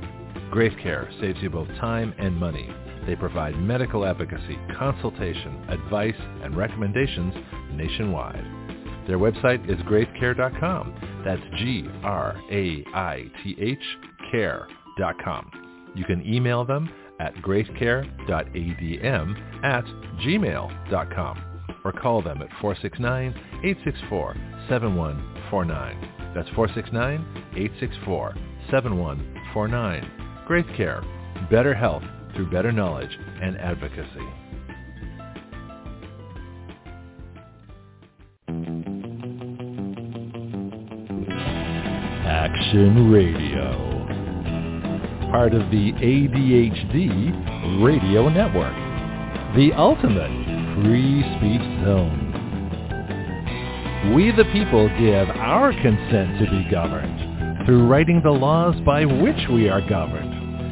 Graith Care saves you both time and money. They provide medical advocacy, consultation, advice, and recommendations nationwide. Their website is graithcare.com. That's G-R-A-I-T-H care.com. You can email them at graithcare.adm at gmail.com or call them at 469-864-7149. That's 469-864-7149. Graith Care, better health through better knowledge and advocacy. Action Radio. Part of the ADHD Radio Network. The ultimate free speech zone. We the people give our consent to be governed through writing the laws by which we are governed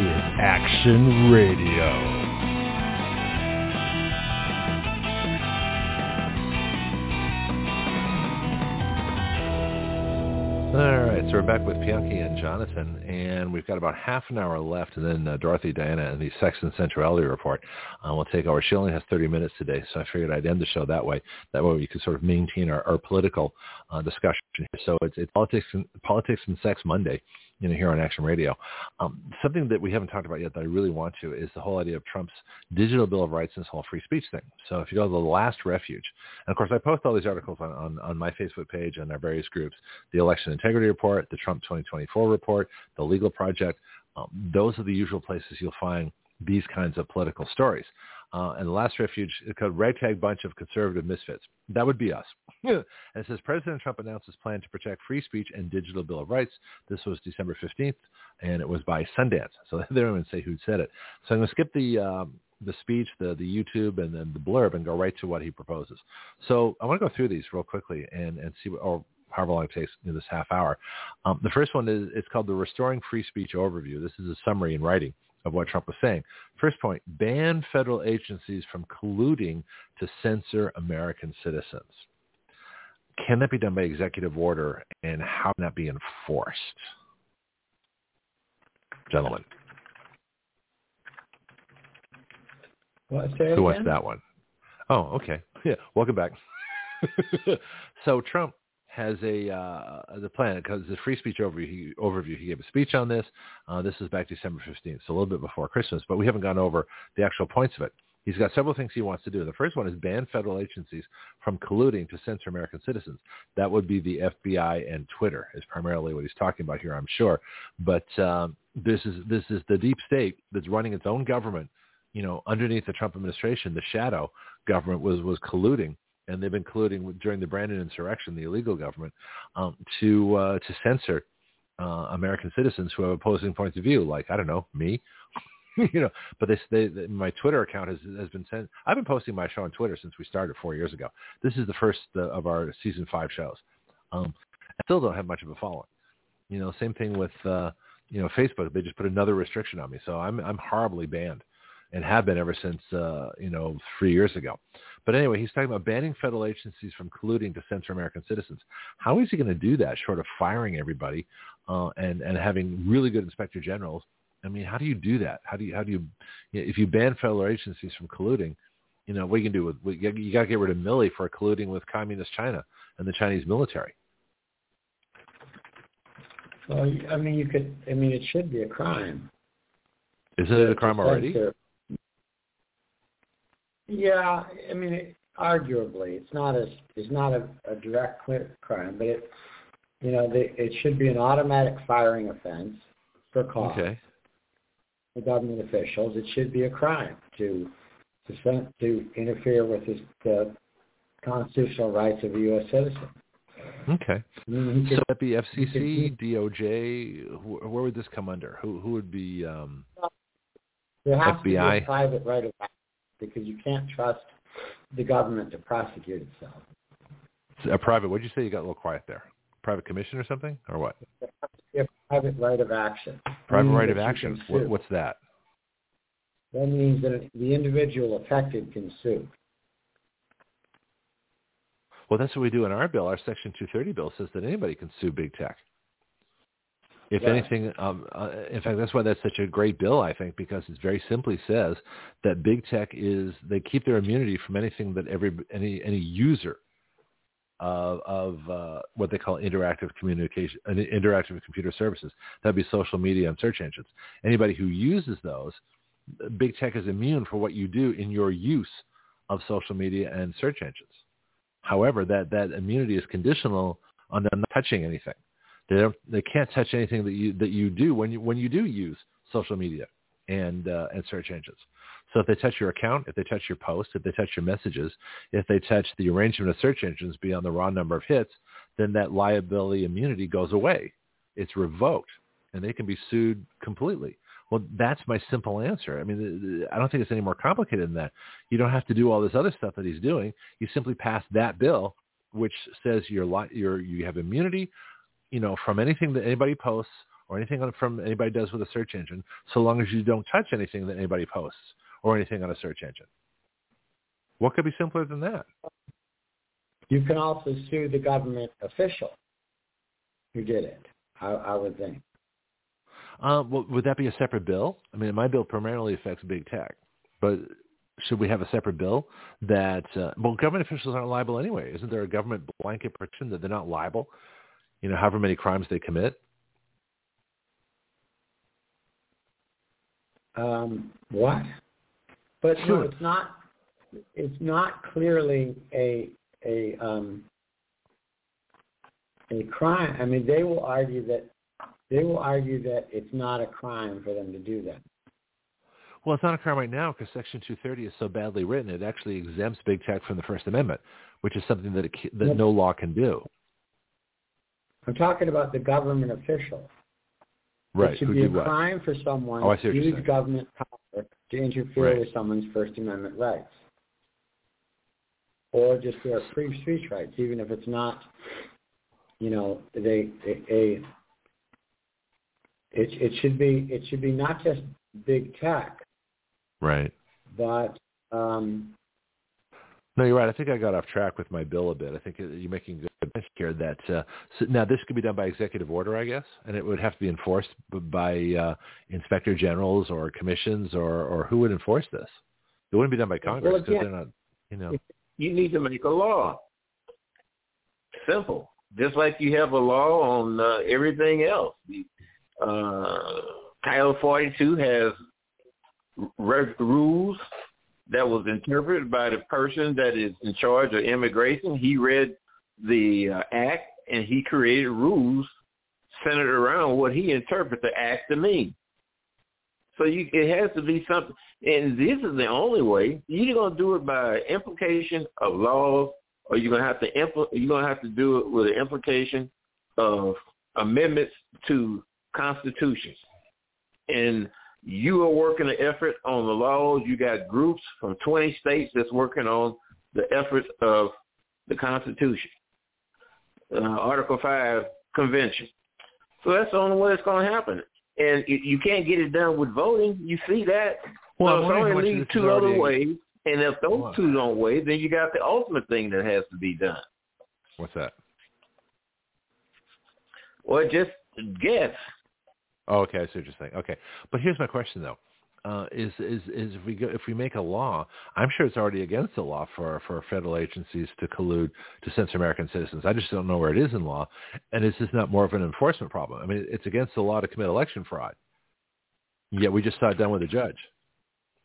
is Action Radio. All right, so we're back with Pianki and Jonathan, and we've got about half an hour left, and then uh, Dorothy, Diana, and the Sex and Sensuality report uh, will take over. She only has 30 minutes today, so I figured I'd end the show that way. That way we can sort of maintain our, our political uh, discussion. So it's, it's politics and politics and sex Monday, you know, here on Action Radio. Um, something that we haven't talked about yet that I really want to is the whole idea of Trump's digital Bill of Rights and this whole free speech thing. So if you go to the last refuge, and of course I post all these articles on, on, on my Facebook page and our various groups, the Election Integrity Report, the Trump 2024 report, the Legal Project, um, those are the usual places you'll find these kinds of political stories. Uh, and the last refuge is called Ragtag Bunch of Conservative Misfits. That would be us. [laughs] and it says President Trump announced his plan to protect free speech and digital Bill of Rights. This was December 15th, and it was by Sundance. So [laughs] they don't even say who said it. So I'm going to skip the um, the speech, the the YouTube, and then the blurb, and go right to what he proposes. So I want to go through these real quickly and and see what, or however long it takes in this half hour. Um, the first one is it's called the Restoring Free Speech Overview. This is a summary in writing of what Trump was saying. First point, ban federal agencies from colluding to censor American citizens. Can that be done by executive order and how can that be enforced? Gentlemen. What, Who wants that one? Oh, okay. [laughs] Yeah, welcome back. [laughs] so Trump has a uh, the plan because the free speech overview he, overview he gave a speech on this. Uh, this is back December 15th, so a little bit before Christmas, but we haven't gone over the actual points of it. He's got several things he wants to do. The first one is ban federal agencies from colluding to censor American citizens. That would be the FBI and Twitter is primarily what he's talking about here, I'm sure. But um, this is this is the deep state that's running its own government. You know, underneath the Trump administration, the shadow government was was colluding and they've been colluding during the Brandon insurrection, the illegal government, um, to uh, to censor uh, American citizens who have opposing points of view, like I don't know me, [laughs] you know. But they, they, they, my Twitter account has has been sent. I've been posting my show on Twitter since we started four years ago. This is the first uh, of our season five shows. Um, I still don't have much of a following. You know, same thing with uh, you know Facebook. They just put another restriction on me, so I'm I'm horribly banned and have been ever since uh, you know three years ago. But anyway, he's talking about banning federal agencies from colluding to censor American citizens. How is he going to do that, short of firing everybody uh, and and having really good inspector generals? I mean, how do you do that? How do you how do you, you know, if you ban federal agencies from colluding? You know, what you can do with you got to get rid of Milley for colluding with communist China and the Chinese military. Well, I mean, you could. I mean, it should be a crime. Isn't it a crime already? Yeah, I mean, it, arguably, it's not a it's not a, a direct crime, but it you know the, it should be an automatic firing offense for cause. Okay. For government officials, it should be a crime to to to interfere with the, the constitutional rights of a U.S. citizen. Okay. I mean, so that be FCC, DOJ? Where would this come under? Who who would be um, there has FBI? To be a private right of because you can't trust the government to prosecute itself. A private. What did you say? You got a little quiet there. Private commission or something, or what? A private right of action. Private right of action. What, what's that? That means that the individual affected can sue. Well, that's what we do in our bill. Our Section 230 bill says that anybody can sue big tech. If yeah. anything, um, uh, in fact, that's why that's such a great bill, I think, because it very simply says that big tech is they keep their immunity from anything that every any any user of, of uh, what they call interactive communication, uh, interactive computer services. That'd be social media and search engines. Anybody who uses those, big tech is immune for what you do in your use of social media and search engines. However, that, that immunity is conditional on them not touching anything. They don't, they can't touch anything that you that you do when you when you do use social media and uh, and search engines. So if they touch your account, if they touch your post, if they touch your messages, if they touch the arrangement of search engines beyond the raw number of hits, then that liability immunity goes away. It's revoked, and they can be sued completely. Well, that's my simple answer. I mean, I don't think it's any more complicated than that. You don't have to do all this other stuff that he's doing. You simply pass that bill, which says you're, you're you have immunity, you know, from anything that anybody posts or anything from anybody does with a search engine, so long as you don't touch anything that anybody posts or anything on a search engine. What could be simpler than that? You can also sue the government official who did it. I, I would think. Uh, well, would that be a separate bill? I mean, my bill primarily affects big tech, but should we have a separate bill that uh, well, government officials aren't liable anyway? Isn't there a government blanket protection that they're not liable? You know, however many crimes they commit. Um, what? But no, it's not. It's not clearly a a um, a crime. I mean, they will argue that they will argue that it's not a crime for them to do that. Well, it's not a crime right now because Section 230 is so badly written. It actually exempts big tech from the First Amendment, which is something that it, that no law can do. I'm talking about the government official. Right. It should Who be a what? crime for someone oh, to use government power to interfere right. with someone's First Amendment rights, or just their free speech rights, even if it's not, you know, they a, a it it should be it should be not just big tech, right? But um, no, you're right. I think I got off track with my bill a bit. I think you're making good here. That uh, so now this could be done by executive order, I guess, and it would have to be enforced by uh, inspector generals or commissions, or or who would enforce this? It wouldn't be done by Congress because well, they're not, you know. You need to make a law. Simple, just like you have a law on uh, everything else. Uh, Title 42 has re- rules that was interpreted by the person that is in charge of immigration. He read the uh, act and he created rules centered around what he interprets the act to mean. So you, it has to be something, and this is the only way. You're gonna do it by implication of laws, or you're gonna have to impl- you're gonna have to do it with an implication of amendments to constitutions. And you are working an effort on the laws. You got groups from 20 states that's working on the efforts of the Constitution, uh, Article 5 Convention. So that's the only way it's going to happen. And you can't get it done with voting. You see that. Well, so it's only two other ways. And if those what? two don't wait, then you got the ultimate thing that has to be done. What's that? Well, just guess. Oh, okay, I see what you're saying. Okay, but here's my question though: uh, is is is if we go if we make a law, I'm sure it's already against the law for for federal agencies to collude to censor American citizens. I just don't know where it is in law, and is this not more of an enforcement problem? I mean, it's against the law to commit election fraud. Yet we just saw it done with a judge,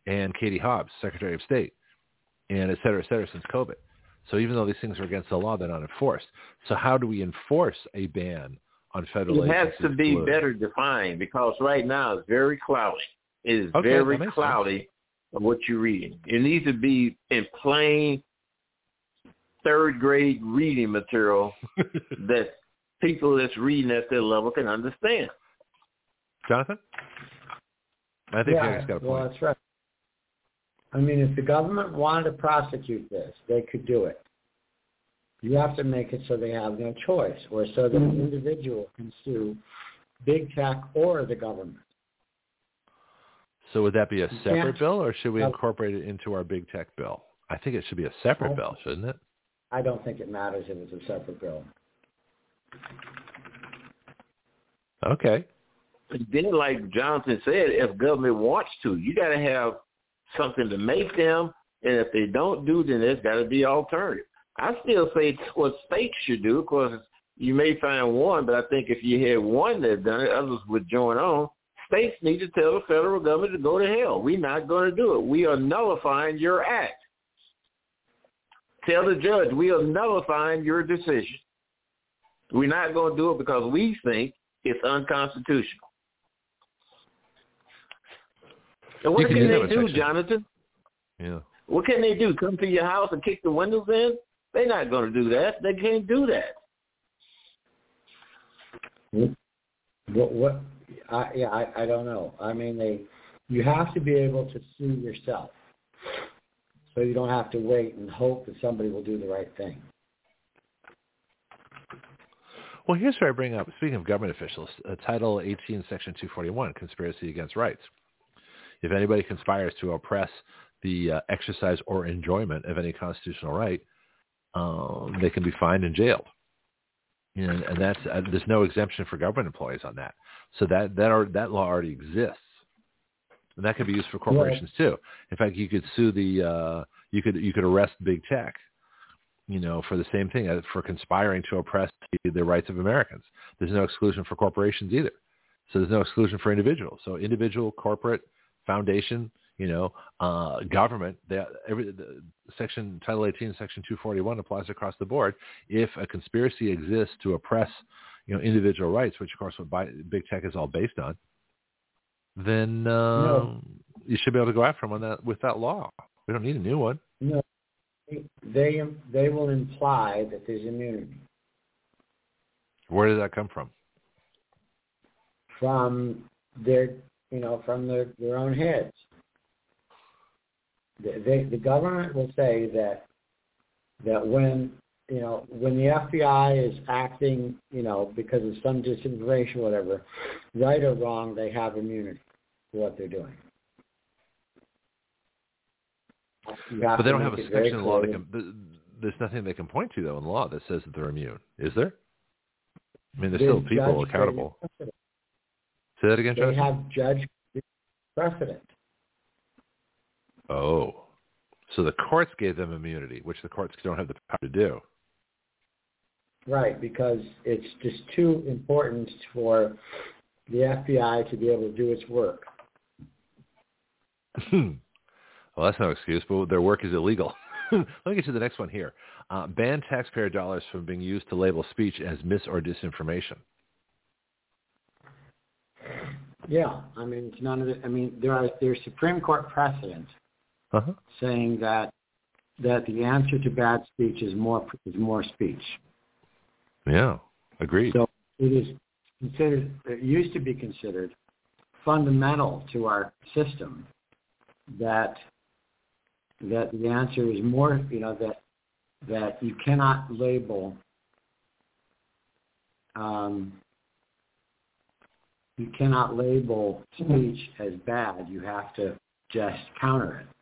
and Katie Hobbs, Secretary of State. and et cetera, et cetera, since COVID. So even though these things are against the law, they're not enforced. So how do we enforce a ban on federal It has to be glue? better defined because right now it's very cloudy. It is Okay, very that makes cloudy of what you're reading. It needs to be in plain third grade reading material [laughs] that people that's reading at their level can understand. Jonathon? I think yeah, Jack's got a point. well, point. that's right. I mean, if the government wanted to prosecute this, they could do it. You have to make it so they have no choice, or so that an mm-hmm. individual can sue big tech or the government. So would that be a separate can't- bill, or should we incorporate it into our big tech bill? I think it should be a separate I- bill, shouldn't it? I don't think it matters if it's a separate bill. Okay. And then, like Jonathon said, if government wants to, you got to have something to make them. And if they don't do, then there's got to be alternative. I still say what states should do. Of course, you may find one, but I think if you had one that done it, others would join on. States need to tell the federal government to go to hell. We're not going to do it. We are nullifying your act. Tell the judge we are nullifying your decision. We're not going to do it because we think it's unconstitutional. And what can can they do, section- Jonathon? Yeah. What can they do? Come to your house and kick the windows in? They're not going to do that. They can't do that. What? What? I, yeah, I, I don't know. I mean, they. You have to be able to sue yourself, so you don't have to wait and hope that somebody will do the right thing. Well, here's where I bring up, speaking of government officials, uh, Title 18, Section 241, Conspiracy Against Rights. If anybody conspires to oppress the uh, exercise or enjoyment of any constitutional right, um, they can be fined and jailed. And, and that's uh, there's no exemption for government employees on that. So that that are, that law already exists, and that could be used for corporations too. In fact, you could sue the uh, you could you could arrest big tech you know, for the same thing, uh, for conspiring to oppress the, the rights of Americans. There's no exclusion for corporations either. So there's no exclusion for individuals. So individual, corporate, foundation, you know, uh, government, every, the, section Title 18, Section 241 applies across the board. If a conspiracy exists to oppress, you know, individual rights, which of course what bi- big tech is all based on, then uh, No. you should be able to go after them on that with that law. We don't need a new one. No, they they will imply that there's immunity Where did that come from? from their you know from their their own heads. They, the government will say that that when you know when the FBI is acting you know because of some disinformation whatever, right or wrong, they have immunity for what they're doing. But they don't have a section in the law that can. There's nothing they can point to though in the law that says that they're immune. Is there? I mean, there's still people accountable. Say that again, They have judge precedent. Oh, so the courts gave them immunity, which the courts don't have the power to do. Right, because it's just too important for the FBI to be able to do its work. [laughs] well, that's no excuse, but their work is illegal. [laughs] Let me get to the next one here. Uh, ban taxpayer dollars from being used to label speech as mis or disinformation. Yeah, I mean, it's none of it. I mean, there are there's Supreme Court precedent Uh-huh. saying that that the answer to bad speech is more is more speech. Yeah, agreed. So it is considered. It used to be considered fundamental to our system that that the answer is more. You know that that you cannot label. Um, you cannot label speech as bad. You have to just counter it.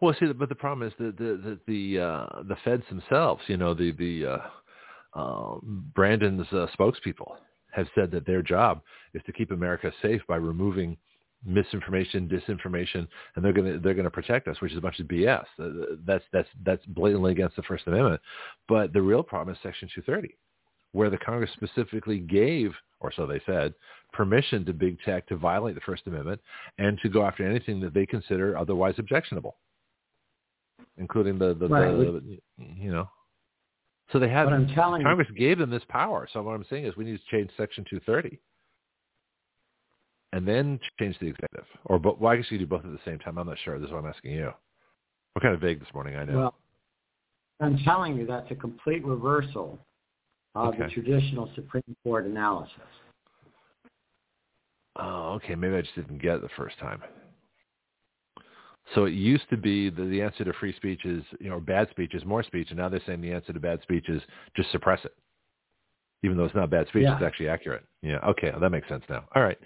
Well, see, but the problem is that the the the, uh, the feds themselves, you know, the the uh, uh, Brandon's uh, spokespeople have said that their job is to keep America safe by removing misinformation, disinformation, and they're going to they're going to protect us, which is a bunch of BS. Uh, That's that's that's blatantly against the First Amendment. But the real problem is Section 230, where the Congress specifically gave, or so they said, permission to big tech to violate the First Amendment and to go after anything that they consider otherwise objectionable, including the, the, Right. the you know. So they have telling you, Congress gave them this power. So what I'm saying is we need to change Section 230 and then change the executive. Or, but, well, I guess you do both at the same time. I'm not sure. This is what I'm asking you. We're kind of vague this morning, I know. well, I'm telling you that's a complete reversal of the traditional Supreme Court analysis. Oh, okay. Maybe I just didn't get it the first time. So it used to be that the answer to free speech is, you know, bad speech is more speech, and now they're saying the answer to bad speech is just suppress it, even though it's not bad speech. Yeah. It's actually accurate. Yeah. Okay. Well, that makes sense now. All right.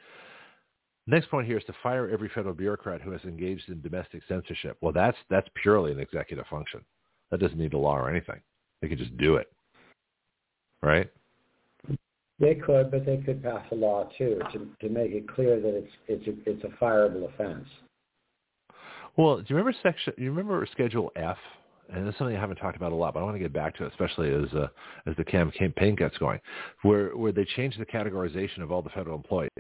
Next point here is to fire every federal bureaucrat who has engaged in domestic censorship. Well, that's that's purely an executive function. That doesn't need a law or anything. They could just do it. Right? They could, but they could pass a law too to to make it clear that it's it's a, it's a fireable offense. Well, do you remember section? You remember Schedule F? And this is something I haven't talked about a lot, but I want to get back to it, especially as uh, as the campaign gets going, where where they change the categorization of all the federal employees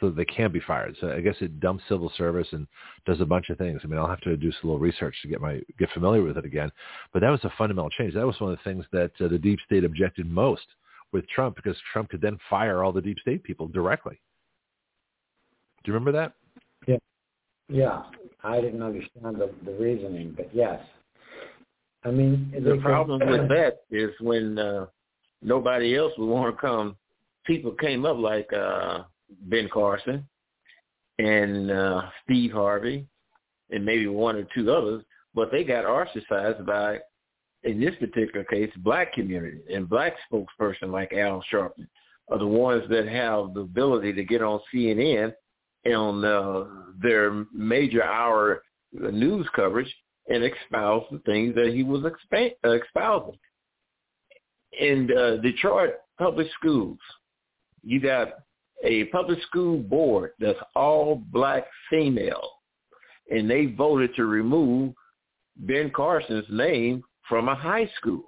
so that they can be fired. So I guess it dumps civil service and does a bunch of things. I mean, I'll have to do some little research to get my get familiar with it again. But that was a fundamental change. That was one of the things that uh, the deep state objected most with Trump because Trump could then fire all the deep state people directly. Do you remember that? Yeah. Yeah, I didn't understand the, the reasoning, but yes. I mean, The problem with that is when uh, nobody else would want to come. People came up like uh, Ben Carson and uh, Steve Harvey and maybe one or two others, but they got ostracized by, in this particular case, black community and black spokesperson like Al Sharpton are the ones that have the ability to get on CNN on uh, their major hour news coverage and espouse the things that he was expa- uh, espousing. In uh, Detroit public schools, you got a public school board that's all black female, and they voted to remove Ben Carson's name from a high school,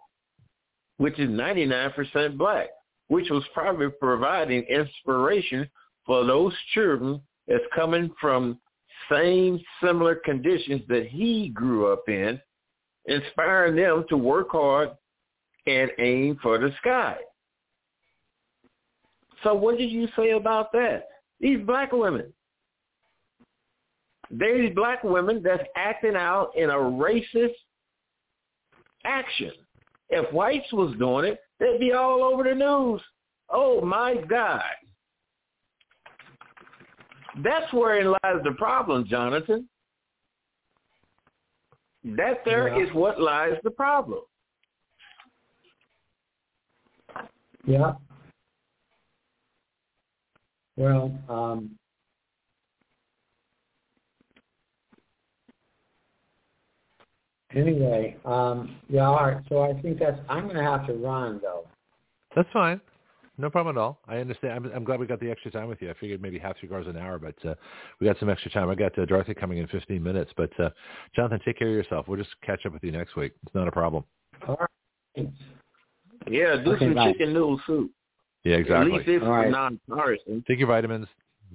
which is 99% black, which was probably providing inspiration for those children that's coming from same similar conditions that he grew up in, inspiring them to work hard and aim for the sky. So what did you say about that? These black women. These black women that's acting out in a racist action. If whites was doing it, they'd be all over the news. Oh my God. That's wherein lies the problem, Jonathon. That there Yeah. is what lies the problem. Yeah. Well, um, anyway, um, yeah, all right. So I think that's. I'm going to have to run though. That's fine. No problem at all. I understand. I'm, I'm glad we got the extra time with you. I figured maybe half three hours an hour, but uh, we got some extra time. I got uh, Dorothy coming in 15 minutes, but uh, Jonathon, take care of yourself. We'll just catch up with you next week. It's not a problem. All right. Yeah, do Okay, some bye. chicken noodle soup. Yeah, exactly. At least it's All right. non-partisan. Take your vitamins,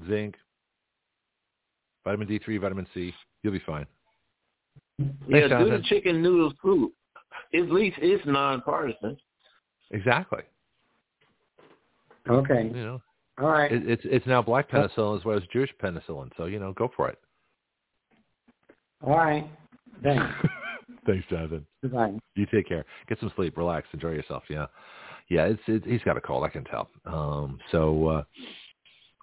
zinc, vitamin D3, vitamin C. You'll be fine. Yeah, Thanks, do the chicken noodle soup. At least it's non-partisan. Exactly. Okay. You know, All right. it, it's it's now black penicillin as well as Jewish penicillin. So you know, go for it. All right. Thanks. [laughs] Thanks, Jonathon. Goodbye. You take care. Get some sleep. Relax. Enjoy yourself. Yeah, yeah. It's it, he's got a cold. I can tell. Um. So, uh,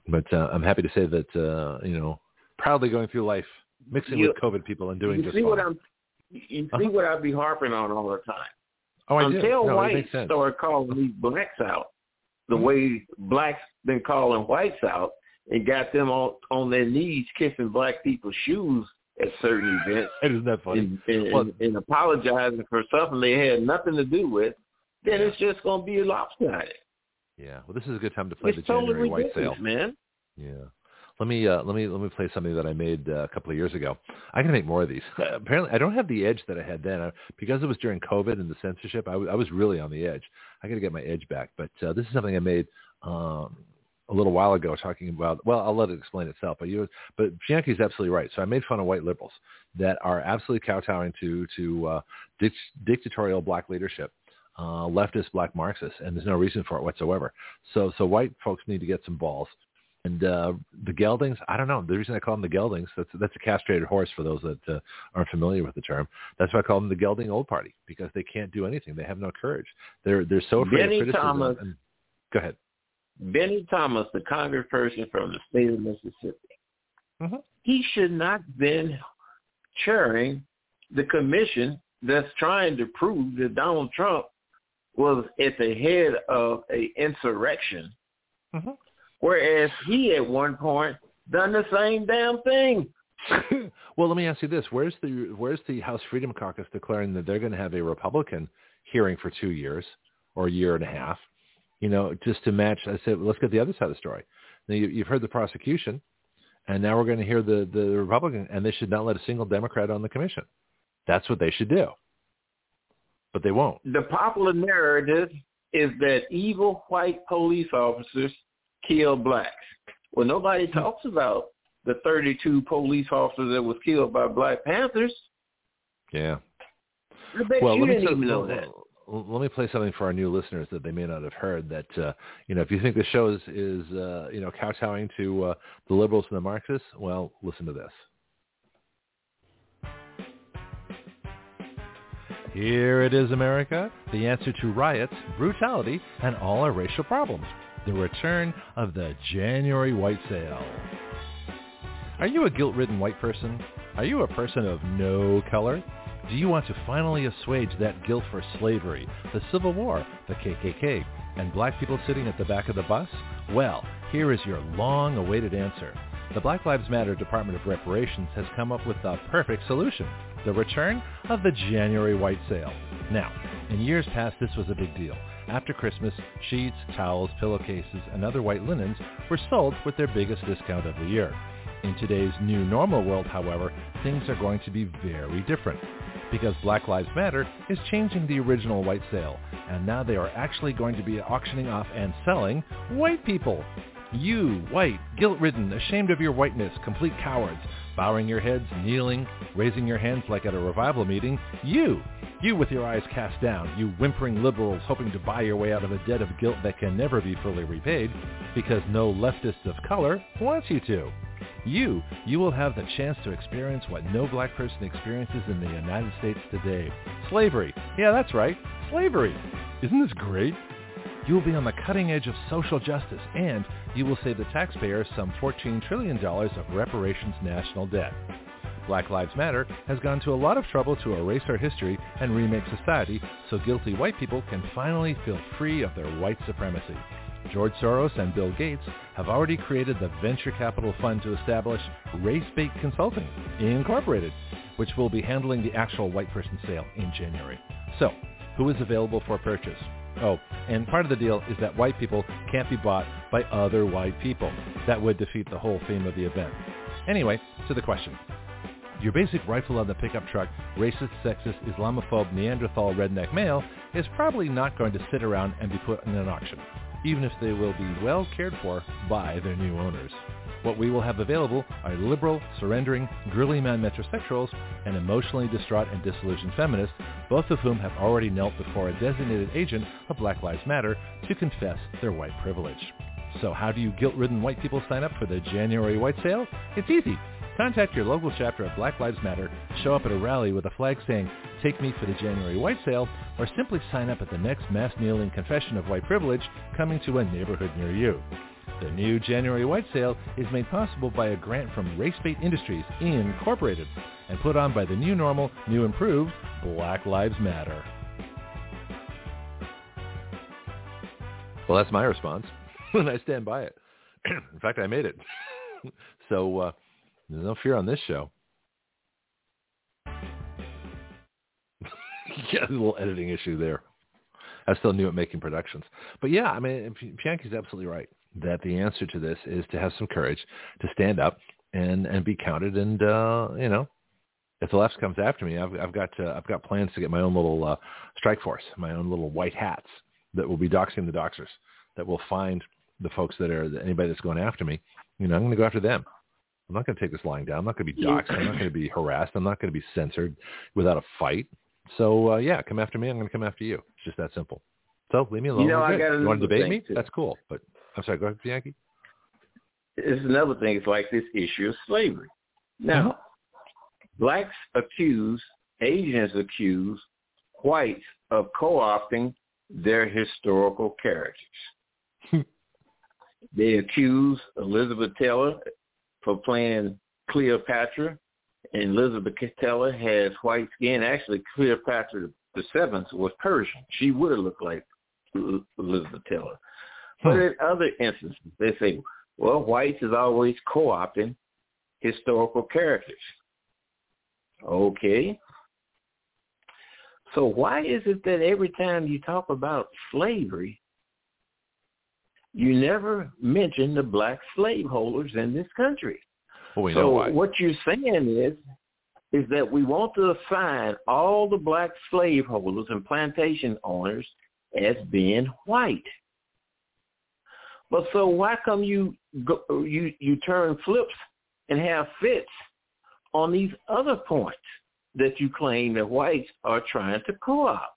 but uh, I'm happy to say that uh, you know, proudly going through life, mixing You- with COVID people and doing you just see fine. what I'm you see Uh-huh. what I'd be harping on all the time. oh, I do. Until No, it whites makes sense. started calling these blacks out, the Mhm. way blacks been calling whites out and got them on on their knees kissing black people's shoes at certain events Isn't that funny? and, and, Well- and, and apologizing for something they had nothing to do with, then it's just going to be lopsided. Yeah. Well, this is a good time to play It's the totally January white sale. man. Yeah. Let me uh, let me let me play something that I made uh, a couple of years ago. I can make more of these. [laughs] apparently, I don't have the edge that I had then uh, because it was during COVID and the censorship. I was- I was really on the edge. I got to get my edge back. But uh, this is something I made um, a little while ago, talking about. Well, I'll let it explain itself. But you, but Bianchi's absolutely right. So I made fun of white liberals that are absolutely kowtowing to to uh, dict- dictatorial black leadership. Uh, leftist black Marxists, and there's no reason for it whatsoever. So, so white folks need to get some balls and uh, the geldings, I don't know. The reason I call them the geldings, that's that's a castrated horse for those that uh, aren't familiar with the term. That's why I call them the gelding old party because they can't do anything. They have no courage. They're they're so afraid Bennie of criticism. Thompson, and, go ahead. Bennie Thompson, the congressperson from the state of Mississippi, mm-hmm. he should not have been chairing the commission that's trying to prove that Donald Trump was at the head of a insurrection. Mm-hmm whereas he at one point done the same damn thing. [laughs] well, let me ask you this: Where's the Where's the House Freedom Caucus declaring that they're going to have a Republican hearing for two years or a year and a half? You know, just to match. I said, let's get the other side of the story. Now you, you've heard the prosecution, and now we're going to hear the the Republican, and they should not let a single Democrat on the commission. That's what they should do, but they won't. The popular narrative is that evil white police officers kill blacks. Well, nobody hmm. talks about the 32 police officers that was killed by Black Panthers. Yeah. Well, let me, know that. Let me play something for our new listeners that they may not have heard. That uh, you know, if you think the show is, is uh, you know kowtowing to uh, the liberals and the Marxists, well, listen to this. Here it is, America, the answer to riots, brutality, and all our racial problems the return of the January white sale. Are you a guilt-ridden white person? Are you a person of no color? Do you want to finally assuage that guilt for slavery, the Civil War, the KKK, and black people sitting at the back of the bus? Well, here is your long-awaited answer. The Black Lives Matter Department of Reparations has come up with the perfect solution, the return of the January white sale. Now, in years past, this was a big deal. After Christmas, sheets, towels, pillowcases, and other white linens were sold with their biggest discount of the year. In today's new normal world, however, things are going to be very different because Black Lives Matter is changing the original white sale, and now they are actually going to be auctioning off and selling white people. You, white, guilt-ridden, ashamed of your whiteness, complete cowards, bowing your heads, kneeling, raising your hands like at a revival meeting, you, you with your eyes cast down, you whimpering liberals hoping to buy your way out of a debt of guilt that can never be fully repaid because no leftist of color wants you to. You, you will have the chance to experience what no black person experiences in the United States today. Slavery. Yeah, that's right. Slavery. Isn't this great? You will be on the cutting edge of social justice and you will save the taxpayers some $14 trillion of reparations national debt. Black Lives Matter has gone to a lot of trouble to erase our history and remake society so guilty white people can finally feel free of their white supremacy. George Soros and Bill Gates have already created the venture capital fund to establish Race-Bait Consulting, Incorporated, which will be handling the actual white person sale in January. So, who is available for purchase? Oh, and part of the deal is that white people can't be bought by other white people. That would defeat the whole theme of the event. Anyway, to the question. Your basic rifle on the pickup truck, racist, sexist, Islamophobe, Neanderthal redneck male is probably not going to sit around and be put in an auction, even if they will be well cared for by their new owners. What we will have available are liberal, surrendering, girly man metrosexuals, and emotionally distraught and disillusioned feminists, both of whom have already knelt before a designated agent of Black Lives Matter to confess their white privilege. So how do you guilt-ridden white people sign up for the January white sale? It's easy. Contact your local chapter of Black Lives Matter, show up at a rally with a flag saying, Take me for the January White Sale, or simply sign up at the next mass kneeling confession of white privilege coming to a neighborhood near you. The new January White Sale is made possible by a grant from Race-Bait Industries, Incorporated, and put on by the new normal, new improved Black Lives Matter. Well, that's my response, [laughs] and I stand by it. [clears throat] In fact, I made it. [laughs] so uh, there's no fear on this show. [laughs] yeah, a little editing issue there. I still new at making productions. But yeah, I mean, Bianchi's absolutely right that the answer to this is to have some courage, to stand up and, and be counted. And, uh, you know, if the left comes after me, I've, I've got, uh, I've got plans to get my own little uh, strike force, my own little white hats that will be doxing the doxers, that will find the folks that are anybody that's going after me. You know, I'm going to go after them. I'm not going to take this lying down. I'm not going to be doxxed. I'm not going to be harassed. I'm not going to be censored without a fight. So uh, yeah, come after me. I'm going to come after you. It's just that simple. So leave me alone. You know, I got you want to debate me? Too. That's cool. But I'm sorry. Go ahead, Bianchi. It's another thing. It's like this issue of slavery. Now, mm-hmm. blacks accuse, Asians accuse whites of co-opting their historical characters. [laughs] they accuse Elizabeth Taylor for playing Cleopatra, and Elizabeth Taylor has white skin. Actually, Cleopatra the seventh was Persian. She would have looked like Elizabeth Taylor. But in other instances, they say, well, whites is always co-opting historical characters. Okay. So why is it that every time you talk about slavery, you never mention the black slaveholders in this country? Well, we so what you're saying is is that we want to assign all the black slaveholders and plantation owners as being white. But so why come you go, you you turn flips and have fits on these other points that you claim that whites are trying to co-opt?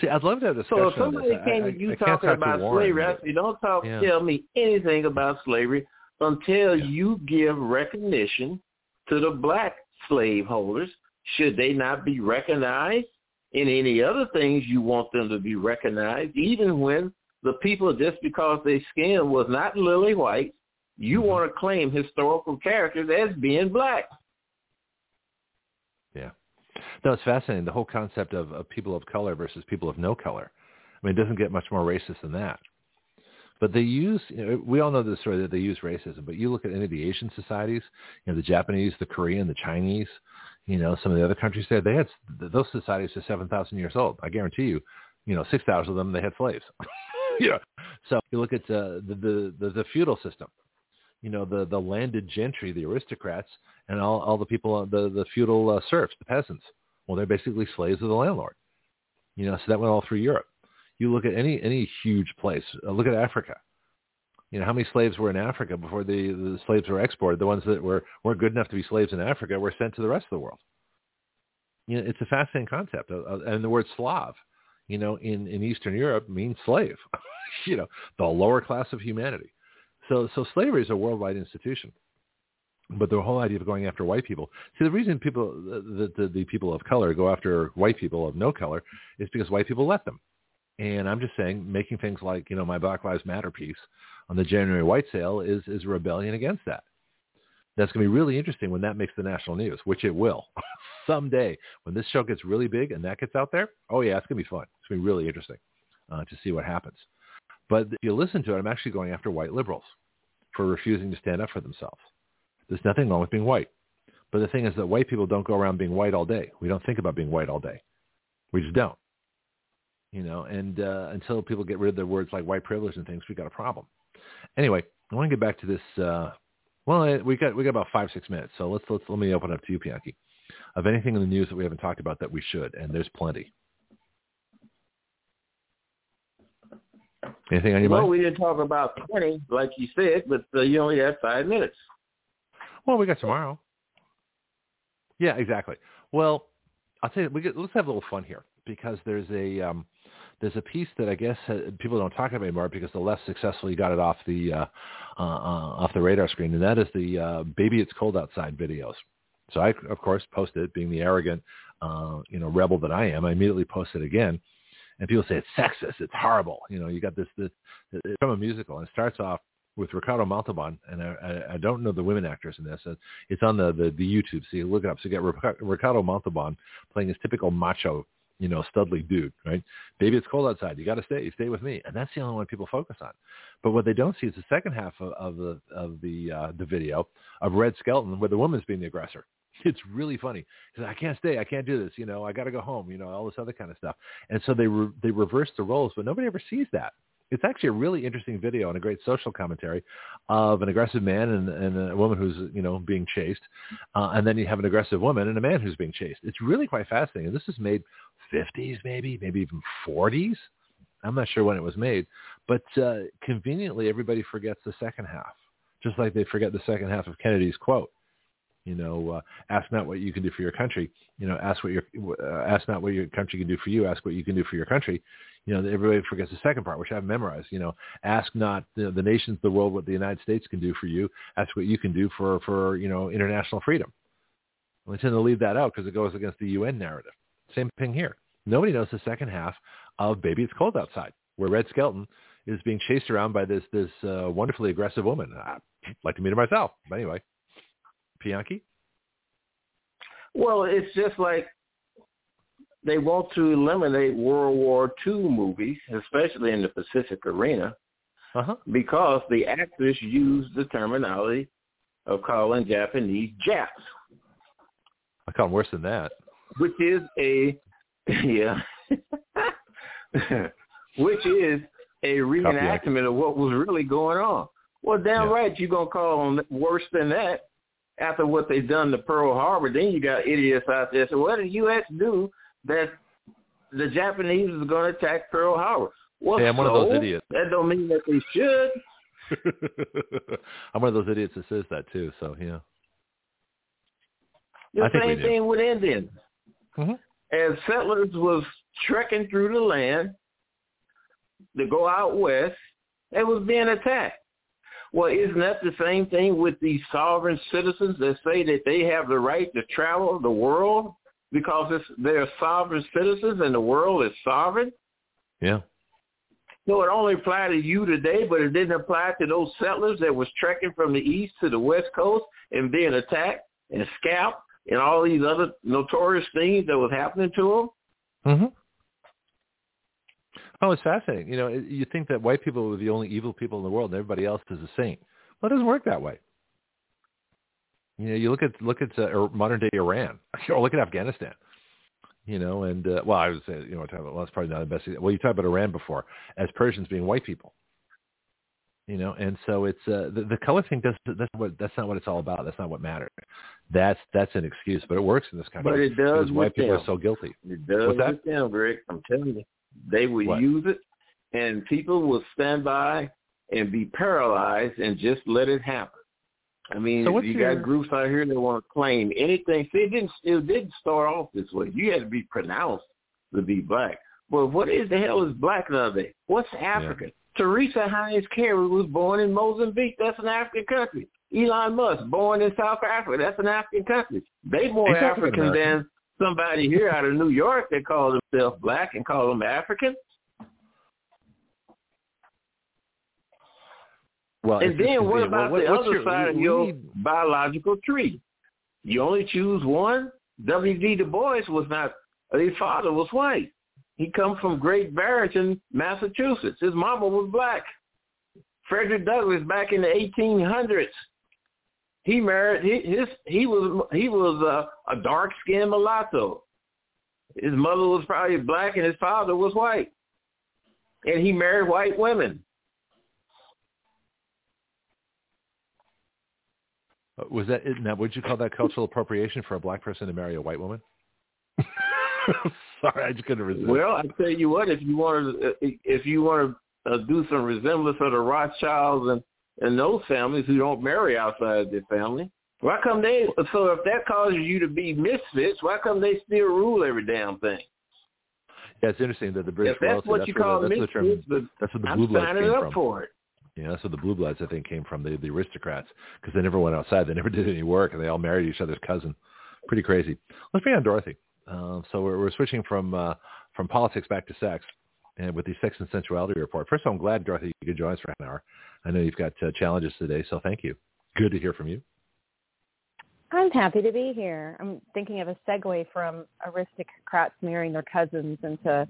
See, I'd love to have a discussion. So if somebody came to you talking about slavery, I say, don't talk, yeah. tell me anything about slavery until yeah. you give recognition to the black slaveholders. Should they not be recognized in any other things you want them to be recognized, even when the people, just because their skin was not lily white, you mm-hmm. want to claim historical characters as being black. Yeah. No, it's fascinating. The whole concept of, of people of color versus people of no color. I mean, it doesn't get much more racist than that. But they use, you know, we all know the story that they use racism, but you look at any of the Asian societies, you know, the Japanese, the Korean, the Chinese, you know, some of the other countries there, they had, those societies are 7,000 years old. I guarantee you, you know, 6,000 of them, they had slaves. [laughs] [laughs] yeah. So you look at uh, the, the, the, feudal system, you know, the, the landed gentry, the aristocrats, and all, all the people, uh, the, the feudal uh, serfs, the peasants. Well, they're basically slaves of the landlord. You know, so that went all through Europe. You look at any any huge place. Uh, look at Africa. You know, how many slaves were in Africa before the, the slaves were exported? The ones that were weren't good enough to be slaves in Africa were sent to the rest of the world. You know, it's a fascinating concept. Uh, and the word Slav, you know, in, in Eastern Europe means slave. [laughs] you know, the lower class of humanity. So so slavery is a worldwide institution. But the whole idea of going after white people, see, the reason people, the, the, the people of color go after white people of no color is because white people let them. And I'm just saying, making things like, you know, my Black Lives Matter piece on the January white sale is, is rebellion against that. That's going to be really interesting when that makes the national news, which it will. [laughs] Someday, when this show gets really big and that gets out there, oh yeah, it's going to be fun. It's going to be really interesting uh, to see what happens. But if you listen to it, I'm actually going after white liberals for refusing to stand up for themselves. There's nothing wrong with being white. But the thing is that white people don't go around being white all day. We don't think about being white all day. We just don't you know, and uh, until people get rid of the words like white privilege and things, we've got a problem. Anyway, I want to get back to this. Uh, well, we got we got about five six minutes, so let's let's let me open up to you, Bianchi, of anything in the news that we haven't talked about that we should, and there's plenty. Anything on your well, mind? we didn't talk about twenty, like you said, but uh, you only had five minutes. Well, we got tomorrow. Yeah, exactly. Well, I'll tell you, we get, let's have a little fun here because there's a um, there's a piece that I guess uh, people don't talk about anymore because the less successfully got it off the uh, uh, uh, off the radar screen, and that is the uh, "Baby It's Cold Outside" videos. So I, of course, posted, being the arrogant, uh, you know, rebel that I am. I immediately posted it again, and people say it's sexist, it's horrible. You know, you got this, this it's from a musical, and it starts off with Ricardo Montalban, and I, I, don't know the women actors in this. It's on the, the, the YouTube, so you look it up. So you get Ricardo Montalban playing his typical macho you know, studly dude, right? Baby, it's cold outside. You got to stay. You Stay with me. And that's the only one people focus on. But what they don't see is the second half of, of the of the uh, the video of Red Skelton, where the woman's being the aggressor. [laughs] It's really funny because I can't stay. I can't do this. You know, I got to go home. You know, all this other kind of stuff. And so they re- they reverse the roles, but nobody ever sees that. It's actually a really interesting video and a great social commentary of an aggressive man and, and a woman who's you know being chased, uh, and then you have an aggressive woman and a man who's being chased. It's really quite fascinating. And this is made 50s, maybe, maybe even 40s. I'm not sure when it was made, but uh, conveniently everybody forgets the second half, just like they forget the second half of Kennedy's quote. You know, uh, ask not what you can do for your country. You know, ask what your uh, ask not what your country can do for you. Ask what you can do for your country. You know, everybody forgets the second part, which I've memorized. You know, ask not the, the nations of the world what the United States can do for you. Ask what you can do for for you know international freedom. We tend to leave that out because it goes against the UN narrative. Same thing here. Nobody knows the second half of Baby It's Cold Outside, where Red Skelton is being chased around by this this uh, wonderfully aggressive woman. I'd like to meet her myself. But anyway, Bianchi? Well, it's just like they want to eliminate World War II movies, especially in the Pacific arena, uh-huh. because the actors use the terminology of calling Japanese Japs. I call them worse than that. Which is a, yeah, [laughs] [laughs] which is a reenactment of what was really going on. Well, damn yeah. right, you're going to call them worse than that after what they've done to Pearl Harbor, then you got idiots out there. So what did the U.S. do that the Japanese is going to attack Pearl Harbor? Well, hey, I'm so, one of those idiots. That don't mean that they should. [laughs] I'm one of those idiots that says that too. So yeah. The I same thing with Indians. Mm-hmm. As settlers was trekking through the land to go out west, they was being attacked. Well, isn't that the same thing with these sovereign citizens that say that they have the right to travel the world because it's, they're sovereign citizens and the world is sovereign? Yeah. So it only applied to you today, but it didn't apply to those settlers that was trekking from the east to the west coast and being attacked and scalped and all these other notorious things that was happening to them. Mm-hmm. Oh, it's fascinating. You know, you think that white people were the only evil people in the world, and everybody else is a saint. Well, it doesn't work that way. You know, you look at look at uh, modern day Iran, [laughs] or look at Afghanistan. You know, and uh, well, I would say, you know, talking about. well, that's probably not the best. Well, you talked about Iran before as Persians being white people. You know, and so it's uh, the, the color thing. Does that's what that's not what it's all about. That's not what matters. That's that's an excuse, but it works in this country. But it does because white them. are so guilty. It does that? with them, Rick. I'm telling you. They would what? use it, and people will stand by and be paralyzed and just let it happen. I mean, so you your... got groups out here that want to claim anything. See, it didn't it didn't start off this way. You had to be pronounced to be black. Well, what is the hell is black nowadays? What's African? Yeah. Teresa Heinz Kerry was born in Mozambique. That's an African country. Elon Musk, born in South Africa. That's an African country. They more African than somebody here out of New York that calls himself black and call them African. Well, and then what about well, the other your, side of your need... biological tree? You only choose one. W.D. Du Bois was not. His father was white. He comes from Great Barrington, Massachusetts. His mama was black. Frederick Douglass back in the 1800s he married he his he was he was a, a dark skinned mulatto. His mother was probably black and his father was white. And he married white women. Uh, was that now? Would you call that cultural appropriation for a black person to marry a white woman? [laughs] Sorry, I just couldn't resist. Well, I tell you what, if you want to, if you want to uh, do some resemblance of the Rothschilds and and those families who don't marry outside their family. Why come they? So if that causes you to be misfits, why come they still rule every damn thing? Yeah, it's interesting that the British if that's what that's you call the, that's misfits, the term, that's what the I'm blue bloods signing came up from. for it. Yeah, that's where the blue bloods I think came from. The the aristocrats because they never went outside. They [laughs] never did any work, and they all married each other's cousin. Pretty crazy. Let's bring on Dorothy. Uh, so we're, we're switching from uh, from politics back to sex, and with the sex and sensuality report. First of all, I'm glad Dorothy you could join us for an hour. I know you've got uh, challenges today, so thank you. Good to hear from you. I'm happy to be here. I'm thinking of a segue from aristocrats marrying their cousins into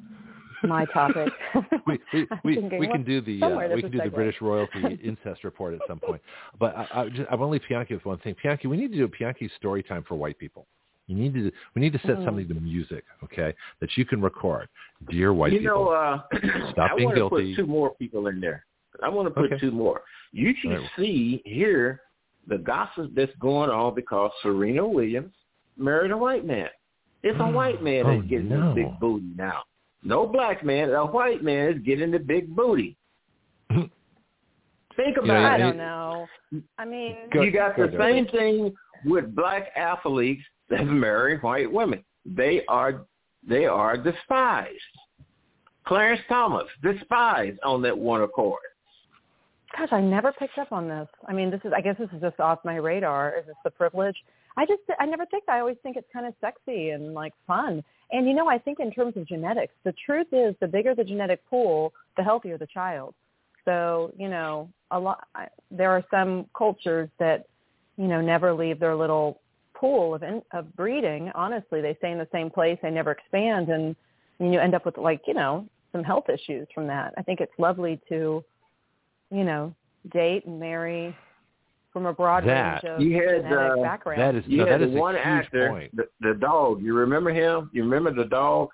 my topic. [laughs] we we, [laughs] we, we can do the uh, we can do the British royalty [laughs] incest report at some point. But I, I just, I want to leave Bianchi with one thing. Bianchi, we need to do a Bianchi story time for white people. You need to we need to set mm. something to music, okay, that you can record. Dear white you people, know, uh, [clears throat] stop I being want guilty. To put two more people in there. I want to put okay. two more. You can right. see here the gossip that's going on because Serena Williams married a white man. It's a white [gasps] man oh, that's Oh, getting no. the big booty now. No black man, a white man is getting the big booty. [laughs] Think You know, about I it. don't know. I mean, Go- you got go the ahead. same thing with black athletes that [laughs] marry white women. They are they are despised. Clarence Thomas despised on that one accord. Gosh, I never picked up on this. I mean, this is I guess this is just off my radar. Is this the privilege? I just I never think I always think it's kind of sexy and like fun. And you know, I think in terms of genetics, the truth is the bigger the genetic pool, the healthier the child. So, you know, a lot there are some cultures that you know never leave their little pool of in, of breeding. Honestly, they stay in the same place, they never expand and and you end up with like, you know, some health issues from that. I think it's lovely to you know, date and marry from a broad That- range of You had, genetic uh, background. That is You no, had that the is a one huge actor, point. the, the dog. You remember him? You remember the dog?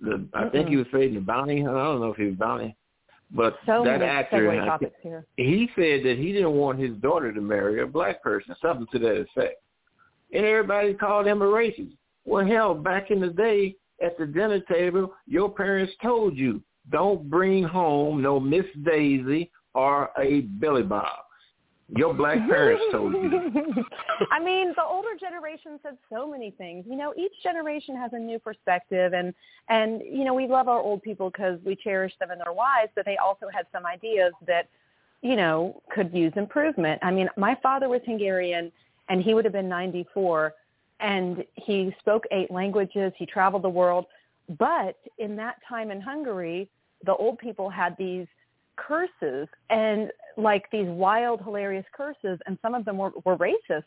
The I think Mm-mm. he was fading the bounty. I don't know if he was bounty, but so that actor, segue I he said that he didn't want his daughter to marry a black person, something to that effect. And everybody called him a racist. Well, hell, back in the day at the dinner table, your parents told you don't bring home no Miss Daisy or a Billy Bob. Your black parents told you. [laughs] I mean, the older generation said so many things. You know, each generation has a new perspective, and and you know, we love our old people because we cherish them and their wives, but they also had some ideas that, you know, could use improvement. I mean, my father was Hungarian, and he would have been 94, and he spoke eight languages. He traveled the world, but in that time in Hungary, the old people had these curses and like these wild, hilarious curses, and some of them were, were racist.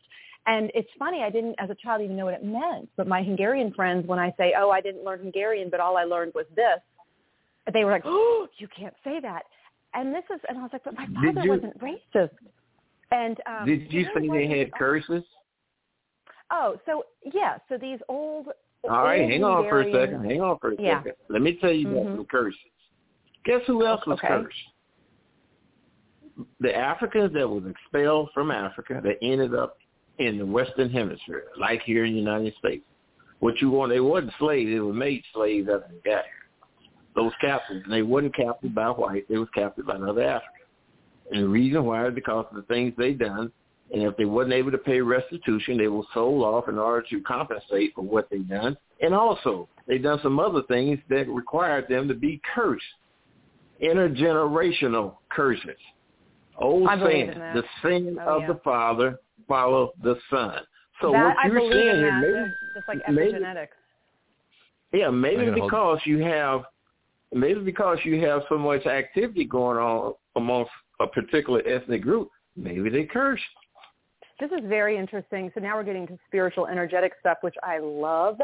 And it's funny, I didn't, as a child, even know what it meant. But my Hungarian friends, when I say, oh, I didn't learn Hungarian, but all I learned was this, they were like, oh, you can't say that. And this is, and I was like, but my father you- wasn't racist. And um, Did you say they had curses? Oh, so yeah, so these old. All right, hang on for a second. Hang on for a Yeah. second. Let me tell you about Mhm. some curses. Guess who else was Okay. cursed? The Africans that was expelled from Africa that ended up in the Western Hemisphere, like here in the United States. What you want, they wasn't slaves, they were made slaves after they got here. Those captives, and they wasn't captured by white, they was captured by another African. And the reason why is because of the things they done, and if they wasn't able to pay restitution, they were sold off in order to compensate for what they done. And also, they done some other things that required them to be cursed, intergenerational curses. Old I believe saying, the sin Oh, of yeah. the father follow the son. So that, what you're saying in here, that, maybe, just- just like maybe- epigenetics. yeah, maybe I'm gonna hold- because you have, maybe because you have so much activity going on amongst a particular ethnic group, maybe they curse. This is very interesting. So now we're getting to spiritual, energetic stuff, which I love.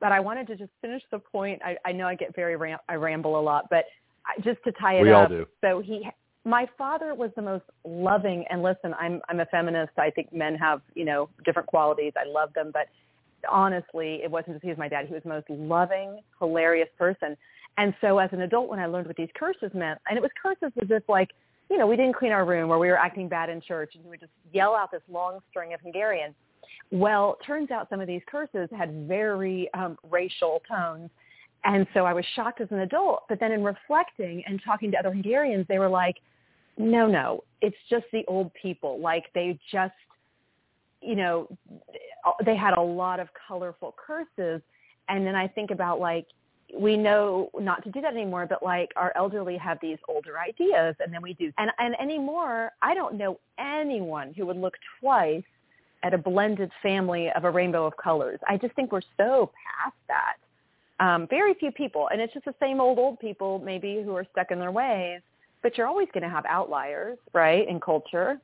But I wanted to just finish the point. I, I know I get very ram- I ramble a lot, but I, just to tie it We all up. do. So he, my father was the most loving. And listen, I'm I'm a feminist. I think men have you know different qualities. I love them, but honestly, it wasn't just he was my dad. He was the most loving, hilarious person. And so as an adult, when I learned what these curses meant, and it was curses as if like, you know, we didn't clean our room or we were acting bad in church and he would just yell out this long string of Hungarian. Well, turns out some of these curses had very um, racial tones. And so I was shocked as an adult. But then in reflecting and talking to other Hungarians, they were like, no, no, it's just the old people. Like they just, you know, they had a lot of colorful curses. And then I think about like, we know not to do that anymore, but like our elderly have these older ideas and then we do. And, and anymore, I don't know anyone who would look twice at a blended family of a rainbow of colors. I just think we're so past that. Um, very few people, and it's just the same old old people maybe who are stuck in their ways. But you're always going to have outliers, right, in culture.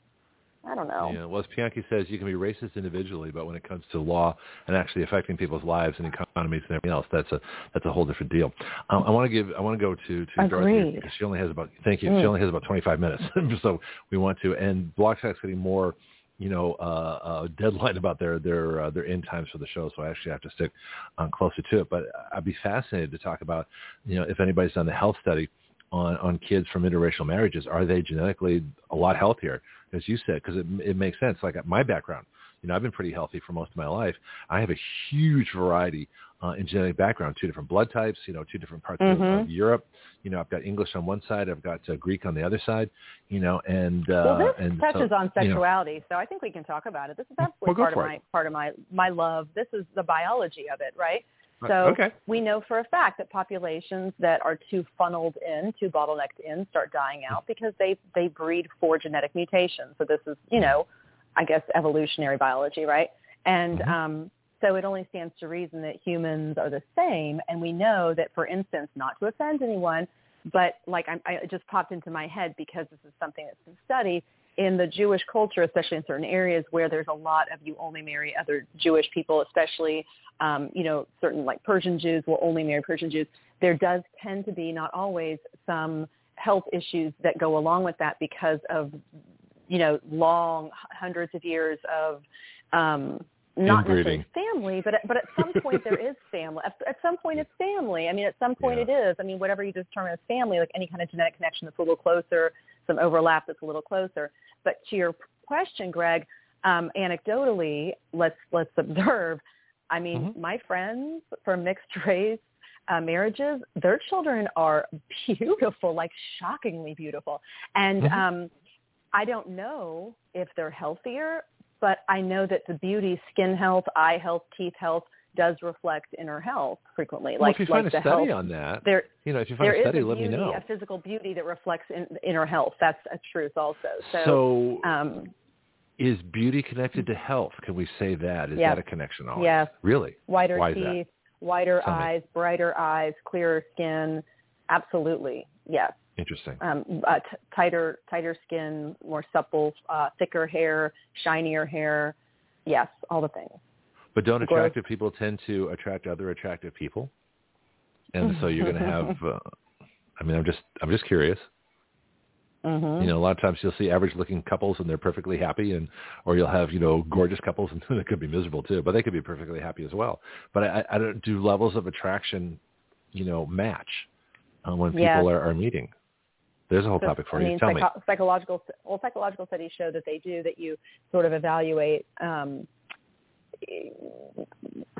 I don't know. Yeah, well, as Bianchi says, you can be racist individually, but when it comes to law and actually affecting people's lives and economies and everything else, that's a that's a whole different deal. Um, I want to give I want to go to to Dorothy because she only has about thank you Mm. she only has about 25 minutes, [laughs] so we want to and Blog Talk's getting more you know uh, deadline [laughs] about their their uh, their end times for the show, so I actually have to stick um, closer to it. But I'd be fascinated to talk about you know if anybody's done the health study on on kids from interracial marriages. Are they genetically a lot healthier, as you said? Because it it makes sense. Like my background, you know, I've been pretty healthy for most of my life. I have a huge variety uh, in genetic background, two different blood types, you know, two different parts mm-hmm. of, of, Europe. You know, I've got English on one side, I've got uh, Greek on the other side, you know, and uh, well, this and touches so, on sexuality, you know. so I think we can talk about it. This is absolutely well, part of my part of my my love. This is the biology of it, right? So okay. we know for a fact that populations that are too funneled in, too bottlenecked in, start dying out because they they breed for genetic mutations. So this is, you know, I guess evolutionary biology, right? And mm-hmm. um, so it only stands to reason that humans are the same. And we know that, for instance, not to offend anyone, but like I, I just popped into my head because this is something that's been studied in the Jewish culture, especially in certain areas where there's a lot of you only marry other Jewish people, especially, um, you know, certain like Persian Jews will only marry Persian Jews. There does tend to be not always some health issues that go along with that because of, you know, long hundreds of years of um, not Inbreeding. necessarily family, but but at some point there is family. At, at some point it's family. I mean, at some point Yeah. it is. I mean, whatever you determine as family, like any kind of genetic connection that's a little closer, some overlap that's a little closer. But to your question, Greg, um, anecdotally, let's let's observe. I mean, Mhm. my friends from mixed [laughs] race uh, marriages, their children are beautiful, like shockingly beautiful. And Mhm. um, I don't know if they're healthier, but I know that the beauty, skin health, eye health, teeth health does reflect inner health frequently. well, like if you like find a study health, on that, there you know, if you find there a is study, a let me beauty, know. a physical beauty that reflects in inner health. That's a truth also. So, So, um, is beauty connected to health? Can we say that? Is Yes. that a connection? Always? Yes. Really? whiter Why teeth, whiter Tell me. eyes, brighter eyes, clearer skin. Absolutely, yes. Interesting. Um, uh, t- tighter, tighter skin, more supple, uh, thicker hair, shinier hair. Yes, all the things. But don't Growth. attractive people tend to attract other attractive people? And so you're going to have. [laughs] Uh, I mean, I'm just I'm just curious. Mm-hmm. You know, a lot of times you'll see average-looking couples and they're perfectly happy, and or you'll have you know gorgeous couples [laughs] and they could be miserable too, but they could be perfectly happy as well. But I, I don't do levels of attraction, you know, match uh, when people Yes. are, are meeting. There's a whole So, topic for I you. mean, Tell me. psychological well, psychological studies show that they do that. You sort of evaluate um,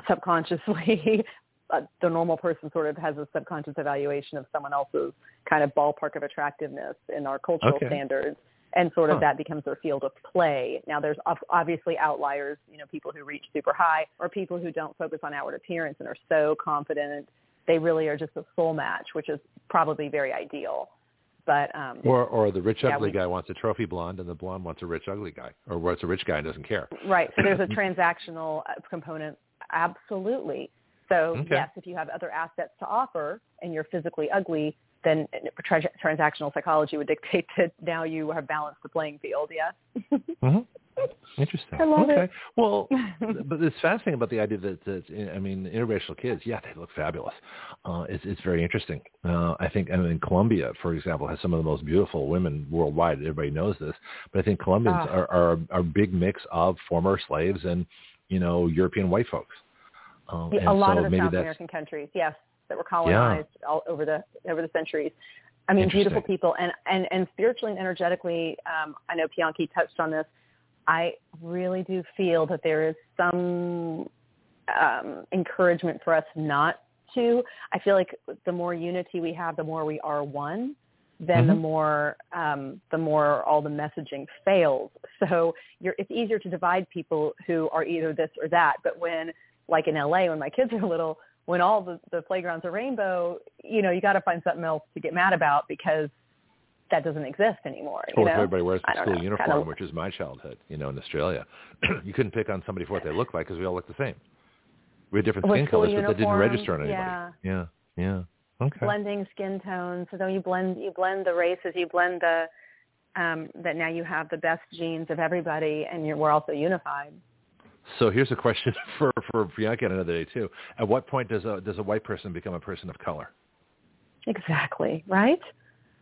subconsciously. [laughs] uh, the normal person sort of has a subconscious evaluation of someone else's kind of ballpark of attractiveness in our cultural Okay. standards, and sort of Huh. that becomes their field of play. Now, there's ob- obviously outliers. You know, people who reach super high, or people who don't focus on outward appearance and are so confident they really are just a soul match, which is probably very ideal. But um, Or or the rich Yeah, ugly we- guy wants a trophy blonde, and the blonde wants a rich ugly guy, or wants a rich guy and doesn't care. Right. So there's a [laughs] transactional uh, component. Absolutely. So Okay. yes, if you have other assets to offer and you're physically ugly, then tra- transactional psychology would dictate [laughs] that now you have balanced the playing field. Yeah. hmm Interesting. I love okay. it. Well, [laughs] but it's fascinating about the idea that, that I mean, interracial kids, yeah, they look fabulous. Uh, it's, it's very interesting. Uh, I think, I mean, Colombia, for example, has some of the most beautiful women worldwide. Everybody knows this, but I think Colombians Ah. are, are are a big mix of former slaves and you know European white folks. Um, Yeah, and a lot so of the South American countries, yes, that were colonized all over the over the centuries. I mean, beautiful people, and and and spiritually and energetically. Um, I know Bianchi touched on this. I really do feel that there is some um, encouragement for us not to. I feel like the more unity we have, the more we are one. Then the Mhm. more um, the more all the messaging fails. So you're, it's easier to divide people who are either this or that. But when, like in LA, when my kids are little, when all the, the playgrounds are rainbow, you know, you got to find something else to get mad about because that doesn't exist anymore. You Or if know? everybody wears the school know, uniform, kinda- which is my childhood, you know, in Australia. [clears throat] you couldn't pick on somebody for what they look like because we all look the same. We had different With skin colors, but that didn't register on anybody. yeah. yeah, yeah. Okay. blending skin tones. So then you blend you blend the races, you blend the um, that now you have the best genes of everybody, and you're, we're also unified. So here's a question [laughs] for for Bianca on another day too. At what point does a does a white person become a person of color? Exactly, right?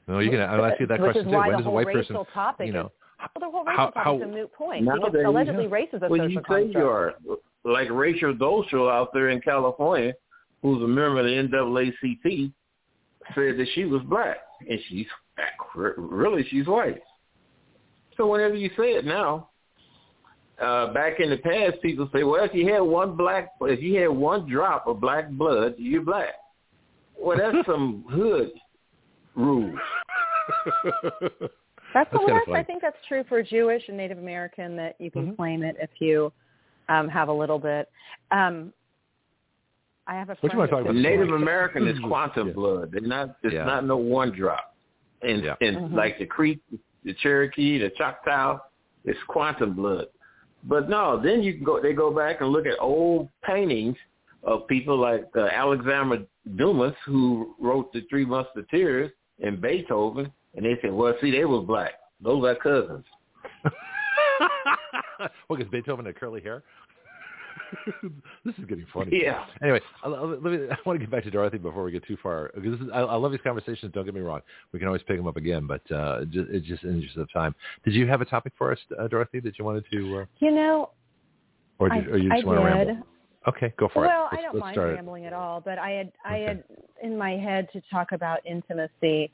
No, you can. I'll ask you that Which question too. why When does a white person, topic you know, is well, the whole racial how- topic how- is a moot point because Nowadays, allegedly yeah. race is a when social you say construct. you're like Rachel Dolezal out there in California, who's a member of the NAACP, said that she was black. and she's really she's white. So whenever you say it now, uh, back in the past, people say, well, if you had one black, if you had one drop of black blood, you're black. Well, that's some hood rules. [laughs] that's, that's, that's I think that's true for Jewish and Native American that you can mm-hmm. claim it if you um, have a little bit. Um, I have a what you want to talk about? Native American is quantum yeah. blood. It's not. It's yeah. not no one drop. And yeah. and mm-hmm. like the Creek, the Cherokee, the Choctaw, it's quantum blood. But no, then you can go. They go back and look at old paintings of people like uh, Alexander Dumas, who wrote the Three Musketeers, and Beethoven, and they said, "Well, see, they were black. Those are cousins." [laughs] well, because Beethoven had curly hair. [laughs] this is getting funny. Yeah. Anyway, I, let me, I want to get back to Dorothy before we get too far. Because this is, I, I love these conversations. Don't get me wrong. We can always pick them up again, but uh, just, it's just in the interest of time. Did you have a topic for us, uh, Dorothy, that you wanted to? Uh, you know, or, did, I, or you just I want did. to ramble? Okay, go for well, it. Well, I don't mind rambling at all, but I had I okay. had in my head to talk about intimacy,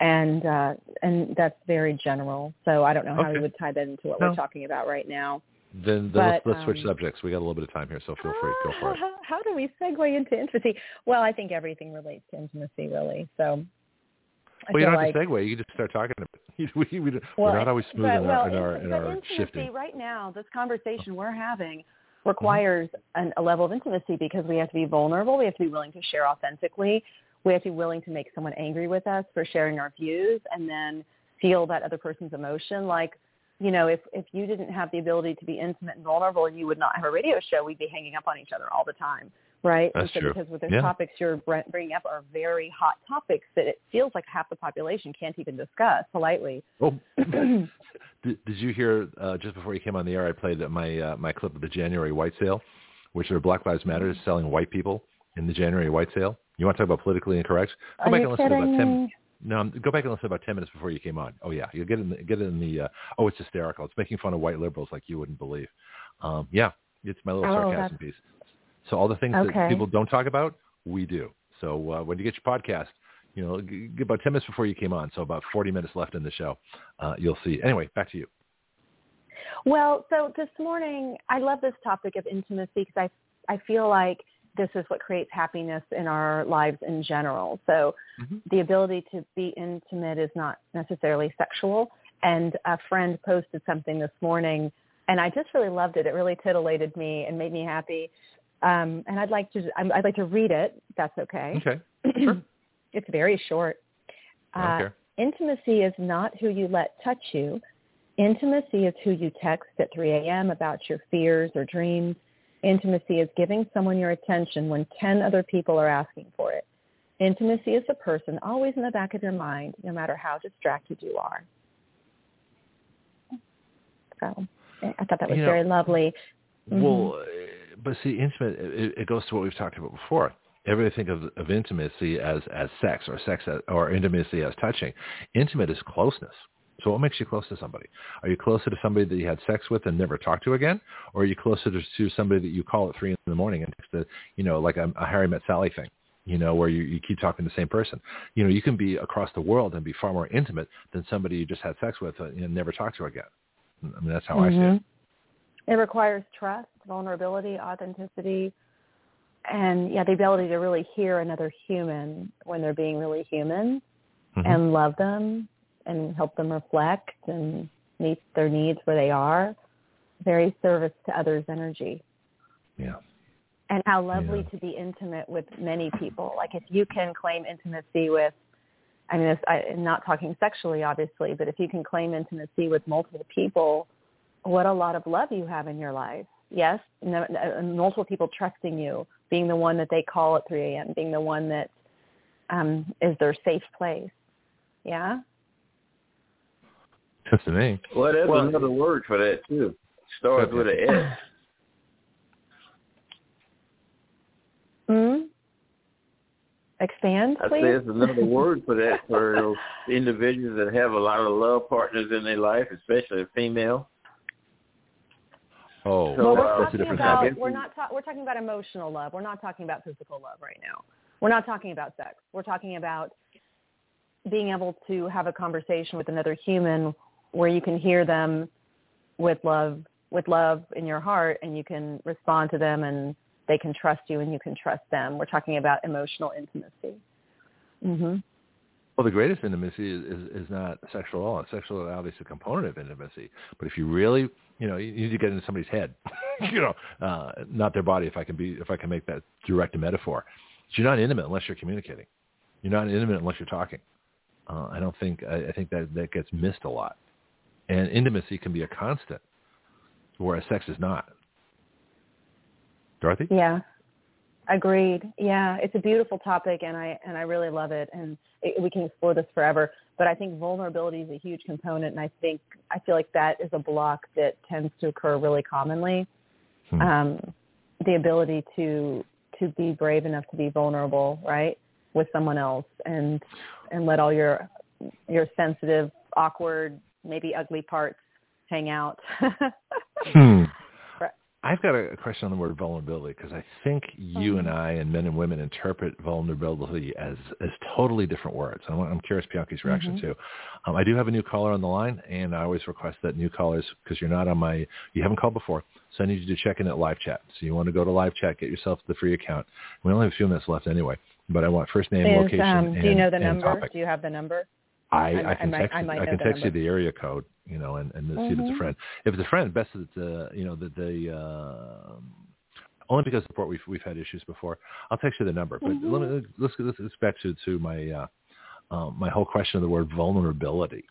and uh, and that's very general. So I don't know how okay. we would tie that into what no. we're talking about right now. Then, then but, let's, let's switch um, subjects. We got a little bit of time here, so feel free. Go for it. [laughs] How do we segue into intimacy? Well, I think everything relates to intimacy, really. So. I well, you don't have like, to segue. You can just start talking about it. [laughs] we, we, we're well, not always smooth but, in well, our, in our, in our intimacy shifting. right now, this conversation we're having Mm-hmm. requires an, a level of intimacy because we have to be vulnerable. We have to be willing to share authentically. We have to be willing to make someone angry with us for sharing our views and then feel that other person's emotion. Like you know, if if you didn't have the ability to be intimate and vulnerable, you would not have a radio show. We'd be hanging up on each other all the time, right? That's so true. Because with the yeah. topics you're bringing up are very hot topics that it feels like half the population can't even discuss politely. Oh, [clears throat] did, did you hear uh, just before you came on the air? I played my uh, my clip of the January white sale, which are Black Lives Matter is selling white people in the January white sale. You want to talk about politically incorrect? Go are back and listen to about ten. No, go back and listen about ten minutes before you came on. Oh yeah, you get in the, get in the. Uh, oh, it's hysterical. It's making fun of white liberals like you wouldn't believe. Um, yeah, it's my little oh, sarcasm piece. So all the things okay. that people don't talk about, we do. So uh, when you get your podcast, you know, g- about ten minutes before you came on, so about forty minutes left in the show, uh, you'll see. Anyway, back to you. Well, so this morning, I love this topic of intimacy because I I feel like this is what creates happiness in our lives in general. So mm-hmm. the ability to be intimate is not necessarily sexual. And a friend posted something this morning, and I just really loved it. It really titillated me and made me happy. Um, and I'd like to I'd like to read it. If that's okay. Okay. [clears throat] Sure. it's very short. Uh, intimacy is not who you let touch you. Intimacy is who you text at 3 a.m. about your fears or dreams. Intimacy is giving someone your attention when 10 other people are asking for it. Intimacy is a person always in the back of your mind, no matter how distracted you are. So I thought that was you know, very lovely. Well, mm-hmm. But see, intimate, it, it, goes to what we've talked about before. Everybody think of, of intimacy as, as sex or sex as, or intimacy as touching. Intimate is closeness. So what makes you close to somebody? Are you closer to somebody that you had sex with and never talked to again? Or are you closer to, somebody that you call at three in the morning and a, you know, like a, a Harry Met Sally thing, you know, where you, you keep talking to the same person? You know, you can be across the world and be far more intimate than somebody you just had sex with and never talked to again. I mean, that's how mm-hmm. I see it. It requires trust, vulnerability, authenticity, and yeah, the ability to really hear another human when they're being really human mm-hmm. and love them and help them reflect and meet their needs where they are. Very service to others' energy. Yeah. And how lovely yeah. to be intimate with many people. Like if you can claim intimacy with, I mean, I, am not talking sexually, obviously, but if you can claim intimacy with multiple people, what a lot of love you have in your life. Yes, multiple people trusting you, being the one that they call at 3 a.m., being the one that um, is their safe place. Yeah. Just to me. Well, there's well, another word for that too. Starts with an S. Hmm. Expand, please. I say there's another [laughs] word for that for those individuals that have a lot of love partners in their life, especially a female. Oh, well, we're uh, talking about we're not ta- we're talking about emotional love. We're not talking about physical love right now. We're not talking about sex. We're talking about being able to have a conversation with another human where you can hear them with love with love in your heart and you can respond to them and they can trust you and you can trust them. We're talking about emotional intimacy. Mhm. Well, the greatest intimacy is, is, is not sexual at all. Sexuality is obviously a component of intimacy. But if you really, you know, you need to get into somebody's head, [laughs] you know, uh, not their body. If I can be, if I can make that direct metaphor, you're not intimate unless you're communicating. You're not intimate unless you're talking. Uh, I don't think I, I think that that gets missed a lot. And intimacy can be a constant, whereas sex is not. Dorothy? Yeah. Agreed. Yeah, it's a beautiful topic, and I and I really love it, and it, we can explore this forever. But I think vulnerability is a huge component, and I think I feel like that is a block that tends to occur really commonly. Hmm. Um, the ability to to be brave enough to be vulnerable, right, with someone else, and and let all your your sensitive, awkward, maybe ugly parts hang out. [laughs] hmm. I've got a question on the word vulnerability because I think you and mm-hmm. I and men and women interpret vulnerability as as totally different words. I'm, I'm curious Bianchi's reaction mm-hmm. too. Um, I do have a new caller on the line, and I always request that new callers because you're not on my you haven't called before, so I need you to check in at live chat. So you want to go to live chat, get yourself the free account. We only have a few minutes left anyway, but I want first name, Is, location, um, Do you know the number? Topic. Do you have the number? I, I, I can text, I, might, I can text you the area code, you know, and, and mm-hmm. see if it's a mm-hmm. friend. If it's a friend, best that uh, you know that they uh, only because of support we've we've had issues before. I'll text you the number, but mm-hmm. let me let's let's, let's back to to my uh, um, my whole question of the word vulnerability.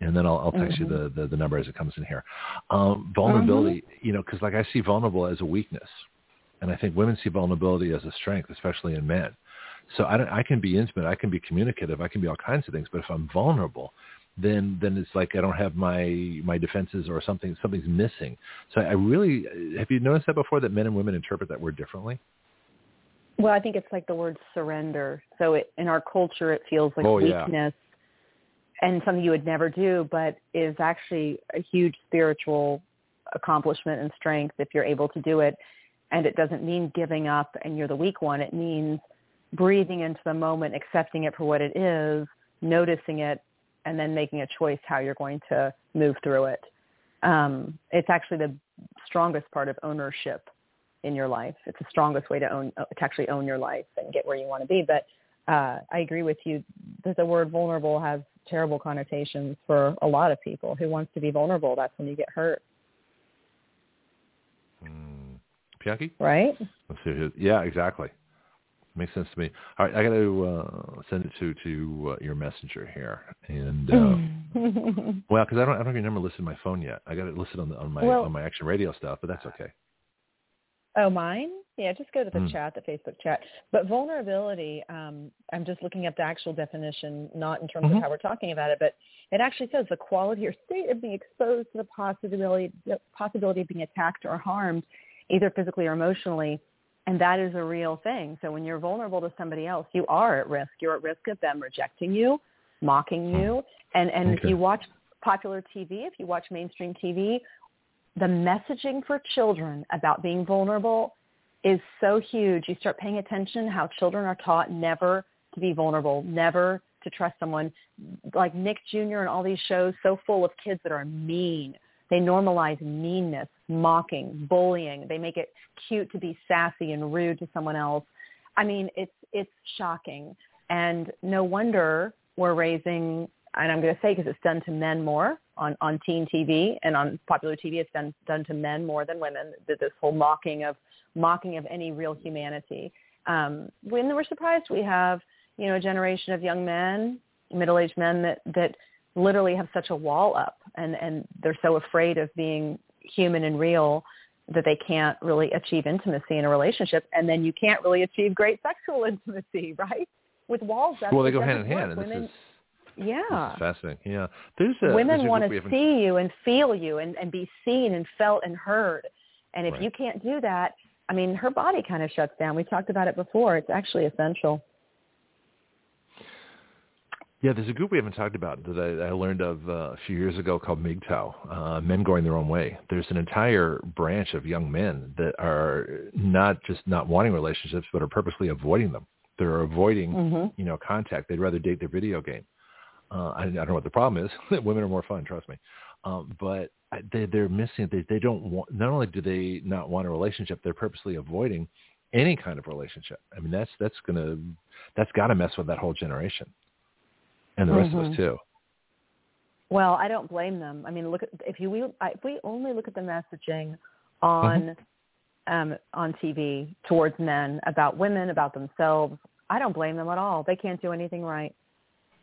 And then I'll, I'll text mm-hmm. you the, the, the number as it comes in here. Um, vulnerability, mm-hmm. you know, because like I see vulnerable as a weakness, and I think women see vulnerability as a strength, especially in men. So I, I can be intimate, I can be communicative, I can be all kinds of things. But if I'm vulnerable, then then it's like I don't have my my defenses or something something's missing. So I really uh, have you noticed that before that men and women interpret that word differently? Well, I think it's like the word surrender. So it, in our culture, it feels like oh, weakness yeah. and something you would never do, but is actually a huge spiritual accomplishment and strength if you're able to do it. And it doesn't mean giving up and you're the weak one. It means breathing into the moment, accepting it for what it is, noticing it, and then making a choice how you're going to move through it. Um, it's actually the strongest part of ownership in your life. It's the strongest way to own to actually own your life and get where you want to be. But uh, I agree with you that the word vulnerable has terrible connotations for a lot of people. Who wants to be vulnerable? That's when you get hurt. Mm. Bianchi? Right? Let's see. Yeah, exactly. Makes sense to me. All right, I got to uh, send it to to uh, your messenger here, and uh, [laughs] well, because I don't I don't have your number listed on my phone yet. I got it listed on the on my well, on my Action Radio stuff, but that's okay. Oh, mine? Yeah, just go to the mm. chat, the Facebook chat. But vulnerability, um, I'm just looking up the actual definition, not in terms mm-hmm. of how we're talking about it, but it actually says the quality or state of being exposed to the possibility the possibility of being attacked or harmed, either physically or emotionally and that is a real thing. So when you're vulnerable to somebody else, you are at risk. You're at risk of them rejecting you, mocking you. And, and okay. if you watch popular TV, if you watch mainstream TV, the messaging for children about being vulnerable is so huge. You start paying attention how children are taught never to be vulnerable, never to trust someone. Like Nick Jr. and all these shows so full of kids that are mean, they normalize meanness, mocking, bullying. They make it cute to be sassy and rude to someone else. I mean, it's it's shocking, and no wonder we're raising. And I'm going to say because it's done to men more on on teen TV and on popular TV, it's done done to men more than women. This whole mocking of mocking of any real humanity. Um, when we're surprised, we have you know a generation of young men, middle-aged men that that literally have such a wall up and, and they're so afraid of being human and real that they can't really achieve intimacy in a relationship. And then you can't really achieve great sexual [laughs] intimacy, right? With walls. up well, they go hand in hand. And Women, is, yeah. Fascinating. Yeah. There's a, Women there's want to see you and feel you and, and be seen and felt and heard. And if right. you can't do that, I mean, her body kind of shuts down. We talked about it before. It's actually essential. Yeah, there's a group we haven't talked about that I, I learned of uh, a few years ago called MGTOW, uh, Men Going Their Own Way. There's an entire branch of young men that are not just not wanting relationships, but are purposely avoiding them. They're avoiding, mm-hmm. you know, contact. They'd rather date their video game. Uh, I, I don't know what the problem is. [laughs] Women are more fun, trust me. Um, but they, they're missing. They, they don't want. Not only do they not want a relationship, they're purposely avoiding any kind of relationship. I mean, that's that's gonna that's got to mess with that whole generation and the rest mm-hmm. of us mm-hmm. too. Well, I don't blame them. I mean, look at if you we if we only look at the messaging on mm-hmm. um, on TV towards men about women about themselves, I don't blame them at all. They can't do anything right.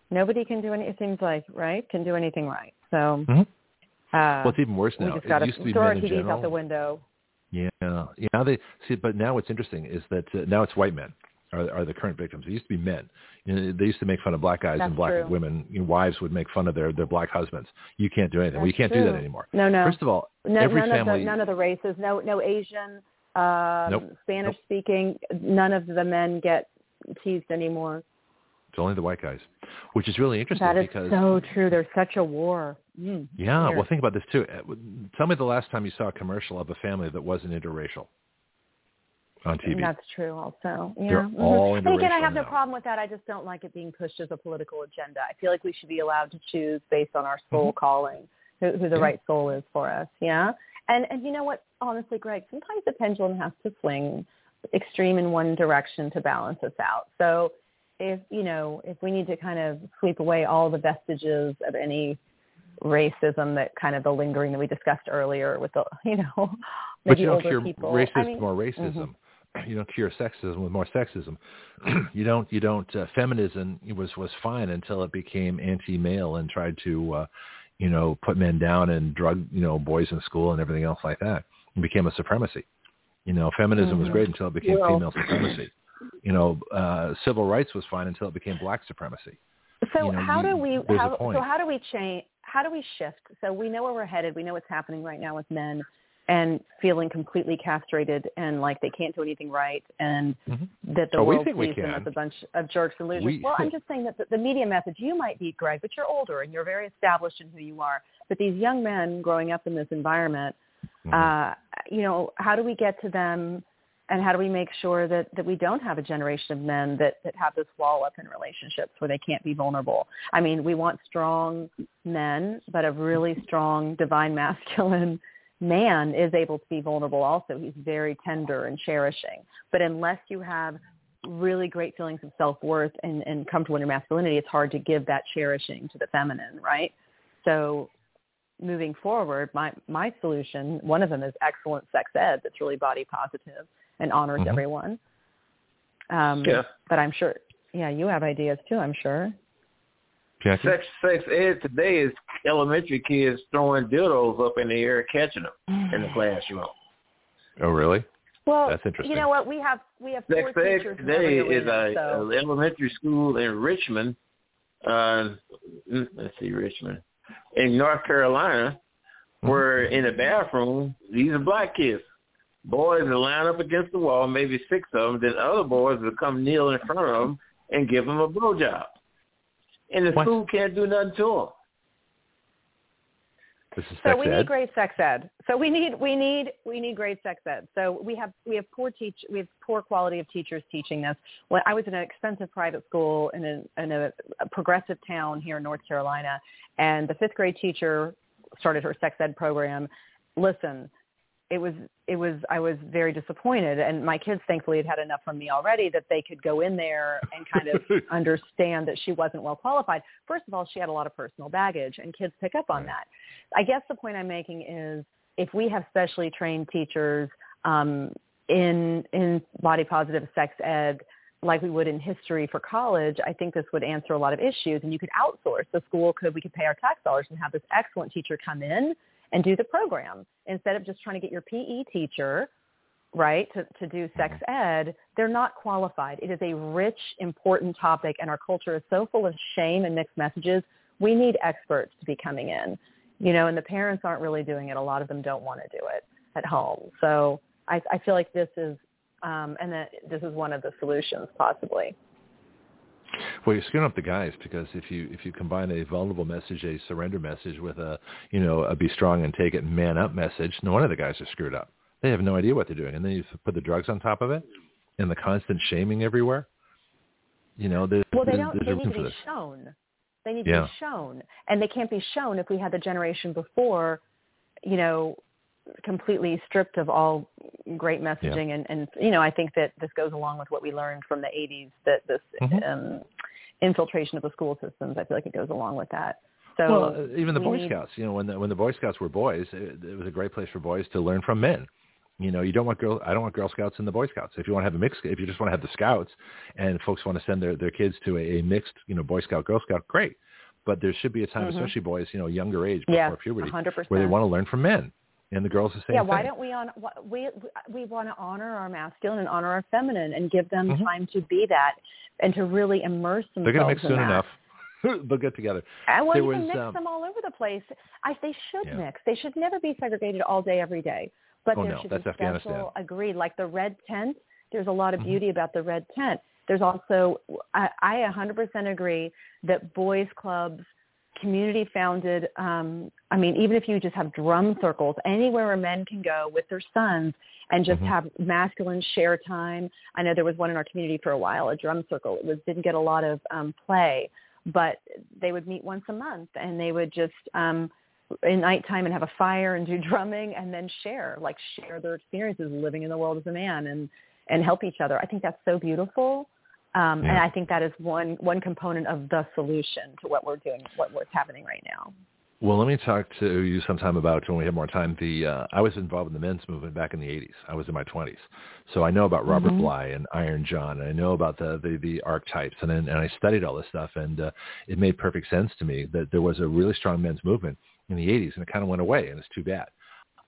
Nobody can do any. It seems like right can do anything right. So. Mm-hmm. Uh, well, it's even worse now. We just got to throw our TVs out the window. Yeah, yeah. Now they see, but now what's interesting is that uh, now it's white men are, are the current victims. It used to be men. You know, they used to make fun of black guys That's and black true. women. You know, wives would make fun of their their black husbands. You can't do anything. That's well, you can't true. do that anymore. No, no. First of all, no, every none family. Of the, none of the races. No, no Asian, um, nope. Spanish nope. speaking. None of the men get teased anymore. It's only the white guys, which is really interesting. That is because, so true. There's such a war. Mm, yeah. weird. Well, think about this too. Uh, tell me the last time you saw a commercial of a family that wasn't interracial on TV. That's true also. Yeah. They're mm-hmm. all And again, I have now. no problem with that. I just don't like it being pushed as a political agenda. I feel like we should be allowed to choose based on our soul mm-hmm. calling, who, who the yeah. right soul is for us. Yeah. And and you know what? Honestly, Greg, sometimes the pendulum has to swing extreme in one direction to balance us out. So if you know if we need to kind of sweep away all the vestiges of any racism that kind of the lingering that we discussed earlier with the [laughs] you know maybe but you don't older cure people. racism I mean, more racism. Mm-hmm you don't cure sexism with more sexism. [clears throat] you don't you don't uh, feminism was was fine until it became anti-male and tried to uh, you know put men down and drug you know boys in school and everything else like that. It became a supremacy. You know, feminism mm-hmm. was great until it became Well, female supremacy. You know, uh, civil rights was fine until it became black supremacy. So You know, how you- do we how, so how do we change how do we shift? So we know where we're headed. We know what's happening right now with men and feeling completely castrated and like they can't do anything right and Mhm. that the Oh, we world sees them as a bunch of jerks and losers. We- well, I'm just saying that the, the media message you might be Greg, but you're older and you're very established in who you are. But these young men growing up in this environment, Mhm. uh, you know, how do we get to them and how do we make sure that, that we don't have a generation of men that, that have this wall up in relationships where they can't be vulnerable? I mean, we want strong men, but a really strong divine [laughs] masculine man is able to be vulnerable also. He's very tender and cherishing. But unless you have really great feelings of self-worth and, and comfortable in your masculinity, it's hard to give that cherishing to the feminine, right? So moving forward, my, my solution, one of them is excellent sex ed that's really body positive and honors Mhm. everyone. Um, Yeah. But I'm sure, yeah, you have ideas too, I'm sure. Jackie? Sex sex ed today is elementary kids throwing dildos up in the air, catching them in the [sighs] classroom. Oh, really? Well, That's interesting. you know what? We have we have Sex four ed teachers in today is a, so. a elementary school in Richmond. Uh, mm, let's see, Richmond in North Carolina, Mm-hmm. where in the bathroom these are black kids. Boys will line up against the wall, maybe six of them. Then other boys will come kneel in front of them and give them a blowjob. And the What? school can't do nothing to them. So we ed. need great sex ed. So we need we need we need great sex ed. So we have we have poor teach we have poor quality of teachers teaching this. When I was in an expensive private school in a in a, a progressive town here in North Carolina, and the fifth grade teacher started her sex ed program. Listen, it was it was I was very disappointed, and my kids thankfully had had enough from me already that they could go in there and kind of [laughs] understand that she wasn't well qualified. First of all, she had a lot of personal baggage, and kids pick up on that. I guess the point I'm making is if we have specially trained teachers um, in in body positive sex ed like we would in history for college, I think this would answer a lot of issues and you could outsource. The school could we could pay our tax dollars and have this excellent teacher come in and do the program. Instead of just trying to get your PE teacher right to, to do sex ed they're not qualified. It is a rich important topic and our culture is so full of shame and mixed messages. We need experts to be coming in you know and the parents aren't really doing it. A lot of them don't want to do it at home. So i, I feel like this is um, and that this is one of the solutions possibly Well, you're screwing up the guys because if you if you combine a vulnerable message, a surrender message, with a you know a be strong and take it, man up message, no one of the guys are screwed up. They have no idea what they're doing, and then you put the drugs on top of it, and the constant shaming everywhere. You know, there's well they don't there's they need to be shown They need Yeah. to be shown, and they can't be shown if we had the generation before, you know, completely stripped of all great messaging. And, and you know, I think that this goes along with what we learned from the 80s that this Mhm. um, infiltration of the school systems. I feel like it goes along with that. So well, uh, even the Boy need- Scouts, you know, when the, when the Boy Scouts were boys, it, it was a great place for boys to learn from men. You know, you don't want girl. I don't want Girl Scouts and the Boy Scouts. If you want to have a mixed, if you just want to have the Scouts, and folks want to send their their kids to a, a mixed, you know, Boy Scout Girl Scout, great. But there should be a time, Mhm. especially boys, you know, younger age before yeah, puberty, 100%. where they want to learn from men, and the girls the same yeah, thing. why don't we on we we want to honor our masculine and honor our feminine and give them Mhm. time to be that and to really immerse themselves They're going to mix soon that. enough. [laughs] They'll get together. And well, There you can mix um, them all over the place. I, they should Yeah. mix. They should never be segregated all day, every day. But Oh, there no, should that's be Afghanistan. special. Agreed. Like the red tent. There's a lot of Mhm. beauty about the red tent. There's also I, I 100% agree that boys clubs, community founded. Um, I mean, even if you just have drum circles anywhere where men can go with their sons and just Mhm. have masculine share time. I know there was one in our community for a while, a drum circle. It was didn't get a lot of um, play, but they would meet once a month and they would just um, in nighttime and have a fire and do [laughs] drumming and then share, like share their experiences living in the world as a man and and help each other. I think that's so beautiful. Um, And I think that is one one component of the solution to what we're doing, what what's happening right now. Well, let me talk to you sometime about when we have more time. The uh, I was involved in the men's movement back in the '80s. I was in my 20s, so I know about Robert Mhm. Bly and Iron John, and I know about the the, the archetypes, and and I studied all this stuff, and uh, it made perfect sense to me that there was a really strong men's movement in the '80s, and it kind of went away, and it's too bad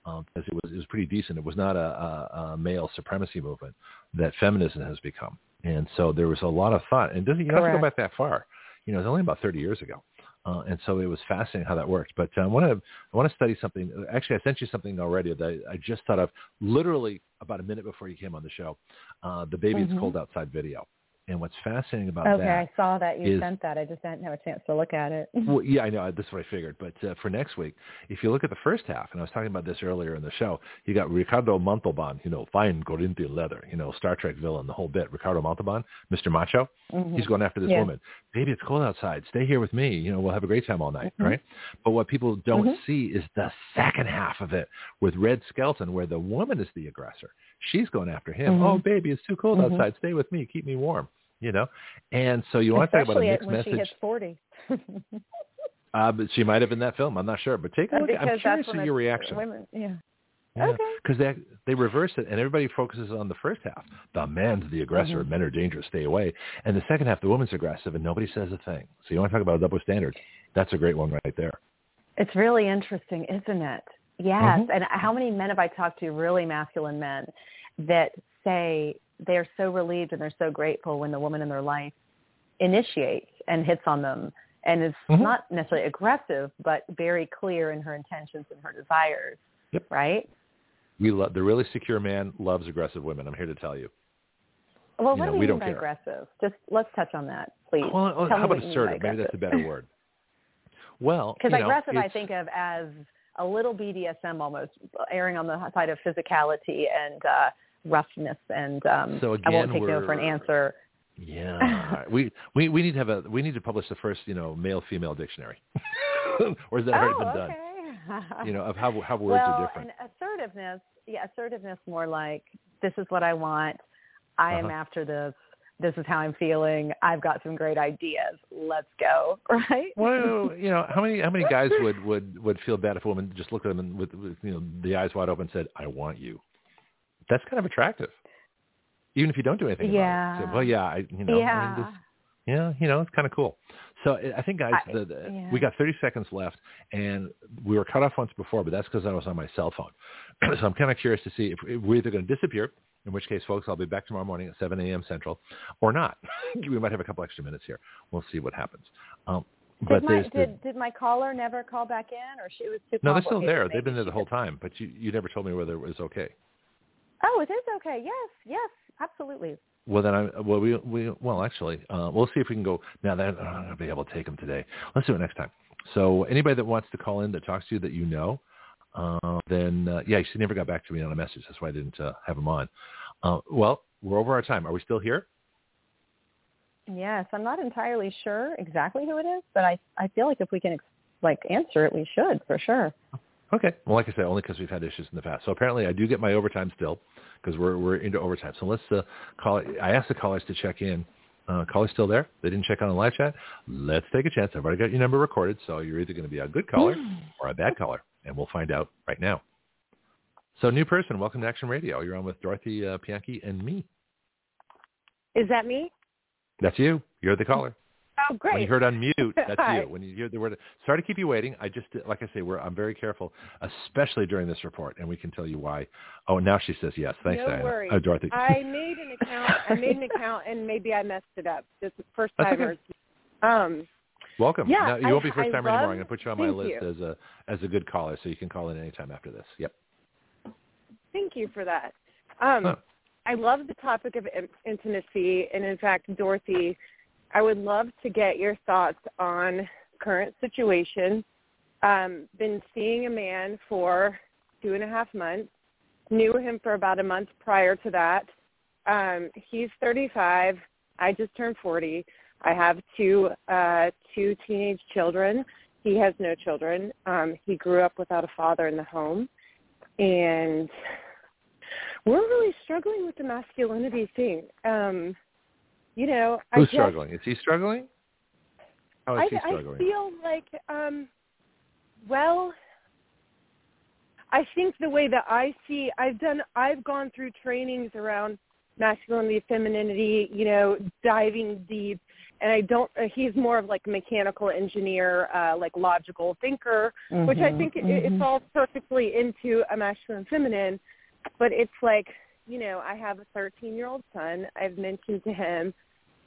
um, because it was it was pretty decent. It was not a, a, a male supremacy movement that feminism has become, and so there was a lot of thought. And doesn't you don't have to go back that far. You know, it was only about 30 years ago. Uh, and so it was fascinating how that worked. But uh, I want to I want to study something. Actually, I sent you something already that I just thought of literally about a minute before you came on the show. Uh, the baby Mhm. it's cold outside video. And what's fascinating about Okay, that Okay, I saw that you is- sent that. I just didn't have a chance to look at it. [laughs] well, yeah, I know. That's what I figured. But uh, for next week, if you look at the first half, and I was talking about this earlier in the show, you got Ricardo Montalban, you know, fine Corinthian leather, you know, Star Trek villain, the whole bit. Ricardo Montalban, Mr. Macho, Mhm. he's going after this Yeah. woman. Baby, it's cold outside. Stay here with me. You know, we'll have a great time all night, Mhm. right? But what people don't Mhm. see is the second half of it with Red Skelton, where the woman is the aggressor. She's going after him. Mhm. Oh, baby, it's too cold Mhm. outside. Stay with me. Keep me warm. You know, and so you want to talk about a Especially mixed when message. she hits 40. [laughs] Uh, but she might have been in that film. I'm not sure. But take a look. because I'm curious of your reaction. Women, yeah. Yeah. Okay. Because they they reverse it, and everybody focuses on the first half. The man's the aggressor. Mhm. Men are dangerous. Stay away. And the second half, the woman's aggressive, and nobody says a thing. So you want to talk about a double standard? That's a great one right there. It's really interesting, isn't it? Yes. Mhm. And how many men have I talked to, really masculine men, that say they're so relieved and they're so grateful when the woman in their life initiates and hits on them and is Mhm. not necessarily aggressive, but very clear in her intentions and her desires. Yep. Right? We love the really secure man loves aggressive women. I'm here to tell you. Well, You what know, do we mean by care. aggressive? Just let's touch on that, please. Well, Tell how about what you mean by assertive? Maybe that's a better word. Well, [laughs] Because you know, aggressive, I think of as a little BDSM almost, erring on the side of physicality and uh, roughness. And um, So I won't take no for an answer. Yeah, [laughs] we, we we need to have a we need to publish the first you know male female dictionary, [laughs] or has that already oh, been done? okay. You know of how how words well, are different. and assertiveness, yeah, assertiveness more like this is what I want. I am Uh-huh. after this. This is how I'm feeling. I've got some great ideas. Let's go. [laughs] Right? Well, you know, how many how many guys [laughs] would would would feel bad if a woman just looked at them and with, with you know the eyes wide open and said, "I want you." That's kind of attractive, even if you don't do anything. Yeah. About it. So, well, yeah, I, you know, yeah. I mean, this, yeah, you know, it's kind of cool. So I- I think, guys, I- the, the, yeah. we got 30 seconds left, and we were cut off once before, but that's because I was on my cell phone. [clears throat] so I'm kind of curious to see if, if we're either going to disappear, in which case, folks, I'll be back tomorrow morning at 7 a.m. Central, or not. [laughs] we might have a couple extra minutes here. We'll see what happens. Um, but Did my there's the, did, did my caller never call back in, or she was too? no, they're still there. They've been there the whole time, but you you never told me whether it was okay. Oh, it is okay. Yes, yes, absolutely. Well, then I well we we well actually uh, we'll see if we can go now. That I'm not gonna be able to take them today. Let's do it next time. So anybody that wants to call in that talks to you that you know, uh, then uh, yeah, she never got back to me on a message. That's why I didn't uh, have them on. Uh, well, we're over our time. Are we still here? Yes, I'm not entirely sure exactly who it is, but I I feel like if we can ex- like answer it, we should for sure. Okay. Well, like I said, only because we've had issues in the past. So apparently, I do get my overtime still because we're we're into overtime. So let's uh, call. I asked the callers to check in. Uh, callers still there? They didn't check on the live chat. Let's take a chance. I've already got your number recorded, so you're either going to be a good caller or a bad caller, and we'll find out right now. So, new person, welcome to Action Radio. You're on with Dorothy uh, Pianki and me. Is that me? That's you. You're the caller. Oh, great. When you heard unmute, [laughs] that's you. When you hear the word, sorry to keep you waiting. I just, like I say, we're, I'm very careful, especially during this report, and we can tell you why. Oh, now she says yes. Thanks, no Diana. worries. Uh, Dorothy. I made an account. I made an [laughs] account, and maybe I messed it up. This is first That's okay. Um, Welcome. Yeah, Now, you won't be first timer anymore. I'm going to put you on my list you. as a as a good caller, so you can call in anytime after this. Yep. Thank you for that. Um, Huh. I love the topic of intimacy, and in fact, Dorothy, I would love to get your thoughts on current situation. Um, been seeing a man for two and a half months. Knew him for about a month prior to that. Um, he's 35. I just turned 40. I have two uh, two teenage children. He has no children. Um, he grew up without a father in the home, and we're really struggling with the masculinity thing. Um, you know, I Who's just, struggling? Is he struggling? How is I, he I feel like, um, well, I think the way that I see, I've done, I've gone through trainings around masculinity, femininity, you know, diving deep, and I don't. Uh, he's more of like a mechanical engineer, uh, like logical thinker, which I Mhm, think it, mhm. it falls perfectly into a masculine, feminine. But it's like, you know, I have a 13 year old son. I've mentioned to him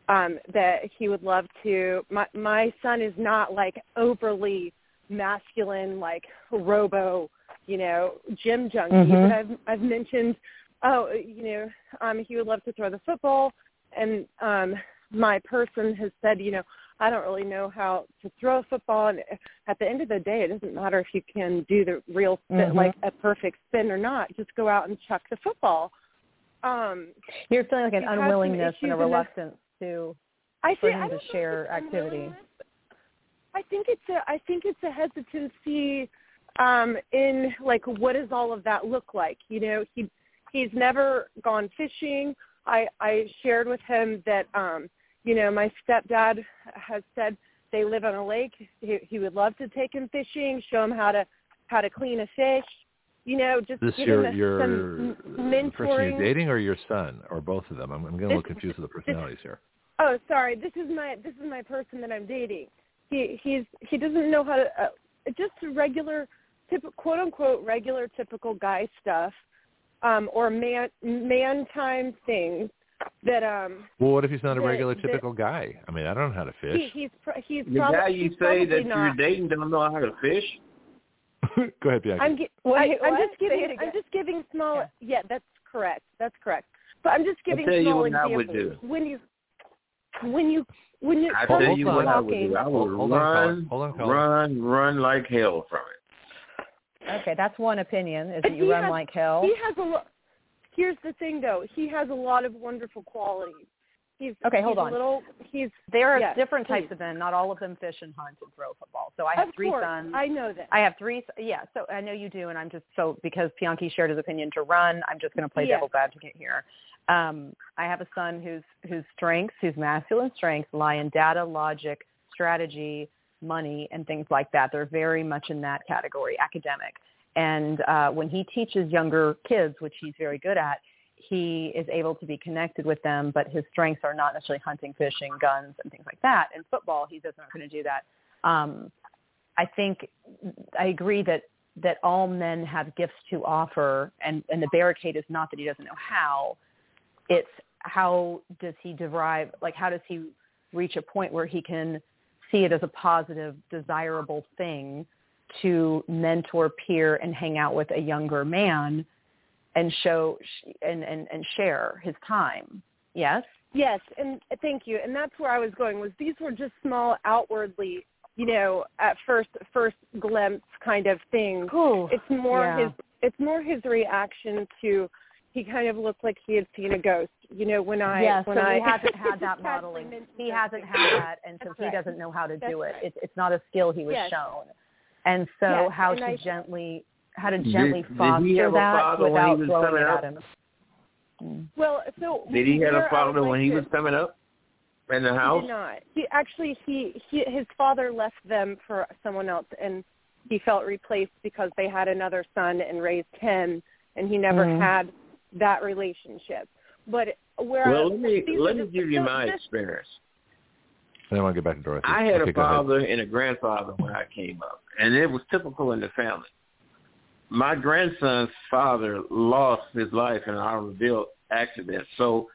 um, that he would love to. My my son is not like overly masculine, like robo, you know, gym junkie. Mhm. But I've I've mentioned, oh, you know, um, he would love to throw the football, and um, my person has said, you know, I don't really know how to throw a football. And at the end of the day, it doesn't matter if you can do the real spin, Mhm. like a perfect spin or not. Just go out and chuck the football. Um, You're feeling like an We've had some unwillingness and a reluctance to. I For think him to don't know if share activity. I think it's a I think it's a hesitancy um in like what does all of that look like? You know, he he's never gone fishing. I I shared with him that um you know, my stepdad has said they live on a lake. He, he would love to take him fishing, show him how to how to clean a fish. You know, just This your your some m- the person mentoring. you're dating or your son or both of them? I'm, I'm getting a little This- confused with the [laughs] personalities here. Oh, sorry. This is my this is my person that I'm dating. He he's he doesn't know how to uh, just regular, typ- quote unquote regular typical guy stuff, um, or man man time things that um Well, what if he's not a the- regular, the- typical guy? I mean, I don't know how to fish. he he's pr- he's The probably guy you he's say that not. you're dating don't know how to fish? [laughs] Go ahead, Bianca. I'm gi- Wait, I, I'm just giving it. I'm just giving small. Yeah. Yeah. that's correct. That's correct. But I'm just giving tell you small what I examples. would do. When you when you when you I Hold- tell hold you on. what I would do. I Hold- would hold on, caller. run, Hold on, run, run like hell from it. Okay, that's one opinion. Is that you run has- like hell? He has a lot. Here's the thing, though. He has a lot of wonderful qualities. He's Okay, hold he's on. A little. He's There are Yes, different please. types of men. Not all of them fish and hunt and throw football. So I have of three course, sons. I know that. I have three. Yeah, so I know you do, and I'm just so because Pianki shared his opinion to run. I'm just going to play Yes. devil's advocate here. Um, I have a son whose whose strengths, whose masculine strengths, lie in data, logic, strategy, money, and things like that. They're very much in that category, academic. And uh, when he teaches younger kids, which he's very good at, he is able to be connected with them, but his strengths are not necessarily hunting, fishing, guns, and things like that. In football, he's just not going to do that. Um, I think I agree that that all men have gifts to offer, and and the barricade is not that he doesn't know how. It's how does he derive, like how does he reach a point where he can see it as a positive, desirable thing to mentor, peer, and hang out with a younger man and show and and, and share his time. Yes. Yes, and thank you. And that's where I was going. Was these were just small, outwardly, you know, at first first glimpse kind of things. Cool. It's more Yeah. his. It's more his reaction to, he kind of looked like he had seen a ghost. You know, when I yeah, when so I he [laughs] hasn't had that modeling. He hasn't had that, and so That's he right. doesn't know how to That's do it. right. It's it's not a skill he was Yes. shown, and so Yes, how and to I- gently how to Did- gently did he foster have a that father when he without was throwing coming it up? at him. Mm. Well, so Did he have a a I father like when he to- was coming up in the He house? did not. He actually he, he his father left them for someone else, and he felt replaced because they had another son and raised him, and he never Mhm. had that relationship. But where Well, let me let me give you my experience. Then I want to get back to Dorothy. I had okay, a father and a grandfather when I came up, and it was typical in the family. My grandson's father lost his life in an automobile accident, so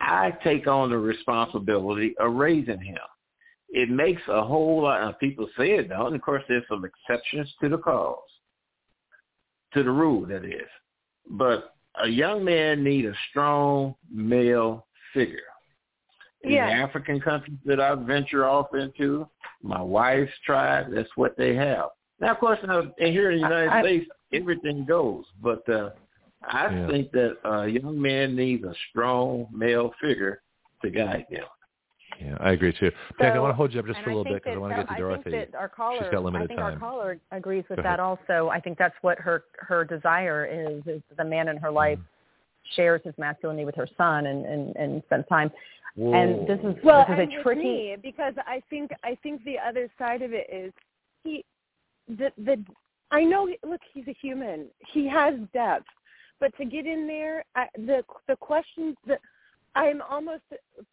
I take on the responsibility of raising him. It makes a whole lot of people say it don't. And of course, there's some exceptions to the cause, to the rule, that is. But a young man need a strong male figure Yeah. the African countries that I venture off into, my wife's tribe, that's what they have. Now, of course, now, and here in the United I- I- States, everything goes. But uh, I Yeah. think that a young man needs a strong male figure to guide them. Yeah, I agree too. Beck, I want to hold you up just for a little bit because I want to that- get to I Dorothy. think that our caller, She's got limited I think time. our caller agrees with that also. I think that's what her her desire is: is the man in her life Mm-hmm. shares his masculinity with her son and and and spends time. And this is well, this is and a tricky. because I think I think the other side of it is he the the I know look he's a human he has depth but to get in there I, the the questions that I'm almost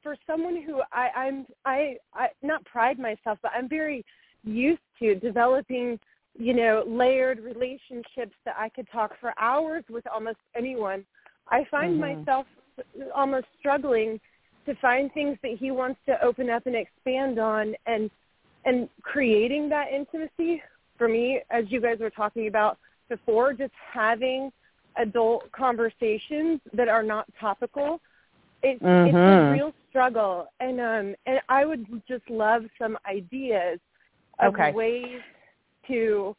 for someone who I I'm I I not pride myself but I'm very used to developing you know layered relationships that I could talk for hours with almost anyone I find Mhm. myself almost struggling to find things that he wants to open up and expand on and and creating that intimacy for me as you guys were talking about before just having adult conversations that are not topical it's it's a Mhm. real struggle and um and I would just love some ideas of Okay. ways to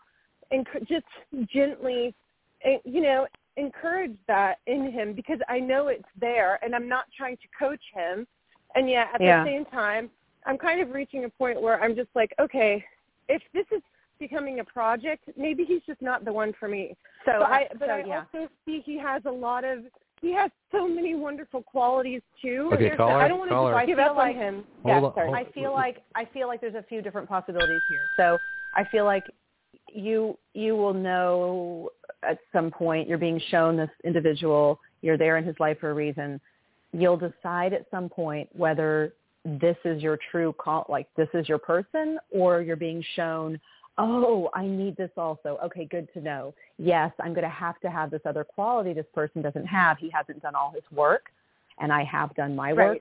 enc- just gently eh, you know encourage that in him because I know it's there and I'm not trying to coach him and yet at Yeah. the same time I'm kind of reaching a point where I'm just like okay if this is becoming a project maybe he's just not the one for me So but I but so, I yeah. also see he has a lot of he has so many wonderful qualities too Okay, There's- caller, I don't want caller. to give I up feel on like- him Hold yeah on, sorry hold- I feel like I feel like there's a few different possibilities here. So I feel like you you will know at some point you're being shown this individual, you're there in his life for a reason. You'll decide at some point whether this is your true call like this is your person or you're being shown oh i need this also. Okay good to know. Yes i'm going to have to have this other quality this person doesn't have. He hasn't done all his work and i have done my work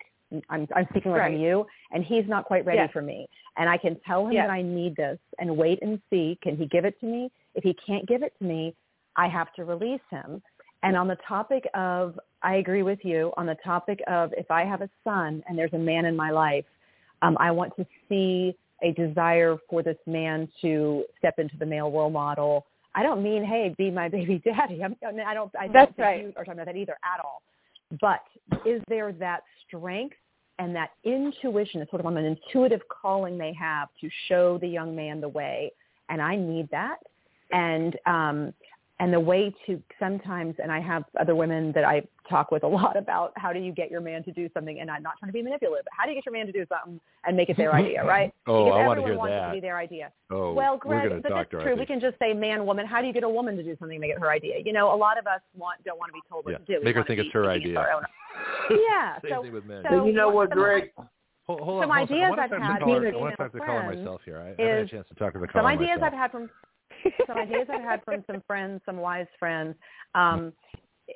i'm i'm speaking like i'm you and he's not quite ready for me and i can tell him that i need this and wait and see can he give it to me if he can't give it to me i have to release him and on the topic of, I agree with you, on the topic of if I have a son and there's a man in my life, um, I want to see a desire for this man to step into the male role model. I don't mean, hey, be my [laughs] baby daddy. I'm, I I don't. I don't That's think right. you are talking about that either at all. But is there that strength and that intuition? Sort of an intuitive calling they have to show the young man the way, and I need that. And um, and the way to sometimes and i have other women that i talk with a lot [laughs] about how do you get your man to do something and i'm not trying to be manipulative but how do you get your man to do something and make it their [laughs] idea right Oh, because I wanna everyone hear wants it that. to be their idea Oh, well we're greg but talk, that's Dorothy. true we can just say man woman how do you get a woman to do something and make it her idea you know a lot of us want don't want to be told what Yeah. to do We Make her think it's her idea. our [laughs] yeah Same so thing with men. so- But you know what, Greg? hold, hold some on, hold on. ideas I want I've had to the caller. I want to talk to the caller friends myself here. I haven't had a chance to talk to the some ideas myself. I've had from [laughs] some ideas I've had from some friends, some wise friends. Um,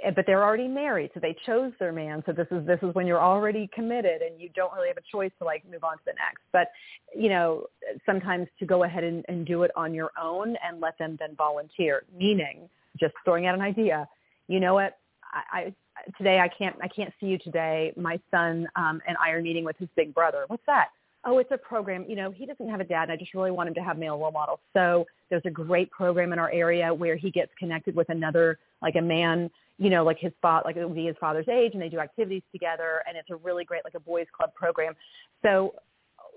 eh, but they're already married, so they chose their man. So this is this is when you're already committed and you don't really have a choice to like move on to the next. But you know, sometimes to go ahead and, and do it on your own and let them then volunteer. Meaning, just throwing out an idea. You know what? I, I today I can't I can't see you today. My son um, and I are meeting with his big brother. What's that? Oh, it's a program. You know, he doesn't have a dad, and I just really want him to have male role models. So there's a great program in our area where he gets connected with another, like a man, you know, like his father, like it would be his father's age, and they do activities together, and it's a really great like a boys club program. So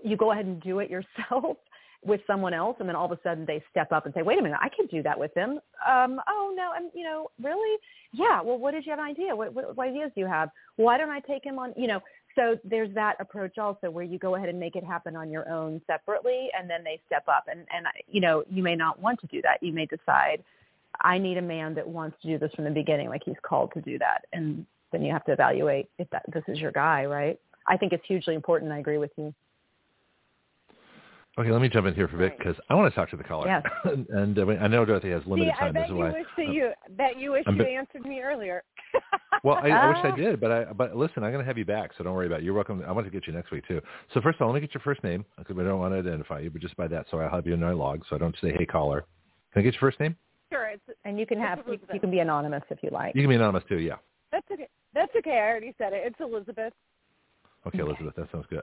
you go ahead and do it yourself [laughs] with someone else, and then all of a sudden they step up and say, "Wait a minute, I can do that with him." Um, oh no, I'm you know really, yeah. Well, what did you have an idea? What, what, what ideas do you have? Why don't I take him on? You know, so there's that approach also where you go ahead and make it happen on your own separately, and then they step up, and and you know you may not want to do that. You may decide, I need a man that wants to do this from the beginning, like he's called to do that, and then you have to evaluate if that this is your guy, right? I think it's hugely important. I agree with you. Okay, let me jump in here for a bit because I want to talk to the caller. Yes. [laughs] and uh, I know Dorothy has limited See, time. I bet this is you why. wish that you bet you wish I'm you be- answered me earlier. Well, I, I wish I [laughs] did, but I but listen, I'm going to have you back, so don't worry about it. You're welcome. I want to get you next week too. So first of all, let me get your first name because we don't want to identify you, but just by that, so I'll have you in my log, so I don't say hey caller. Can I get your first name? sure, it's And you can It's have you, you can be anonymous if you like. You can be anonymous too. Yeah. that's okay. That's okay. I already said it. It's Elizabeth. Okay, Elizabeth, that sounds good.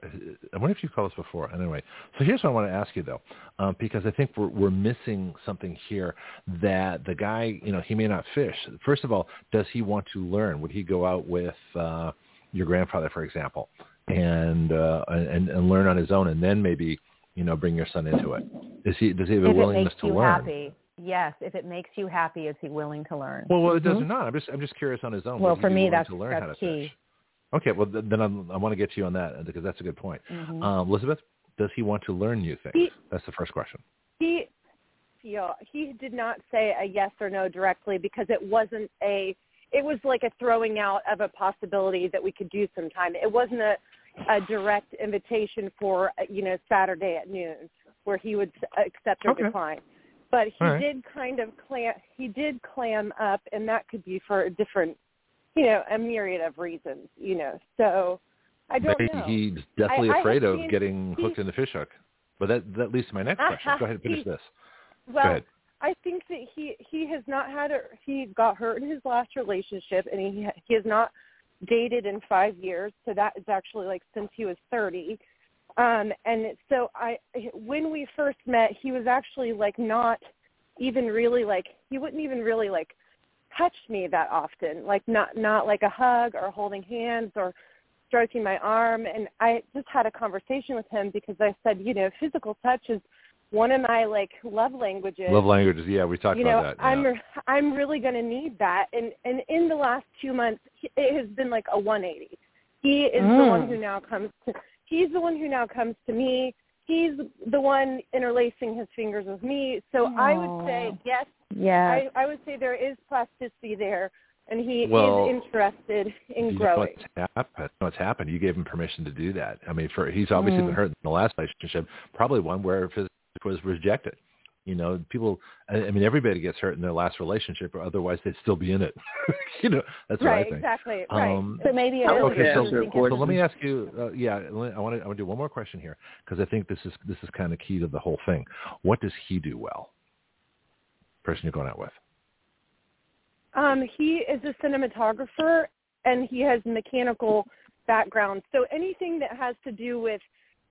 I wonder if you've called us before. Anyway, so here's what I want to ask you though, um, because I think we're we're missing something here. That the guy, you know, he may not fish. First of all, does he want to learn? Would he go out with uh, your grandfather, for example, and uh, and and learn on his own, and then maybe you know bring your son into it? Is he does he have a if it willingness makes to you learn? happy, yes. If it makes you happy, is he willing to learn? Well, well, it does Mhm. or not. I'm just I'm just curious on his own. Well, Would for me, that's to learn that's how to key. fish? Okay, well then I'm, I want to get to you on that because that's a good point. Mhm. Um, Elizabeth, does he want to learn new things? He- That's the first question. He, yeah, he did not say a yes or no directly because it wasn't a. It was like a throwing out of a possibility that we could do sometime. It wasn't a, a direct invitation for uh, you know Saturday at noon where he would accept or Okay. decline. But he All right. did kind of clam. He did clam up, and that could be for a different, you know, a myriad of reasons. You know, so I don't Maybe know. he's definitely I- I afraid of seen- getting hooked in the fish hook. But that that leads to my next question. Go ahead and finish He- this. well. I think that he he has not had a he got hurt in his last relationship and he he has not dated in 5 years so that is actually like since he was 30 um and so I when we first met he was actually like not even really like he wouldn't even really like touch me that often like not not like a hug or holding hands or stroking my arm and I just had a conversation with him because I said you know physical touch is one of my like love languages Love languages. Yeah, we talked you know about that. i'm yeah. i'm really going to need that and and in the last two months he- it has been like a 180 he is the Mm. one who now comes to he's the one who now comes to me he's the one interlacing his fingers with me so i would say yes Yeah. i i would say there is plasticity there and he Well, is interested in you know growing what's happened? What's happened? You gave him permission to do that. I mean, for he's obviously Mm. been hurt in the last relationship, probably one where physics was rejected. You know, people. I I mean, everybody gets hurt in their last relationship, or otherwise they'd still be in it. [laughs] you know, that's what I right think. exactly right Um, so maybe it I is want to Okay, so, answer a thinking- so let me ask you. Uh, yeah, I want to. I want to do one more question here because I think this is this is kind of key to the whole thing. What does he do well? Person you're going out with. Um, he is a cinematographer and he has mechanical background. So anything that has to do with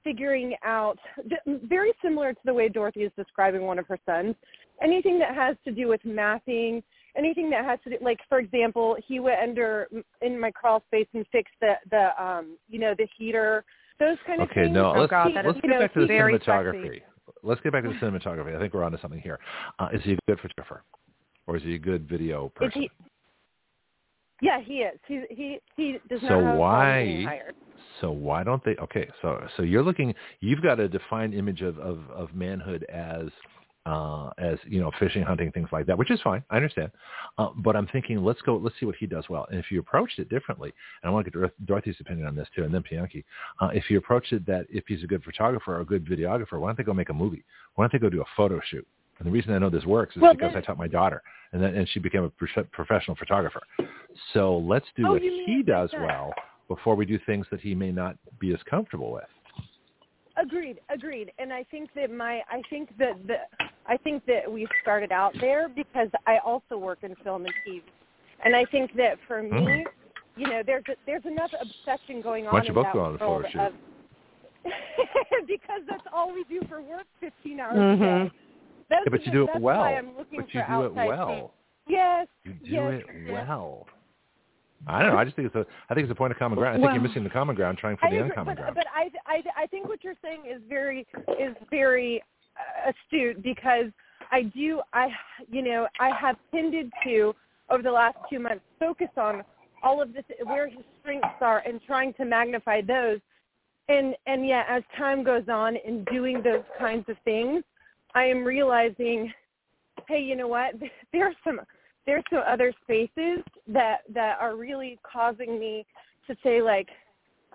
figuring out, th- very similar to the way Dorothy is describing one of her sons, anything that has to do with mathing, anything that has to do, like for example, he went under in my crawl space and fixed the the um, you know, the heater, those kind of Okay, things. no, Oh, let's God, that let's get know, back to the he's very cinematography. Let's get back to the [laughs] cinematography. I think we're onto something here. Uh, is he a good photographer, or is he a good video Is person? he, yeah, he is. He he he does So not have why-. So why don't they? Okay, so so you're looking. You've got a defined image of of, of manhood as uh, as you know, fishing, hunting, things like that, which is fine. I understand. Uh, but I'm thinking, let's go. Let's see what he does well. And if you approached it differently, and I want to get Dorothy's opinion on this too, and then Bianchi. Uh, if you approach it that if he's a good photographer or a good videographer, why don't they go make a movie? Why don't they go do a photo shoot? And the reason I know this works is Well, because then- I taught my daughter, and then and she became a prof- professional photographer. So let's do Oh, what he does that. well before we do things that he may not be as comfortable with. Agreed, agreed. And I think that my I think that the I think that we started out there because I also work in film and TV. And I think that for me, Mm. you know, there's a, there's enough obsession going on Why don't you in both that go on a photo world shoot? of [laughs] because that's all we do for work 15 hours a Mhm. day. Those Yeah, but you do it well. I'm looking But you do it well. things. Yes. You do yes, it yes. well. I don't know. I just think it's a. I think it's a point of common ground. I think Well, you're missing the common ground, trying for I the agree, uncommon but, ground. but I, I, I think what you're saying is very is very astute because I do I you know I have tended to over the last two months focus on all of this where his strengths are and trying to magnify those and and yet as time goes on in doing those kinds of things I am realizing hey you know what [laughs] there's some there's some other spaces that that are really causing me to say like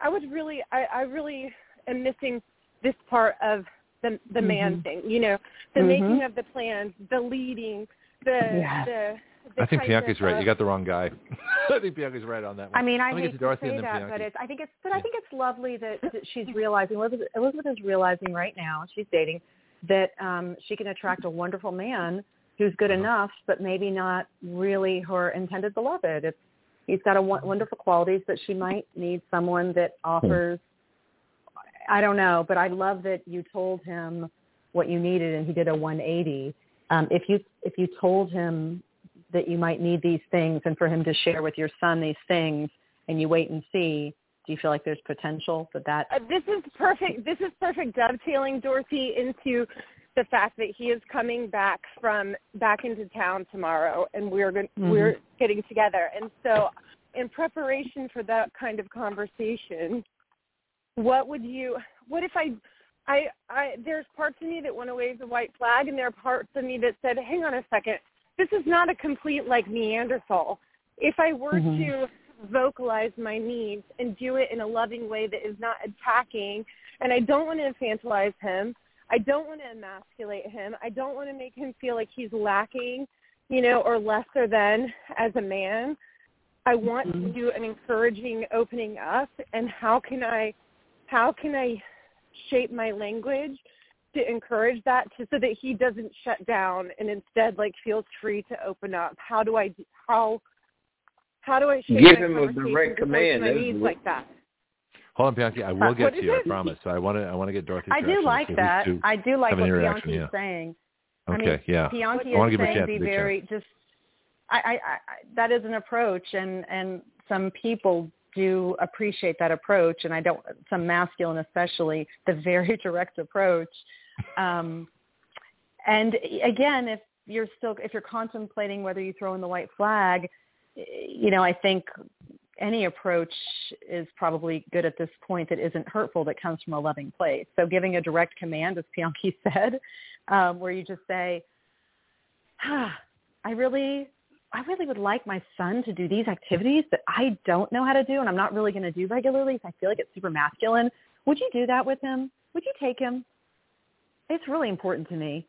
I would really I, I really am missing this part of the the man thing. You know, the Mhm. making of the plans, the leading, the Yes. the, the I think kind Bianca's right. You got the wrong guy. [laughs] I think Bianca's right on that one. I mean, I Let me hate to to Dorothy say that, but it's. I think it's. But I think it's lovely that, [laughs] that she's realizing. Elizabeth, Elizabeth is realizing right now. She's dating that um she can attract a wonderful man who's good Uh-huh. enough, but maybe not really her intended beloved. It's he's got a wonderful qualities, but she might need someone that offers. I don't know, but I love that you told him what you needed, and he did a 180. Um, if you if you told him that you might need these things, and for him to share with your son these things, and you wait and see, do you feel like there's potential that that? Uh, this is perfect. This is perfect dovetailing Dorothy into the fact that he is coming back from back into town tomorrow, and we're going, Mhm. we're getting together. And so, in preparation for that kind of conversation, what would you? What if I? I, I there's parts of me that want to wave the white flag, and there are parts of me that said, "Hang on a second, this is not a complete like Neanderthal." If I were Mhm. to vocalize my needs and do it in a loving way that is not attacking and I don't want to infantilize him. I don't want to emasculate him. I don't want to make him feel like he's lacking, you know, or lesser than as a man. I want to Mhm. do an encouraging opening up and how can I how can I shape my language to encourage that to, so that he doesn't shut down and instead like feels free to open up. How do I how how do I shape Give my him a direct command, needs like that? Hold on, Bianca. I will Uh, get what to you. I promise. So I want to. I want to get Dorothy's I do like that. to- I do like what an Bianchi's yeah. saying. Okay. I mean, yeah. Bianchi is give her a saying chance, be very just. I, I, I, that is an approach, and and some people do appreciate that approach, and I don't. Some masculine, especially, the very [laughs] direct approach. Um, and again, if you're still if you're contemplating whether you throw in the white flag, you know, I think any approach is probably good at this point that isn't hurtful, that comes from a loving place. So giving a direct command, as Bianchi [laughs] said, um, where you just say, ah, I really, I really would like my son to do these activities that I don't know how to do and I'm not really going to do regularly. So I feel like it's super masculine. Would you do that with him? Would you take him? It's really important to me.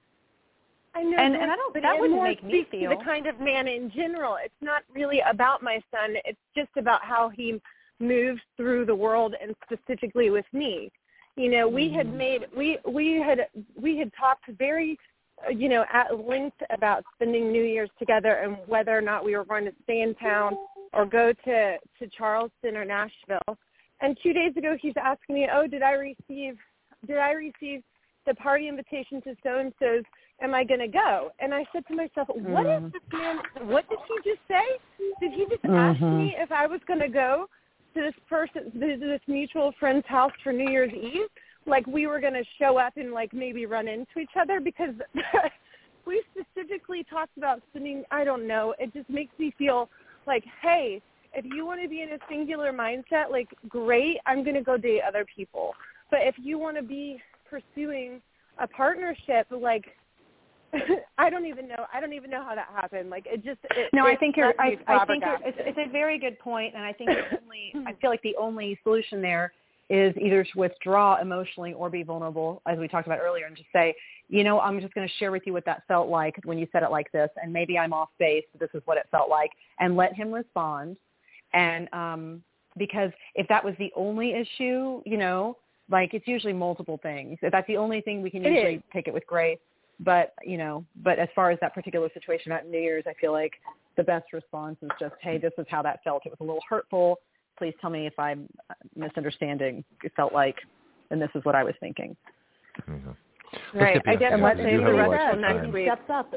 I know, And- and I don't- but that wouldn't make me feel- the kind of man in general. It's not really about my son. It's just about how he moves through the world, and specifically with me. You know, we had Mm-hmm. made we we had we had talked very, uh, you know, at length about spending New Year's together and whether or not we were going to stay in town or go to to Charleston or Nashville. And two days ago, he's asking me, "Oh, did I receive did I receive the party invitation to so and so's am I going to go? And I said to myself, what is Mm. this man, what did he just say? Did he just ask Mhm. me if I was going to go to this person, to this mutual friend's house for New Year's Eve? Like we were going to show up and like maybe run into each other because [laughs] we specifically talked about spending, I don't know, it just makes me feel like, hey, if you want to be in a singular mindset, like great, I'm going to go date other people. But if you want to be pursuing a partnership, like [laughs] I don't even know. I don't even know how that happened. Like it just. It, No, I think you're. I, I think you're, it's, it's a very good point, and I think the [laughs] only. I feel like the only solution there is either to withdraw emotionally or be vulnerable, as we talked about earlier, and just say, you know, I'm just going to share with you what that felt like when you said it like this, and maybe I'm off base, but this is what it felt like, and let him respond. And um, because if that was the only issue, you know, like it's usually multiple things. If that's the only thing, we can It usually is. take it with grace. But you know, but as far as that particular situation at New Year's, I feel like the best response is just, hey, this is how that felt. It was a little hurtful. Please tell me if I'm misunderstanding. It felt like, and this is what I was thinking. Mhm. right. get I guess Bianca, let's we say do the have a rest lot of of next week. Steps up.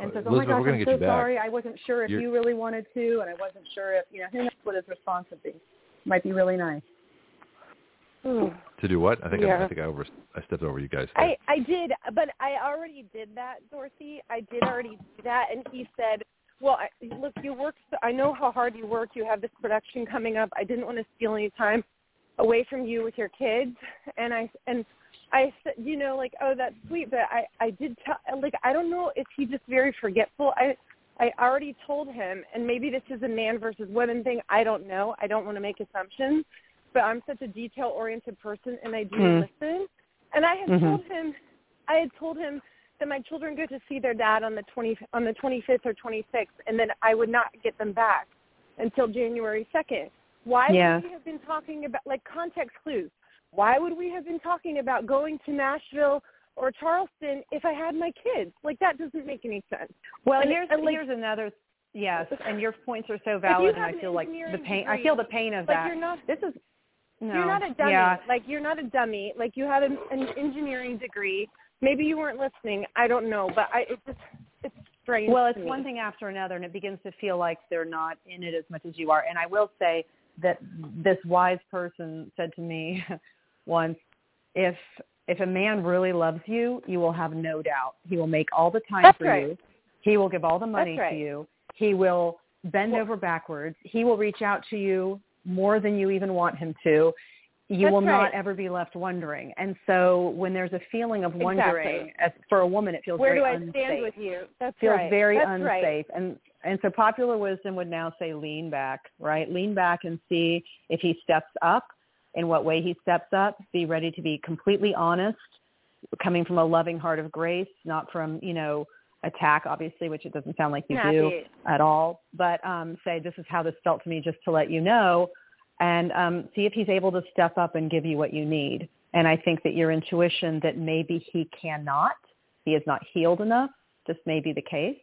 and says, "Oh Elizabeth, my gosh, I'm so you back. sorry. I wasn't sure if You're- you really wanted to, and I wasn't sure if you know who knows what his response would be. Might be really nice." Ooh. To do what? I think I, Yeah. I think I over I stepped over you guys. I I did, but I already did that, Dorothy. I did already do that, and he said, "Well, I, look, you work. So, I know how hard you work. You have this production coming up. I didn't want to steal any time away from you with your kids." And I and I said, you know, like, "Oh, that's sweet," but I I did tell, like, I don't know if he just very forgetful. I I already told him, and maybe this is a man versus women thing. I don't know. I don't want to make assumptions, but I'm such a detail-oriented person, and I do Hmm. listen. And I had Mhm. told him, I had told him that my children go to see their dad on the 20 on the 25th or 26th, and then I would not get them back until January 2nd. Why Yeah. would we have been talking about like context clues? Why would we have been talking about going to Nashville or Charleston if I had my kids? Like that doesn't make any sense. Well, And- here's and, like- here's another. Yes, and your points are so valid, and I feel like the pain. I feel the pain of Like that. you're not This is no. You're not a dummy. Yeah, Like you're not a dummy. Like you had an, an engineering degree. Maybe you weren't listening. I don't know, but I it just it's strange. Well, it's one thing after another, and it begins to feel like they're not in it as much as you are. And I will say that this wise person said to me [laughs] once, if if a man really loves you, you will have no doubt. He will make all the time That's for right. you. He will give all the money right. to you. He will bend Well- over backwards. He will reach out to you more than you even want him to. You That's will not ever be left wondering. And so when there's a feeling of wondering, Exactly. as for a woman, it feels Where very do I unsafe stand with you? That's feels right. very That's unsafe Right. and and so popular wisdom would now say lean back right lean back and see if he steps up in what way he steps up be ready to be completely honest coming from a loving heart of grace not from you know attack obviously which it doesn't sound like you do Happy. at all but um say this is how this felt to me just to let you know and um see if he's able to step up and give you what you need and i think that your intuition that maybe he cannot he is not healed enough this may be the case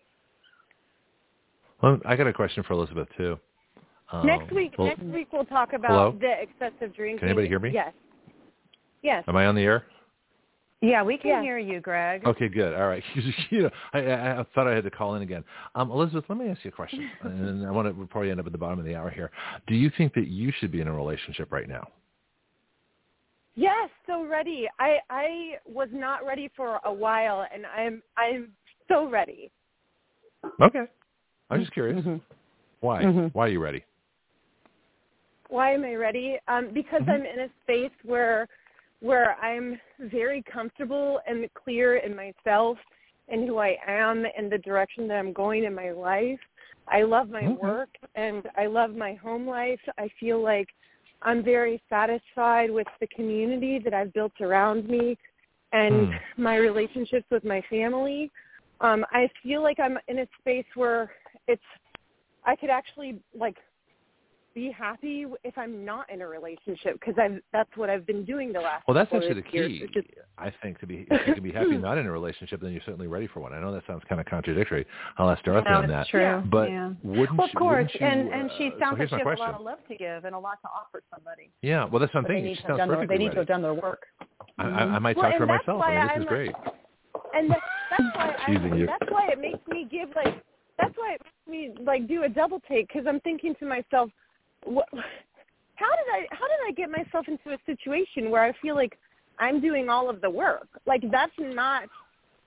Well, I got a question for Elizabeth too. Um, next week, well, next week we'll talk about Hello? the excessive drinking. Can anybody hear me? Yes. Yes. Am I on the air? Yeah, we can Yeah. hear you, Greg. Okay, good. All right. [laughs] you know, I, I, I thought I had to call in again. Um, Elizabeth, let me ask you a question, [laughs] and I want to we'll probably end up at the bottom of the hour here. Do you think that you should be in a relationship right now? Yes, so ready. I I was not ready for a while, and I'm I'm so ready. Okay. I'm just curious. Mhm. Why? Mhm. Why are you ready? Why am I ready? Um, because Mhm. I'm in a space where where I'm very comfortable and clear in myself and who I am and the direction that I'm going in my life. I love my Okay. work and I love my home life. I feel like I'm very satisfied with the community that I've built around me and Hmm. my relationships with my family. Um, I feel like I'm in a space where it's I could actually like be happy if I'm not in a relationship because I've that's what I've been doing the last. Well, that's actually the years, key. which I think to be if you can be happy [laughs] not in a relationship, then you're certainly ready for one. I know that sounds kind of contradictory. I'll ask Dorothy No, on that. true. Yeah. But yeah. wouldn't Well, of course, you, and and she uh, sounds so like she my has a lot of love to give and a lot to offer somebody. Yeah, well, that's what I'm they thinking. need She to have sounds done their, they need to ready. have done their work. I, I, I might Well, talk to her myself. I mean, this I'm is a- great. and that, that's [laughs] why I, that's why it makes me give like that's why it makes me like do a double take because I'm thinking to myself, what, how did I how did I get myself into a situation where I feel like I'm doing all of the work? Like that's not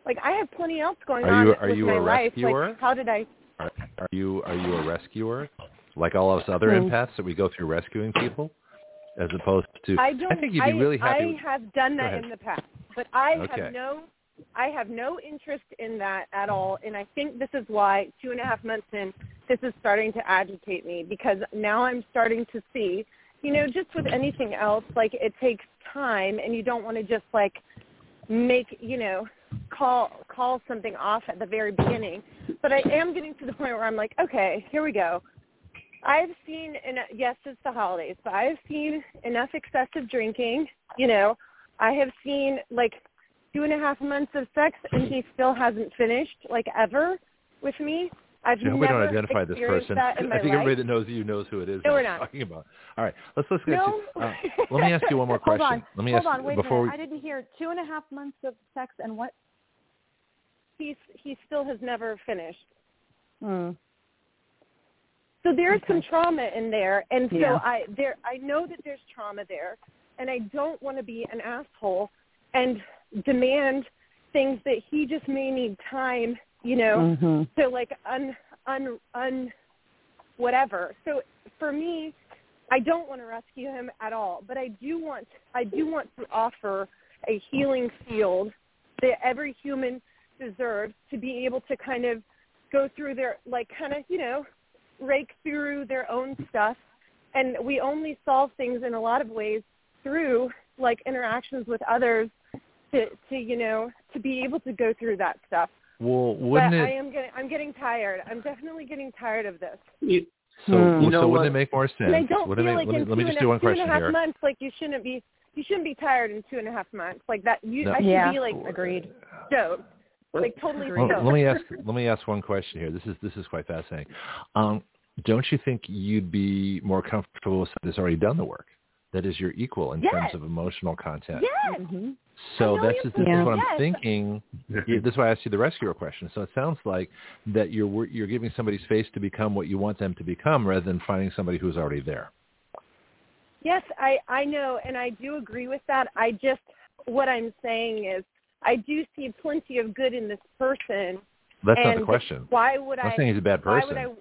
like I have plenty else going Are on you- are with you my a life. rescuer? Like how did I? Are, are you are you a rescuer, like all of us other Hmm. empaths that we go through rescuing people, as opposed to? I don't. I think you'd be really happy. I have done that in the past, but I Okay. have no. I have no interest in that at all, and I think this is why two and a half months in, this is starting to agitate me because now I'm starting to see, you know, just with anything else, like it takes time, and you don't want to just like make, you know, call call something off at the very beginning. But I am getting to the point where I'm like, okay, here we go. I've seen, and yes, it's the holidays, but I've seen enough excessive drinking. You know, I have seen like two and a half months of sex, and he still hasn't finished, like ever, with me. I've I hope never we don't identify this person. that in my I think life. everybody that knows you knows who it is. No, we're not. Talking about. All right, let's let's get No. to. Uh, let me ask you one more [laughs] question. Hold on. Let me Hold ask on. Wait before a we. I didn't hear two and a half months of sex and what? he he still has never finished. Mm. So there's Okay. some trauma in there, and so Yeah. I there I know that there's trauma there, and I don't want to be an asshole and demand things that he just may need time, you know, Mhm. to like un un un whatever. So for me, I don't want to rescue him at all, but I do want I do want to offer a healing field that every human deserves to be able to kind of go through their like kind of, you know, rake through their own stuff and we only solve things in a lot of ways through like interactions with others to to you know to be able to go through that stuff Well, wouldn't but it? I am getting I'm getting tired. I'm definitely getting tired of this. You, so, Hmm. You know so wouldn't it make more sense? And I don't Wouldn't feel it like make, let me, let me two just and do a- one two and a question half here. months, like you shouldn't be you shouldn't be tired in two and a half months. Like that you No. I should Yeah, be like agreed. stoked. Like totally Well, stoked. let me ask [laughs] let me ask one question here. This is this is quite fascinating. Um, don't you think you'd be more comfortable with somebody that's already done the work? That is your equal in terms of emotional content. Yes. Mhm. So I that's you just, put- this Yeah. is what I'm Yes. thinking. Yeah, this is why I asked you the rescuer question. So it sounds like that you're you're giving somebody space to become what you want them to become, rather than finding somebody who's already there. Yes, I I know, and I do agree with that. I just what I'm saying is I do see plenty of good in this person. That's not and the question. Why would I'm I? not saying he's a bad why person.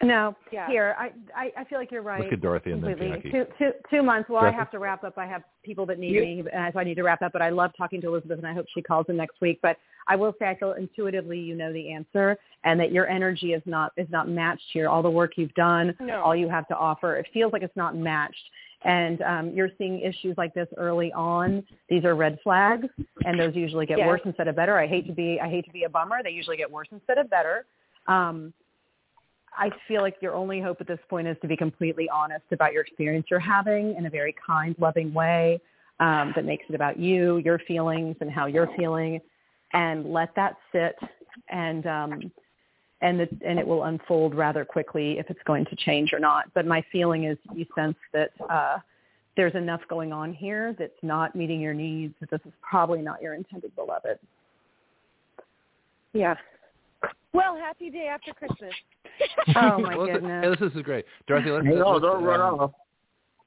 Would I? No, Yeah. here I, I I feel like you're right. Look at Dorothy and then completely. Jackie. Two, two, two months. Well, Dorothy? I have to wrap up. I have people that need You- me, and so I need to wrap up. But I love talking to Elizabeth, and I hope she calls in next week. But I will say, I feel intuitively you know the answer, and that your energy is not is not matched here. All the work you've done, No. all you have to offer, it feels like it's not matched. And um, you're seeing issues like this early on. These are red flags, and those usually get Yes. worse instead of better. I hate to be I hate to be a bummer. They usually get worse instead of better. Um, I feel like your only hope at this point is to be completely honest about your experience you're having in a very kind, loving way um, that makes it about you, your feelings, and how you're feeling, and let that sit, and um, and the, and it will unfold rather quickly if it's going to change or not. But my feeling is you sense that uh, there's enough going on here that's not meeting your needs. That this is probably not your intended beloved. Yeah. Well, happy day after Christmas. [laughs] Oh my Well, this- goodness. Hey, this is great, Dorothy. Let's, Hang on, let's, don't run um, off.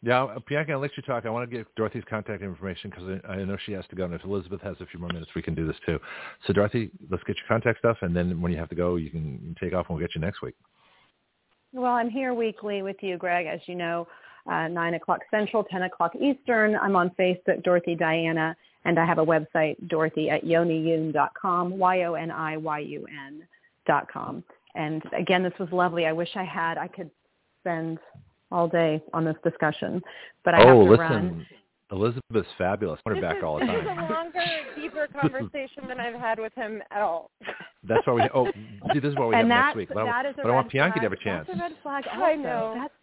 Yeah, uh, Bianca, I'll let you talk. I want to get Dorothy's contact information because I, I know she has to go. And if Elizabeth has a few more minutes, we can do this too. So, Dorothy, let's get your contact stuff, and then when you have to go, you can you can take off, and we'll get you next week. Well, I'm here weekly with you, Greg, as you know, uh, 9 o'clock Central, 10 o'clock Eastern. I'm on Facebook, Dorothy Diana, and I have a website, dorothy at yoniyun.com, Y-O-N-I-Y-U-N dot com. And again, this was lovely. I wish I had, I could spend all day on this discussion, but I have oh, to listen, run. Elizabeth's fabulous. I want her This back is, all the time. this is time. a longer, [laughs] deeper conversation than I've had with him at all. That's why we. Oh, see, this is what we and have that, next week. But, I, that is a but I want red Bianca to have a chance. That's a red flag also. I know. That's,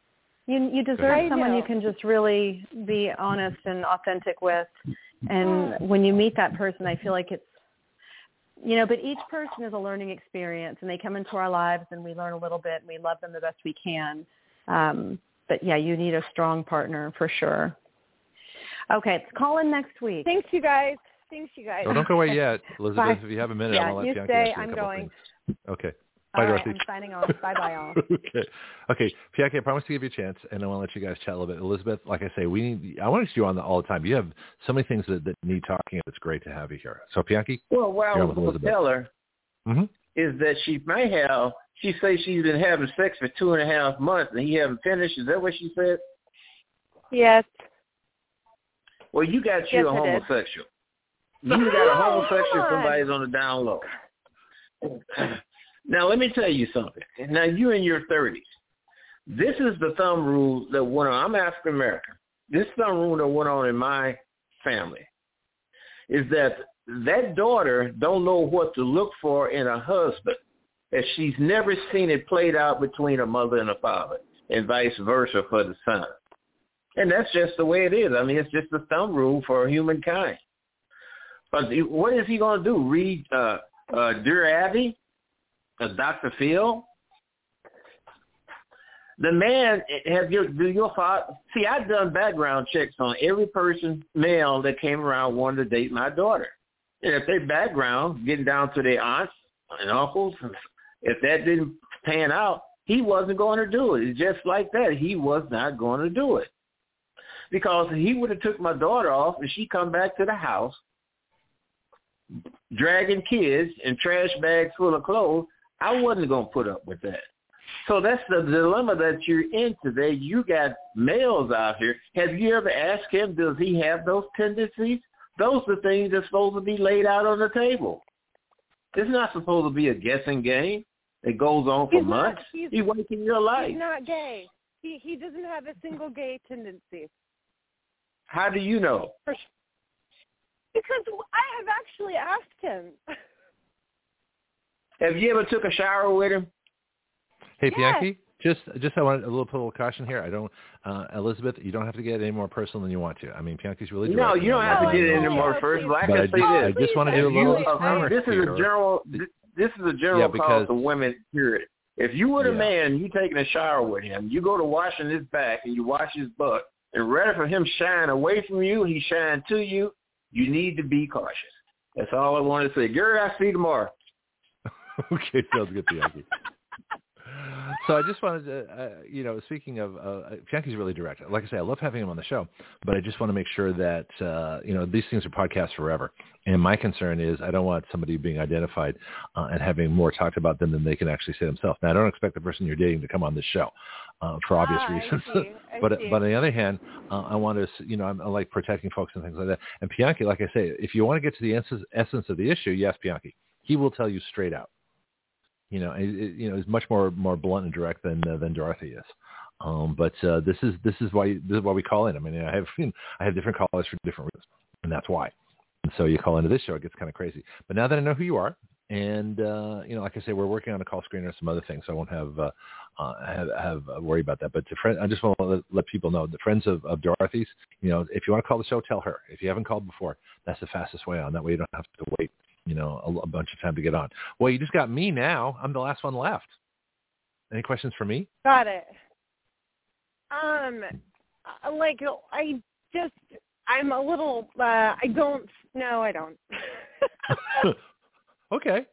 you, you deserve ahead. someone you can just really be honest and authentic with. And when you meet that person, I feel like it's, you know, but each person is a learning experience and they come into our lives and we learn a little bit and we love them the best we can. Um, but yeah, you need a strong partner for sure. Okay, let's call in next week. Thanks, you guys. Thanks, you guys. No, don't go away yet, [laughs] Elizabeth. Bye. If you have a minute, Yeah, I'm gonna let you Bianca stay. ask you a I'm couple going. things. Okay. Bye, All right, Dorothy. I'm signing off. Bye bye [laughs] all. okay. Okay. Bianca, I promise to give you a chance, and I want to let you guys chat a little bit. Elizabeth, like I say, we need. I want to see you on the, all the time. You have so many things that, that need talking. And it's great to have you here. So, Bianca. Well, what I You're was going to tell her Mm-hmm. is that she might have. She says she's been having sex for two and a half months and he haven't finished. Is that what she said? Yes. Well, you got you Yes, a I did. homosexual. You got a [laughs] homosexual. Somebody's on the down low. Now, let me tell you something. Now, you're in your 30s. This is the thumb rule that went on. I'm African American. This thumb rule that went on in my family is that that daughter don't know what to look for in a husband if she's never seen it played out between a mother and a father and vice versa for the son. And that's just the way it is. I mean, it's just the thumb rule for humankind. But what is he going to do? Read uh, uh, Dear Abby? Uh, Dr. Phil? The man, have your, do your father, see, I've done background checks on every person, male, that came around wanting to date my daughter. And if their background, getting down to their aunts and uncles, if that didn't pan out, he wasn't going to do it. Just like that. He was not going to do it. Because he would have took my daughter off and she come back to the house dragging kids and trash bags full of clothes, I wasn't going to put up with that. So that's the dilemma that you're in today. You got males out here. Have you ever asked him, does he have those tendencies? Those are things that's supposed to be laid out on the table. It's not supposed to be a guessing game It goes on for he's months. Not, he's, he's wasting your life. He's not gay. He he doesn't have a single gay tendency. How do you know? Because I have actually asked him. [laughs] Have you ever took a shower with him? Hey, Yes. Bianchi, just just I want a little put a little caution here. I don't, uh, Elizabeth, you don't have to get any more personal than you want to. I mean, Bianchi's really No, you don't have to get her. any more yeah, first. please. I can I say just, I just want to do a you, little uh, this is here. a general. This is a general Yeah, call because- to women. Period. If you were a Yeah. man, you taking a shower with him, you go to washing his back and you wash his butt, and rather for him shine away from you, he shine to you. You need to be cautious. That's all I want to say. Gary, I see you tomorrow. [laughs] okay, sounds good, Bianchi. So I just wanted to, uh, you know, speaking of, uh, Bianchi's really direct. Like I say, I love having him on the show, but I just want to make sure that, uh, you know, these things are podcasts forever. And my concern is I don't want somebody being identified uh, and having more talked about them than they can actually say themselves. Now, I don't expect the person you're dating to come on this show uh, for obvious Ah, reasons. [laughs] but see. but on the other hand, uh, I want to, you know, I'm, I like protecting folks and things like that. And Bianchi, like I say, if you want to get to the essence, essence of the issue, yes, Bianchi, he will tell you straight out. You know, it, it- you know, he's much more more blunt and direct than uh, than Dorothy is. Um, but uh, this is this is why this is why we call in. I mean, I have [laughs] I have different callers for different reasons, and that's why. And so you call into this show, it gets kind of crazy. But now that I know who you are, and uh, you know, like I say, we're working on a call screener and some other things, so I won't have uh, uh, have, have uh, worry about that. But to friend, I just want to let, let people know the friends of, of Dorothy's. You know, if you want to call the show, tell her. If you haven't called before, that's the fastest way on. That way you don't have to wait. You know, a, a bunch of time to get on. Well, you just got me now. I'm the last one left. Any questions for me? Got it. Um, uh, like I just I'm a little. uh I don't. No, I don't. [laughs] okay.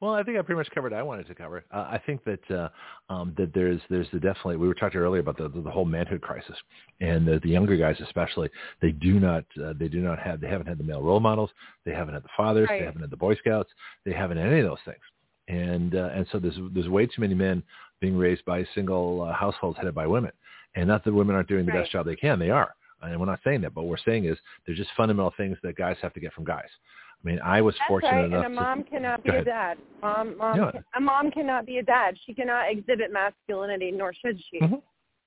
Well, I think I pretty much covered what I wanted to cover. Uh, I think that uh, um, that there's there's the definitely we were talking earlier about the the, the whole manhood crisis, and the, the younger guys especially they do not uh, they do not have they haven't had the male role models, they haven't had the fathers, Right. they haven't had the Boy Scouts, they haven't had any of those things, and uh, and so there's there's way too many men being raised by single uh, households headed by women, and not that women aren't doing the Right. best job they can, they are, and we're not saying that, but what we're saying is there's just fundamental things that guys have to get from guys. I mean, I was That's fortunate right. enough And a to mom cannot be a dad. Mom, mom, can- a mom cannot be a dad. She cannot exhibit masculinity, nor should she. Mhm.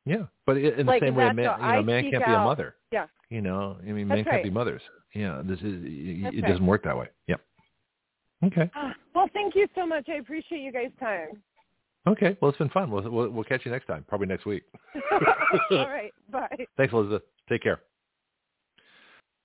Yeah, but in the same way, a man, you know, I man can't be a mother. Yeah. You know, I mean, That's men can't be right. mothers. Yeah, this is it, That's it right. doesn't work that way. Yep. Okay. Well, thank you so much. I appreciate you guys' time. Okay. Well, it's been fun. We'll we'll, we'll catch you next time, probably next week. [laughs] All right. [laughs] Bye. Thanks, Elizabeth. Take care.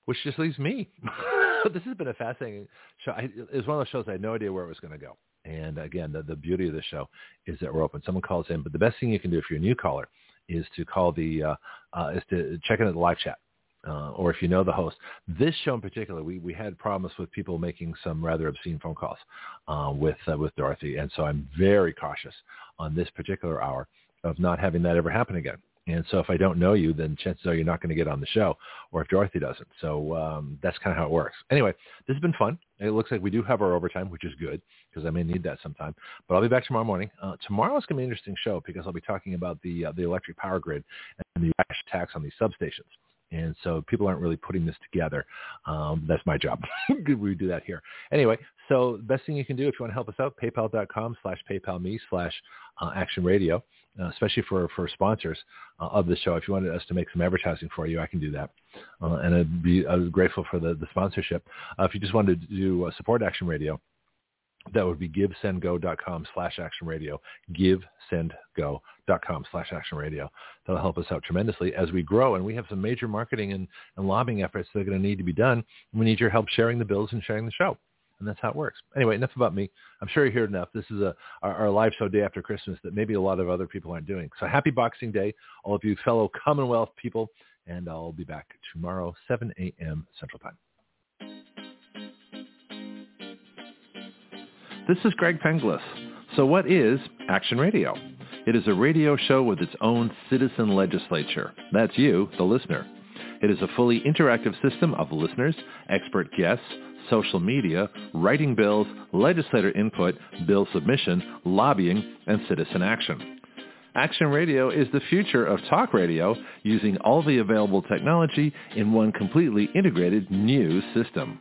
Which just leaves me. [laughs] [laughs] this has been a fascinating show. I, it was one of those shows I had no idea where it was going to go. And again, the, the beauty of the show is that we're open. Someone calls in, but the best thing you can do if you're a new caller is to call the uh, uh, is to check in at the live chat. Uh, or if you know the host, this show in particular, we, we had problems with people making some rather obscene phone calls uh, with uh, with Dorothy, and so I'm very cautious on this particular hour of not having that ever happen again. And so if I don't know you, then chances are you're not going to get on the show, or if Dorothy doesn't. So um, that's kind of how it works. Anyway, this has been fun. It looks like we do have our overtime, which is good because I may need that sometime. But I'll be back tomorrow morning. Uh, tomorrow is going to be an interesting show because I'll be talking about the uh, the electric power grid and the attacks on these substations. And so people aren't really putting this together. Um, that's my job. [laughs] we do that here. Anyway, so the best thing you can do if you want to help us out, paypal.com slash paypalme slash uh, action radio, uh, especially for, for sponsors uh, of the show. If you wanted us to make some advertising for you, I can do that. Uh, and I'd be I was grateful for the, the sponsorship. Uh, if you just wanted to do support Action Radio, that would be givesendgo.com slash action radio, givesendgo.com slash action radio. That'll help us out tremendously as we grow. And we have some major marketing and, and lobbying efforts that are going to need to be done. We need your help sharing the bills and sharing the show. And that's how it works. Anyway, enough about me. I'm sure you heard enough. This is a, our, our live show day after Christmas that maybe a lot of other people aren't doing. So happy Boxing Day, all of you fellow Commonwealth people. And I'll be back tomorrow, 7 a.m. Central Time. This is Greg Penglis. So what is Action Radio? It is a radio show with its own citizen legislature. That's you, the listener. It is a fully interactive system of listeners, expert guests, social media, writing bills, legislator input, bill submission, lobbying, and citizen action. Action Radio is the future of talk radio using all the available technology in one completely integrated new system.